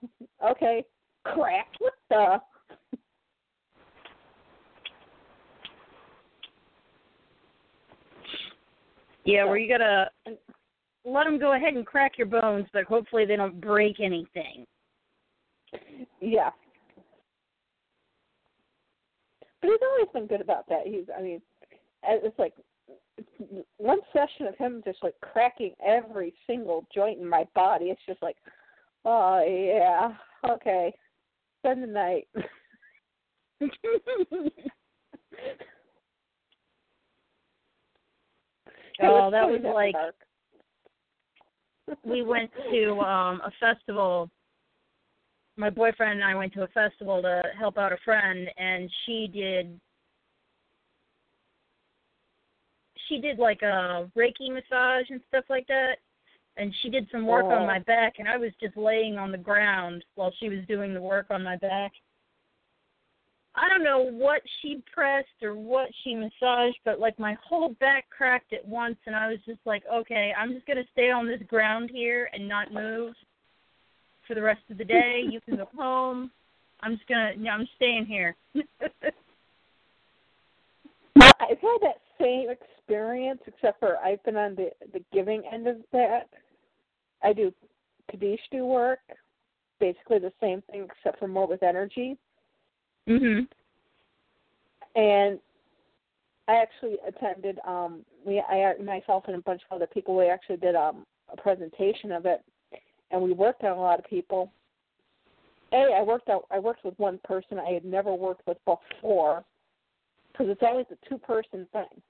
Okay, crack. What the? Yeah, where you gotta let them go ahead and crack your bones, but hopefully they don't break anything. Yeah. But he's always been good about that. He's, I mean, it's like one session of him just like cracking every single joint in my body. It's just like, oh yeah, okay, spend the night. (laughs) oh, that was like we went to um a festival my boyfriend and I went to a festival to help out a friend and she did she did like a Reiki massage and stuff like that. And she did some work oh. on my back and I was just laying on the ground while she was doing the work on my back. I don't know what she pressed or what she massaged, but like my whole back cracked at once, and I was just like, okay, I'm just gonna stay on this ground here and not move for the rest of the day. you can go home. I'm just gonna, yeah, I'm staying here. (laughs) I've had that same experience, except for I've been on the the giving end of that. I do Kadishtu work, basically the same thing, except for more with energy. Mhm. And I actually attended. Um, we, I, myself, and a bunch of other people, we actually did um, a presentation of it, and we worked on a lot of people. A, I worked out. I worked with one person I had never worked with before, because it's always a two-person thing.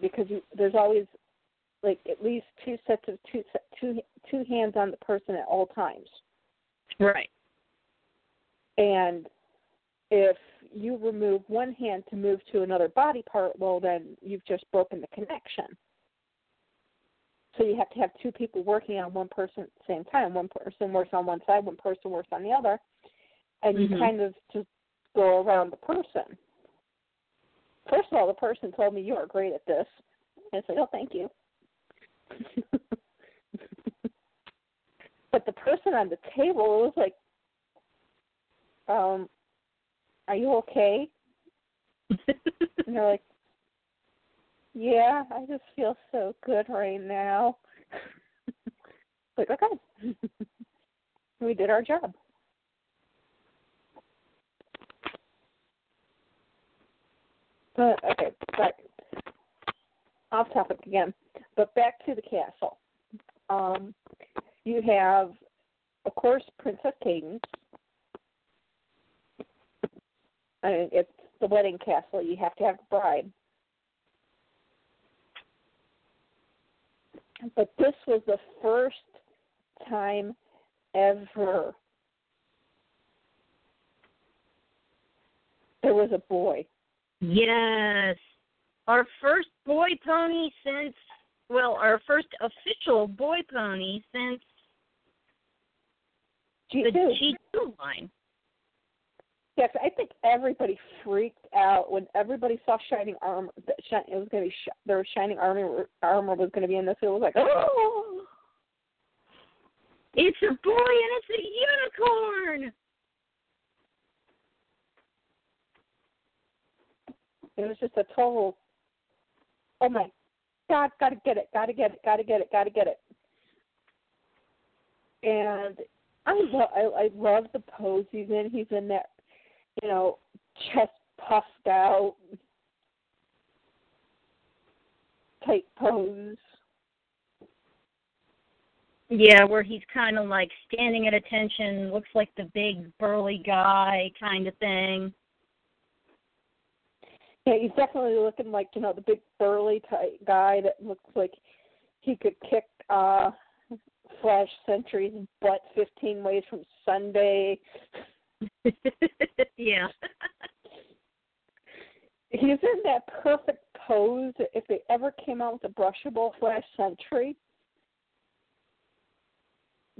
Because you, there's always like at least two sets of two two two hands on the person at all times. Right. And if you remove one hand to move to another body part, well, then you've just broken the connection. So you have to have two people working on one person at the same time. One person works on one side, one person works on the other, and you Mhm. kind of just go around the person. First of all, the person told me you are great at this. And I said, "Oh, thank you." (laughs) but the person on the table was like, um, are you okay? And they're like, yeah, I just feel so good right now. (laughs) like, okay. (laughs) we did our job. But, okay, back, off topic again. But back to the castle. Um, you have, of course, Princess Cadance. I mean, it's the wedding castle. You have to have a bride. But this was the first time ever there was a boy. Yes. Our first boy pony since well, our first official boy pony since G2. the G two line. Yes, I think everybody freaked out when everybody saw shining armor. That shi- it was going to be sh- there was shining armor. Armor was going to be in this. It was like, oh, It's a boy and it's a unicorn. It was just a total. Oh my God! Got to get it! Got to get it! Got to get it! Got to get it! And I love I, I love the pose he's in. He's in that, you know, chest puffed out, tight pose. Yeah, where he's kind of like standing at attention, looks like the big burly guy kind of thing. Yeah, he's definitely looking like you know the big burly type guy that looks like he could kick uh Flash Sentry's butt fifteen ways from Sunday. (laughs) yeah. (laughs) He's in that perfect pose. If they ever came out with a brushable Flash Sentry,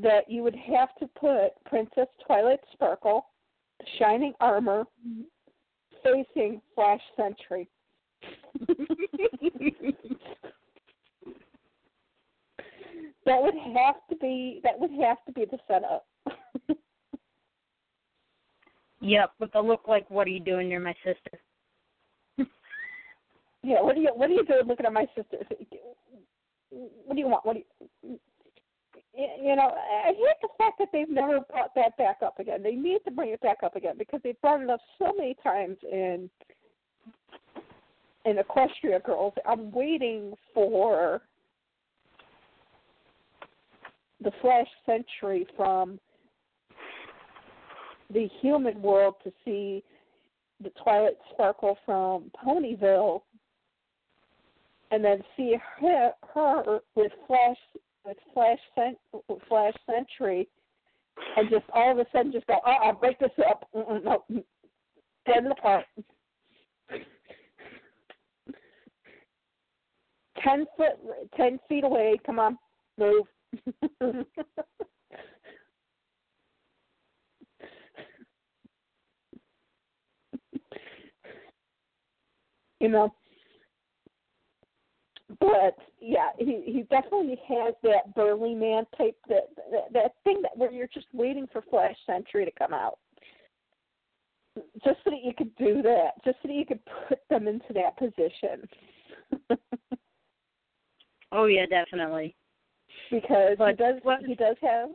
that you would have to put Princess Twilight Sparkle, Shining Armor, facing Flash Sentry. (laughs) that would have to be that would have to be the setup. yep, with the look like, what are you doing? You're my sister. yeah, what do you what are you doing looking at my sister? What do you want? What do you you know, I hate the fact that they've never brought that back up again. They need to bring it back up again because they've brought it up so many times in in Equestria Girls. I'm waiting for the Flash Sentry from the human world to see the Twilight Sparkle from Ponyville, and then see her, her with Flash with Flash Cent- Flash Sentry, and just all of a sudden just go, oh, I'll break this up. Mm-mm, no, dead apart. Ten foot, ten feet away. Come on, move. (laughs) you know, but yeah, he he definitely has that burly man type that that, that thing that where you're just waiting for Flash Sentry to come out. Just so that you could do that, just so that you could put them into that position. (laughs) oh yeah, definitely. Because but he does what, he does have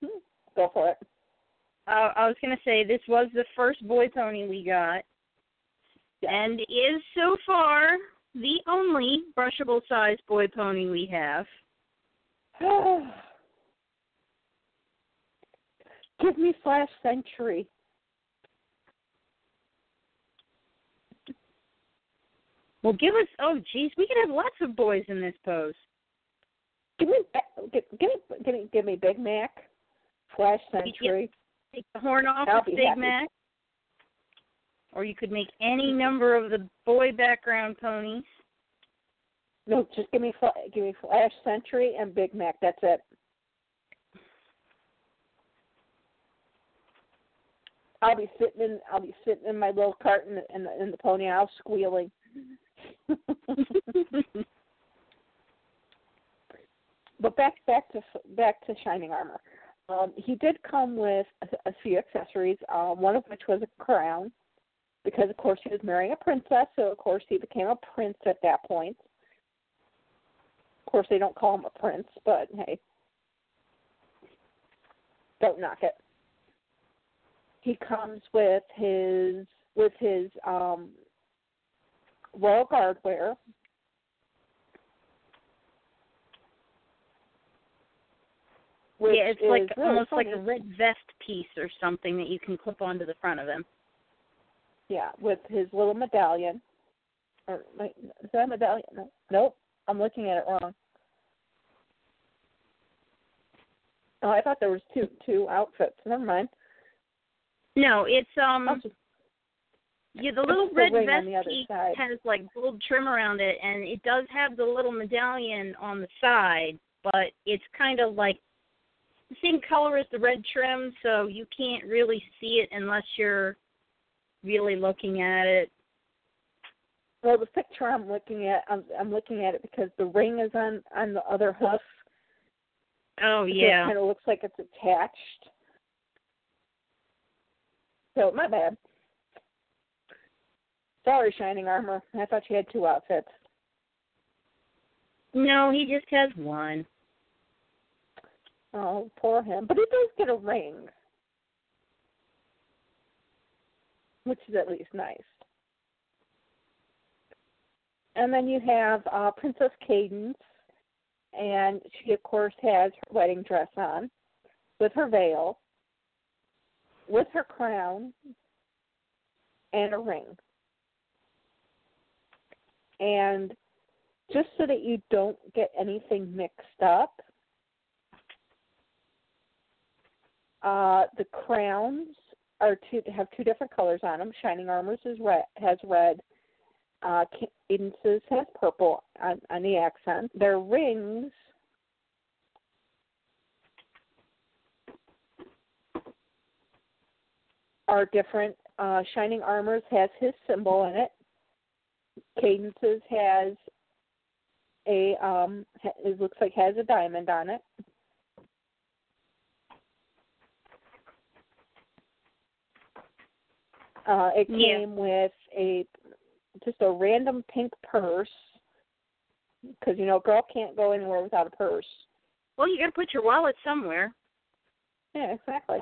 hmm, go for it. Uh, I was gonna say this was the first boy pony we got. Yeah. And is so far the only brushable size boy pony we have. (sighs) Give me Flash Sentry. Well, give us. Oh, geez, we could have lots of boys in this pose. Give me, give, give me, give me, give me Big Mac, Flash Sentry. Take the horn off I'll of Big happy. Mac. Or you could make any number of the boy background ponies. No, just give me, give me Flash Sentry and Big Mac. That's it. I'll be sitting in, I'll be sitting in my little cart in the, in the, in the pony house squealing. (laughs) but back back to back to Shining Armor. Um, he did come with a, a few accessories, um, one of which was a crown, because of course he was marrying a princess, so of course he became a prince at that point. Of course they don't call him a prince, but hey, don't knock it. He comes with his with his um, royal guard wear, which yeah, it's like almost like a red vest piece or something that you can clip onto the front of him. Yeah, with his little medallion. Or is that a medallion? No. Nope, I'm looking at it wrong. Oh, I thought there was two two outfits. Never mind. No, it's um I'll yeah, the little red vest piece has like gold trim around it and it does have the little medallion on the side, but it's kind of like the same color as the red trim, so you can't really see it unless you're really looking at it. Well, the picture I'm looking at, I'm, I'm looking at it because the ring is on on the other hoof. Oh so yeah. It kind of looks like it's attached. So my bad. Sorry, Shining Armor. I thought you had two outfits. No, he just has one. Oh, poor him. But he does get a ring, which is at least nice. And then you have uh, Princess Cadance, and she, of course, has her wedding dress on with her veil, with her crown, and a ring. And just so that you don't get anything mixed up, uh, the crowns are two have two different colors on them. Shining Armors is red has red. Uh, Cadance's has purple on, on the accent. Their rings are different uh, Shining Armors has his symbol in it. Cadance's has a um it looks like has a diamond on it. Uh, it Yeah. came with a just a random pink purse because you know, a girl can't go anywhere without a purse. Well, you got to put your wallet somewhere. Yeah, exactly.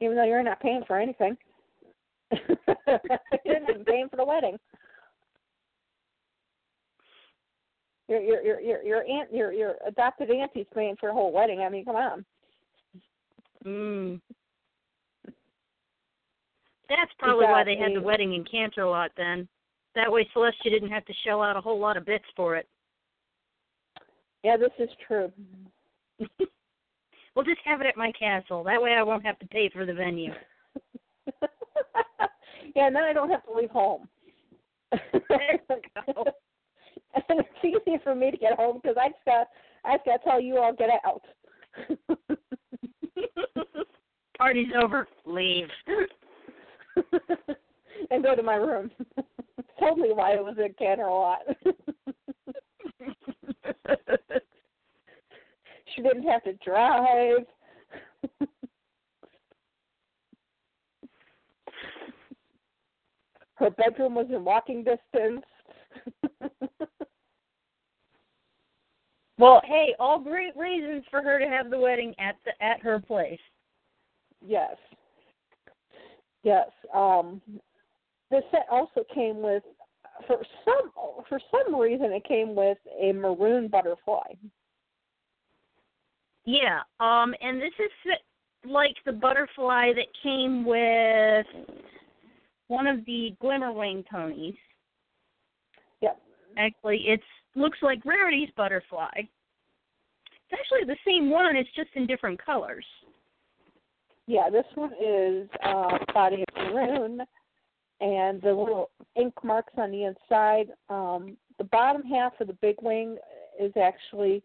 Even though you're not paying for anything, (laughs) you're not paying for the wedding. Your your your your your aunt your your adopted auntie's paying for the whole wedding. I mean, come on. Mm. That's probably got why they had the wedding in Canterlot then. That way Celestia didn't have to shell out a whole lot of bits for it. Yeah, this is true. (laughs) we'll just have it at my castle. That way I won't have to pay for the venue. (laughs) yeah, and then I don't have to leave home. There you (laughs) go. and it's easy for me to get home because I just got I just got to tell you all get out. Party's over. Leave. (laughs) and go to my room. (laughs) totally why it was in Canterlot. (laughs) she didn't have to drive. Her bedroom was in walking distance. well, hey, all great reasons for her to have the wedding at the at her place. yes. Yes. Um the set also came with for some for some reason it came with a maroon butterfly. Yeah, um, and this is like the butterfly that came with one of the Glimmerwing ponies. Yep. Actually, it's looks like Rarity's butterfly. It's actually the same one. It's just in different colors. Yeah, this one is uh, body of maroon, and the little ink marks on the inside. Um, the bottom half of the big wing is actually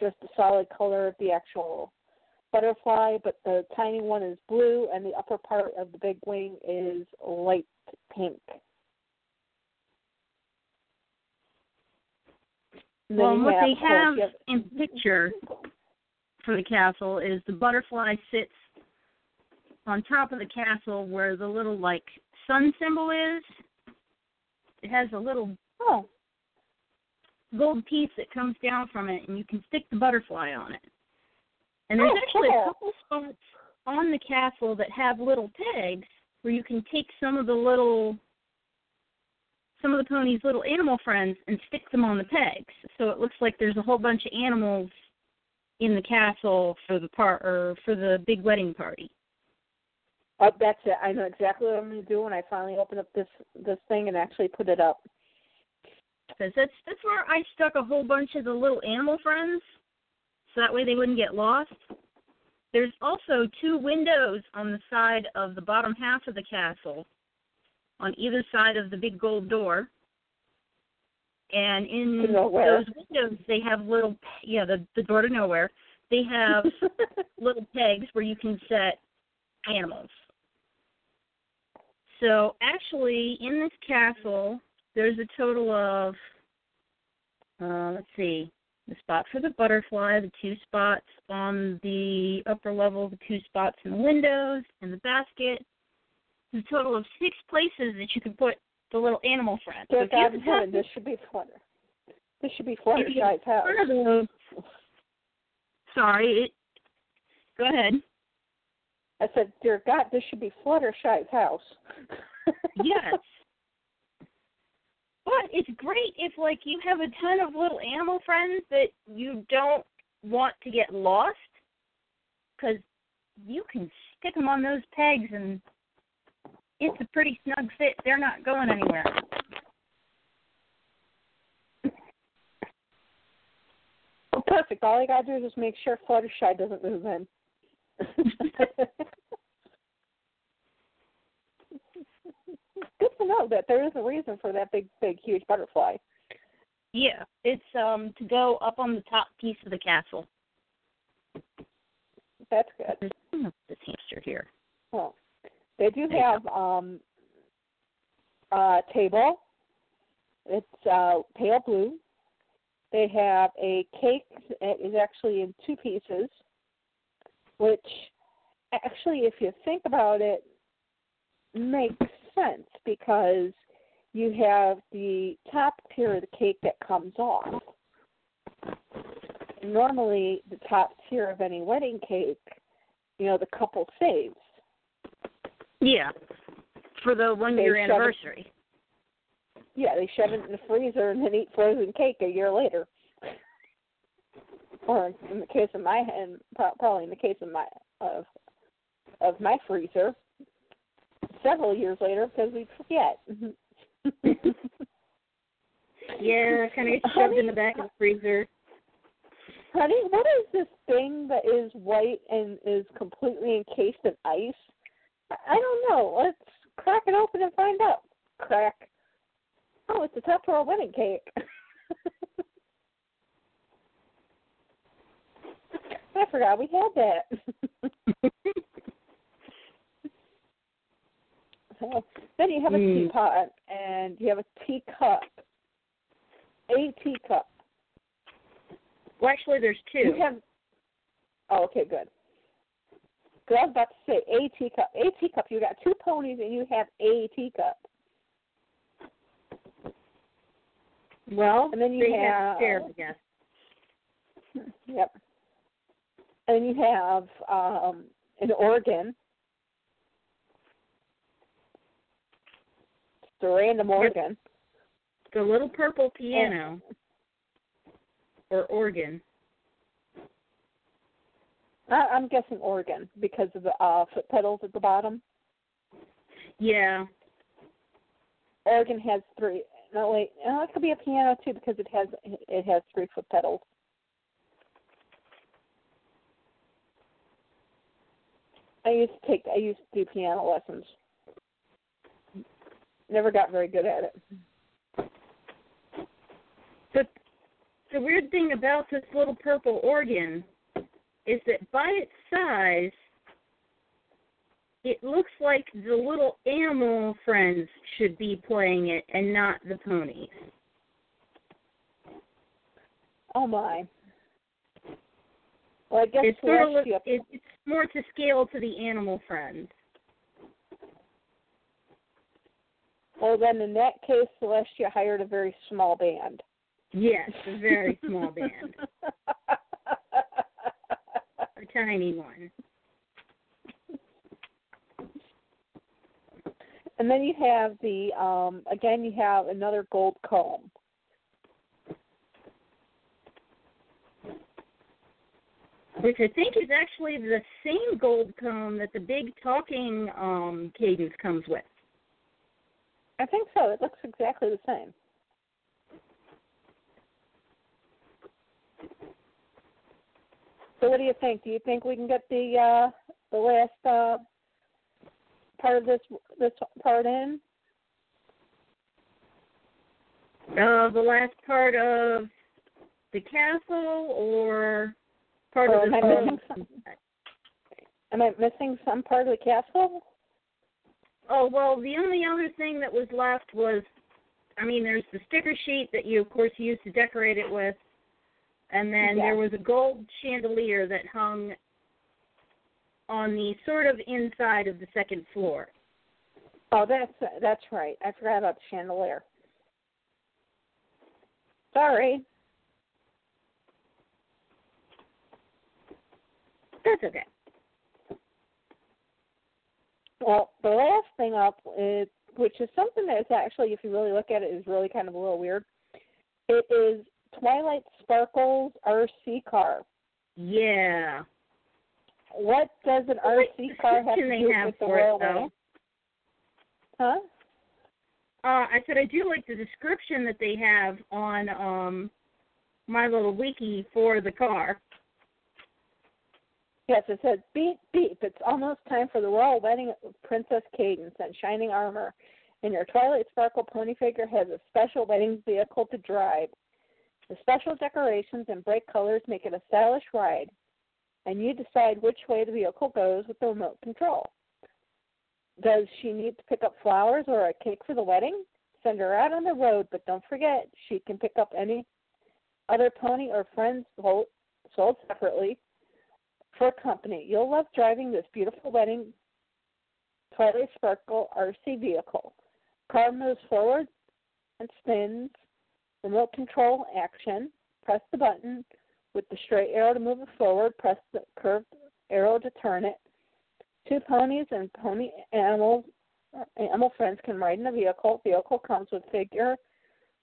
just the solid color of the actual butterfly, but the tiny one is blue, and the upper part of the big wing is light pink. Well, what they of course, have- in picture for the castle is the butterfly sits on top of the castle where the little like sun symbol is. It has a little oh, gold piece that comes down from it, and you can stick the butterfly on it. And there's Oh, actually cool. a couple spots on the castle that have little pegs where you can take some of the little some of the pony's little animal friends and stick them on the pegs. So it looks like there's a whole bunch of animals in the castle for the part or for the big wedding party. Oh, that's it. I know exactly what I'm going to do when I finally open up this this thing and actually put it up. Because that's that's where I stuck a whole bunch of the little animal friends, so that way they wouldn't get lost. There's also two windows on the side of the bottom half of the castle, on either side of the big gold door. And in nowhere. those windows, they have little yeah the the door to nowhere. They have (laughs) little pegs where you can set animals. So actually, in this castle, there's a total of uh, let's see, the spot for the butterfly, the two spots on the upper level, the two spots in the windows, and the basket. There's a total of six places that you can put the little animal friend. So if you God in have this should be Flutter. This should be (laughs) Fluttershy's house. one of those, sorry, it, go ahead. I said, Dear God, this should be Fluttershy's house. yes. (laughs) But it's great if like you have a ton of little animal friends that you don't want to get lost cuz you can stick them on those pegs and it's a pretty snug fit. They're not going anywhere. Well, perfect. All I gotta do is just make sure Fluttershy doesn't move in. (laughs) Good to know that there is a reason for that big, big, huge butterfly. Yeah, it's um to go up on the top piece of the castle. That's good. There's this hamster here. Well, they do have um uh, table. It's uh, pale blue. They have a cake It is actually in two pieces, which actually, if you think about it, makes sense because you have the top tier of the cake that comes off. Normally, the top tier of any wedding cake, you know, the couple saves. Yeah. For the one year shove it- anniversary. Yeah, they shove it in the freezer and then eat frozen cake a year later. or in the case of my and probably in the case of my of of my freezer, several years later because we forget. (laughs) Yeah, kind of shoved in the back of the freezer. Honey, what is this thing that is white and is completely encased in ice? I don't know. Let's crack it open and find out. Crack. Oh, it's the top to our wedding cake. (laughs) I forgot we had that. (laughs) so, (laughs) then you have a Mm. teapot and you have a teacup. A teacup. Well, actually, there's two. You have. Oh, okay, good. 'Cause I was about to say a teacup. A teacup. You got two ponies and you have a teacup. Well, And then you they have have- stairs, I guess. (laughs) Yep. And you have um an organ. It's a random organ. The little purple piano or organ. I, I'm guessing organ because of the uh foot pedals at the bottom. Yeah. Organ has three. No, wait. No, it could be a piano too because it has it has three foot pedals. I used to take. I used to do piano lessons. Never got very good at it. But the weird thing about this little purple organ is that by its size, it looks like the little animal friends should be playing it and not the ponies. Oh my. Well, I guess It's sort of it, it's more to scale to the animal friends. Well, then in that case, Celestia hired a very small band. Yes, a very small band, (laughs) a tiny one. and then you have the um again you have another gold comb. which I think is actually the same gold comb that the big talking um Cadance comes with. I think so. It looks exactly the same. So what do you think? Do you think we can get the uh the last uh part of this this part in? Uh the last part of the castle or part Or of the am I missing phone? Am I missing some part of the castle? Oh well the only other thing that was left was I mean there's the sticker sheet that you of course used to decorate it with and then Yeah. there was a gold chandelier that hung on the sort of inside of the second floor. Oh, that's that's right. I forgot about the chandelier. Sorry. That's okay. Well, the last thing up is, which is something that's actually, if you really look at it, is really kind of a little weird. It is Twilight Sparkles RC car. Yeah. What does an What RC car have to do have with the for it, royal though? Huh? Uh, I said I do like the description that they have on um my little wiki for the car. Yes, it says beep beep. It's almost time for the royal wedding of Princess Cadance and shining armor. And your Twilight Sparkle pony figure has a special wedding vehicle to drive. The special decorations and bright colors make it a stylish ride, and you decide which way the vehicle goes with the remote control. Does she need to pick up flowers or a cake for the wedding? Send her out on the road, but don't forget she can pick up any other pony or friends sold, sold separately for a company. You'll love driving this beautiful wedding Twilight Sparkle RC vehicle. Car moves forward and spins. Remote control action. Press the button with the straight arrow to move it forward. Press the curved arrow to turn it. Two ponies and pony animals animal friends can ride in the vehicle. Vehicle comes with figure,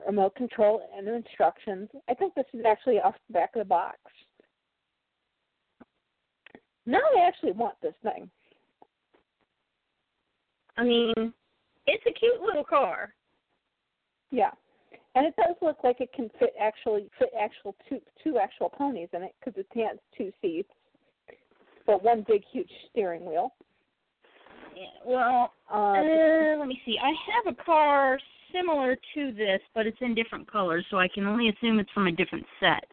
remote control, and instructions. I think this is actually off the back of the box. Now I actually want this thing. I mean, it's a cute little car. Yeah, and it does look like it can fit actually fit actual two two actual ponies in it because it has two seats, but one big huge steering wheel. Yeah, well, Uh, uh, let me see. I have a car similar to this, but it's in different colors, so I can only assume it's from a different set.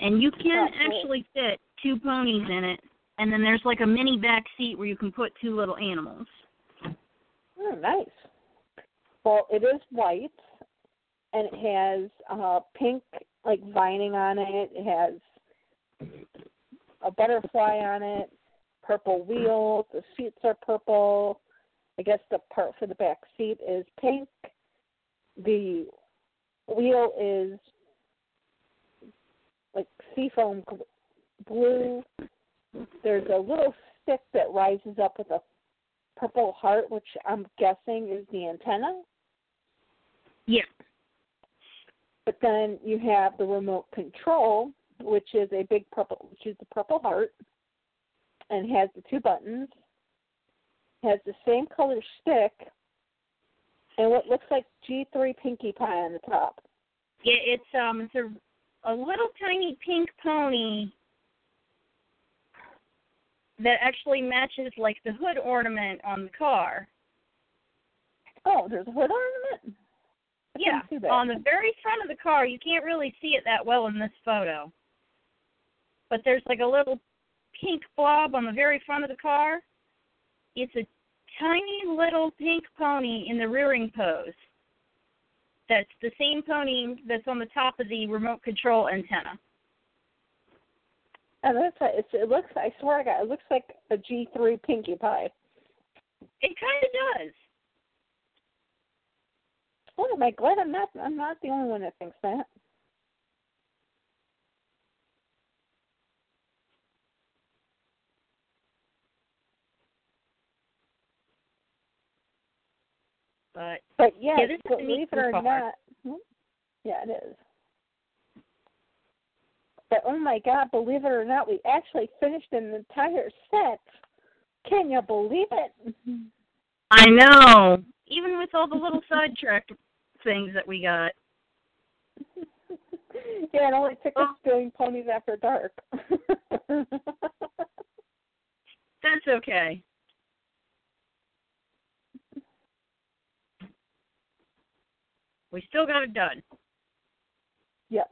And you can actually fit two ponies in it, and then there's like a mini back seat where you can put two little animals. Oh, nice. Well, it is white, and it has uh, pink like vining on it. It has a butterfly on it, purple wheels. The seats are purple. I guess the part for the back seat is pink. The wheel is like seafoam blue. There's a little stick that rises up with a purple heart, which I'm guessing is the antenna. Yeah. But then you have the remote control, which is a big purple, which is the purple heart, and has the two buttons. Has the same color stick, and what looks like G3 Pinkie Pie on the top. Yeah, it's um it's a a little tiny pink pony that actually matches like the hood ornament on the car. Oh, there's a hood ornament. I Yeah, couldn't see that. on the very front of the car, you can't really see it that well in this photo. But there's like a little pink blob on the very front of the car. It's a tiny little pink pony in the rearing pose. That's the same pony that's on the top of the remote control antenna. And that's a, it's, it looks. I swear to God, it looks like a G3 Pinkie Pie. It kind of does. Oh, am I glad I'm not? I'm not the only one that thinks that. But But yeah, Yeah, this is believe it or not, hmm? yeah, it is. But oh my God, believe it or not, we actually finished an entire set. Can you believe it? I know. Even with all the little sidetrack things that we got. (laughs) yeah, it only took us Oh. doing ponies after dark. (laughs) That's okay. We still got it done. Yep.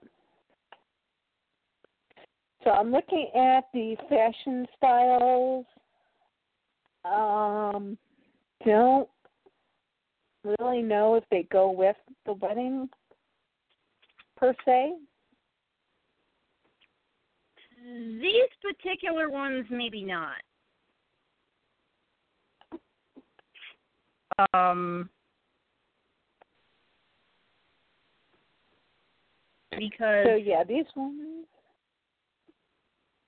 So I'm looking at the fashion styles. Um, don't really know if they go with the wedding per se. These particular ones, maybe not. Um, because So yeah, these ones.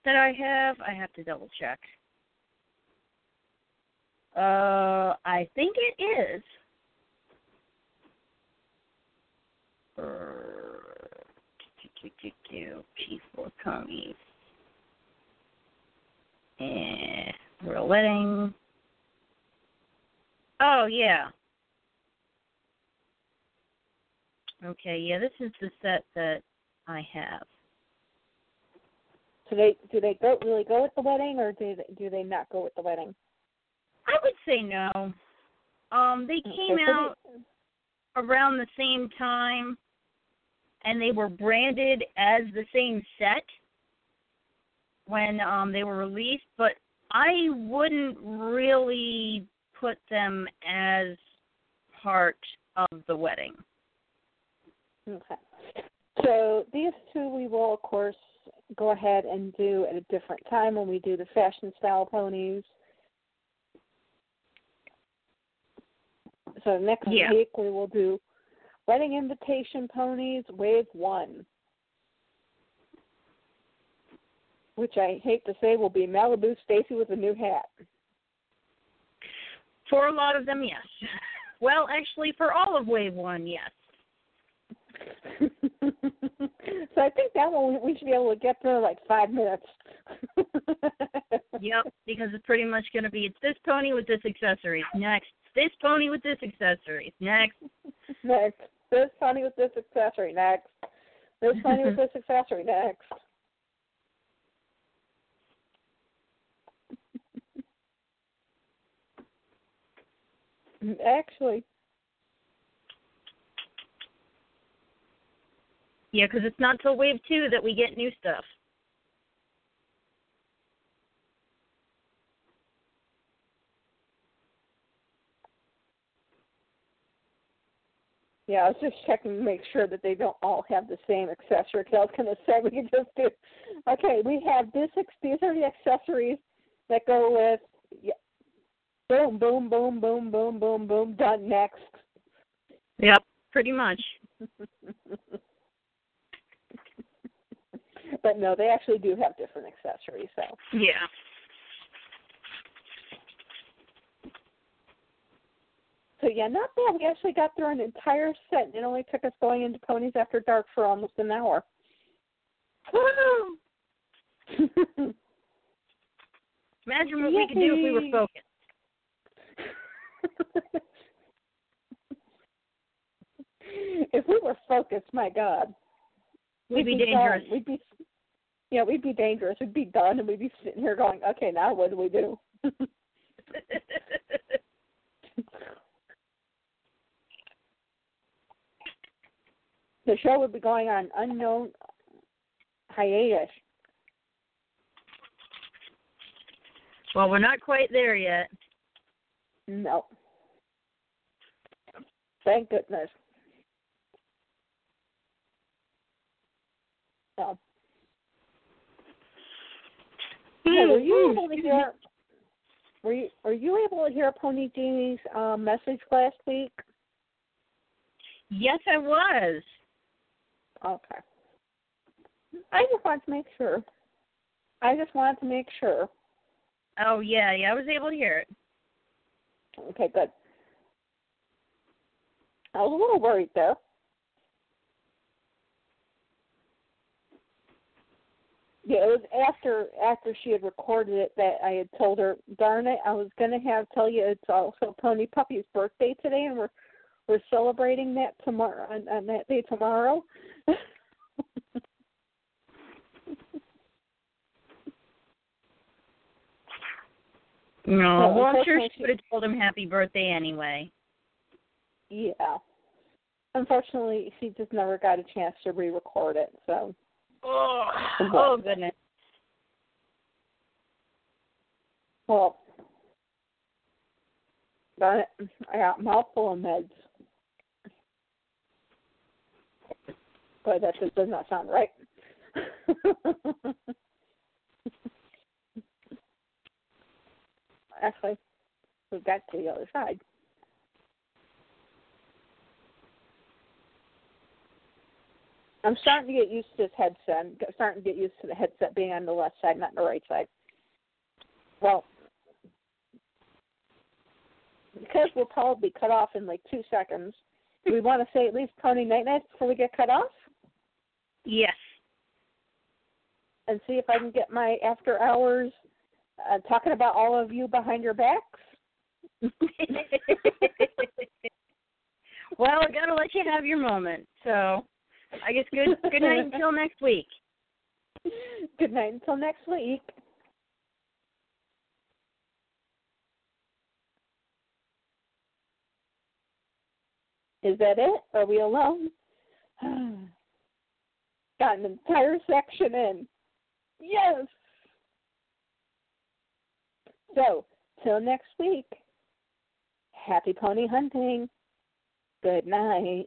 That I have, I have to double check. Uh, I think it is. For ponies. And royal wedding. Oh yeah. Okay, yeah, this is the set that I have. So they do they go really go with the wedding, or do they, do they not go with the wedding? I would say no. Um, they came so out around the same time and they were branded as the same set when um they were released, but I wouldn't really put them as part of the wedding. Okay. So these two we will of course go ahead and do at a different time when we do the fashion style ponies. So next Yeah. week we will do wedding invitation ponies wave one. Which I hate to say will be Malibu Stacy with a new hat. For a lot of them, yes. Well, actually, for all of Wave One, yes. (laughs) so I think that one we should be able to get through in like five minutes. Yep, because it's pretty much going to be it's this pony with this accessory. Next, this pony with this accessory. Next, Next. This pony with this accessory. Next. This pony with this accessory. Next. (laughs) Actually, yeah, because it's not till Wave Two that we get new stuff. yeah, I was just checking to make sure that they don't all have the same accessory. Because I was going (laughs) to say we just do. Okay, we have this. These are the accessories that go with. Yeah, boom, boom, boom, boom, boom, boom, boom. Done. Next. Yep, pretty much. (laughs) but no, they actually do have different accessories. So Yeah. so yeah, not bad. We actually got through an entire set. and It only took us going into Ponies After Dark for almost an hour. Woo! (laughs) Imagine what we could do if we were focused. (laughs) if we were focused, my God, We'd be done. dangerous. We'd be, yeah, we'd be dangerous. We'd be done, and we'd be sitting here going, "Okay, now what do we do?" (laughs) the show would be going on unknown hiatus. well, we're not quite there yet. No. Thank goodness. No. Hey, were you able to hear? Were you were you able to hear Pony Jeannie's um, message last week? Yes, I was. Okay. I just wanted to make sure. I just wanted to make sure. Oh yeah, yeah, I was able to hear it. Okay, good. I was a little worried though. Yeah, it was after after she had recorded it that I had told her, darn it, I was gonna have tell you it's also Pony Puppy's birthday today and we're we're celebrating that tomorrow on, on that day tomorrow. (laughs) No, well, I'm sure she would have told him happy birthday anyway. yeah. Unfortunately she just never got a chance to re record it, so Oh, Oh, goodness. Well, it, I got a mouthful of meds. But that just does not sound right. (laughs) Actually, we've got to the other side. I'm starting to get used to this headset. I'm starting to get used to the headset being on the left side, not the right side. Well, because we'll probably cut off in like two seconds, do we want to say at least Pony Night Night before we get cut off Yes. and see if I can get my after hours uh, talking about all of you behind your backs? (laughs) well, I gotta let you have your moment. So, I guess good good night until next week. (laughs) Good night until next week. Is that it? Are we alone? (sighs) Got an entire section in. Yes. So, till next week, happy pony hunting. Good night.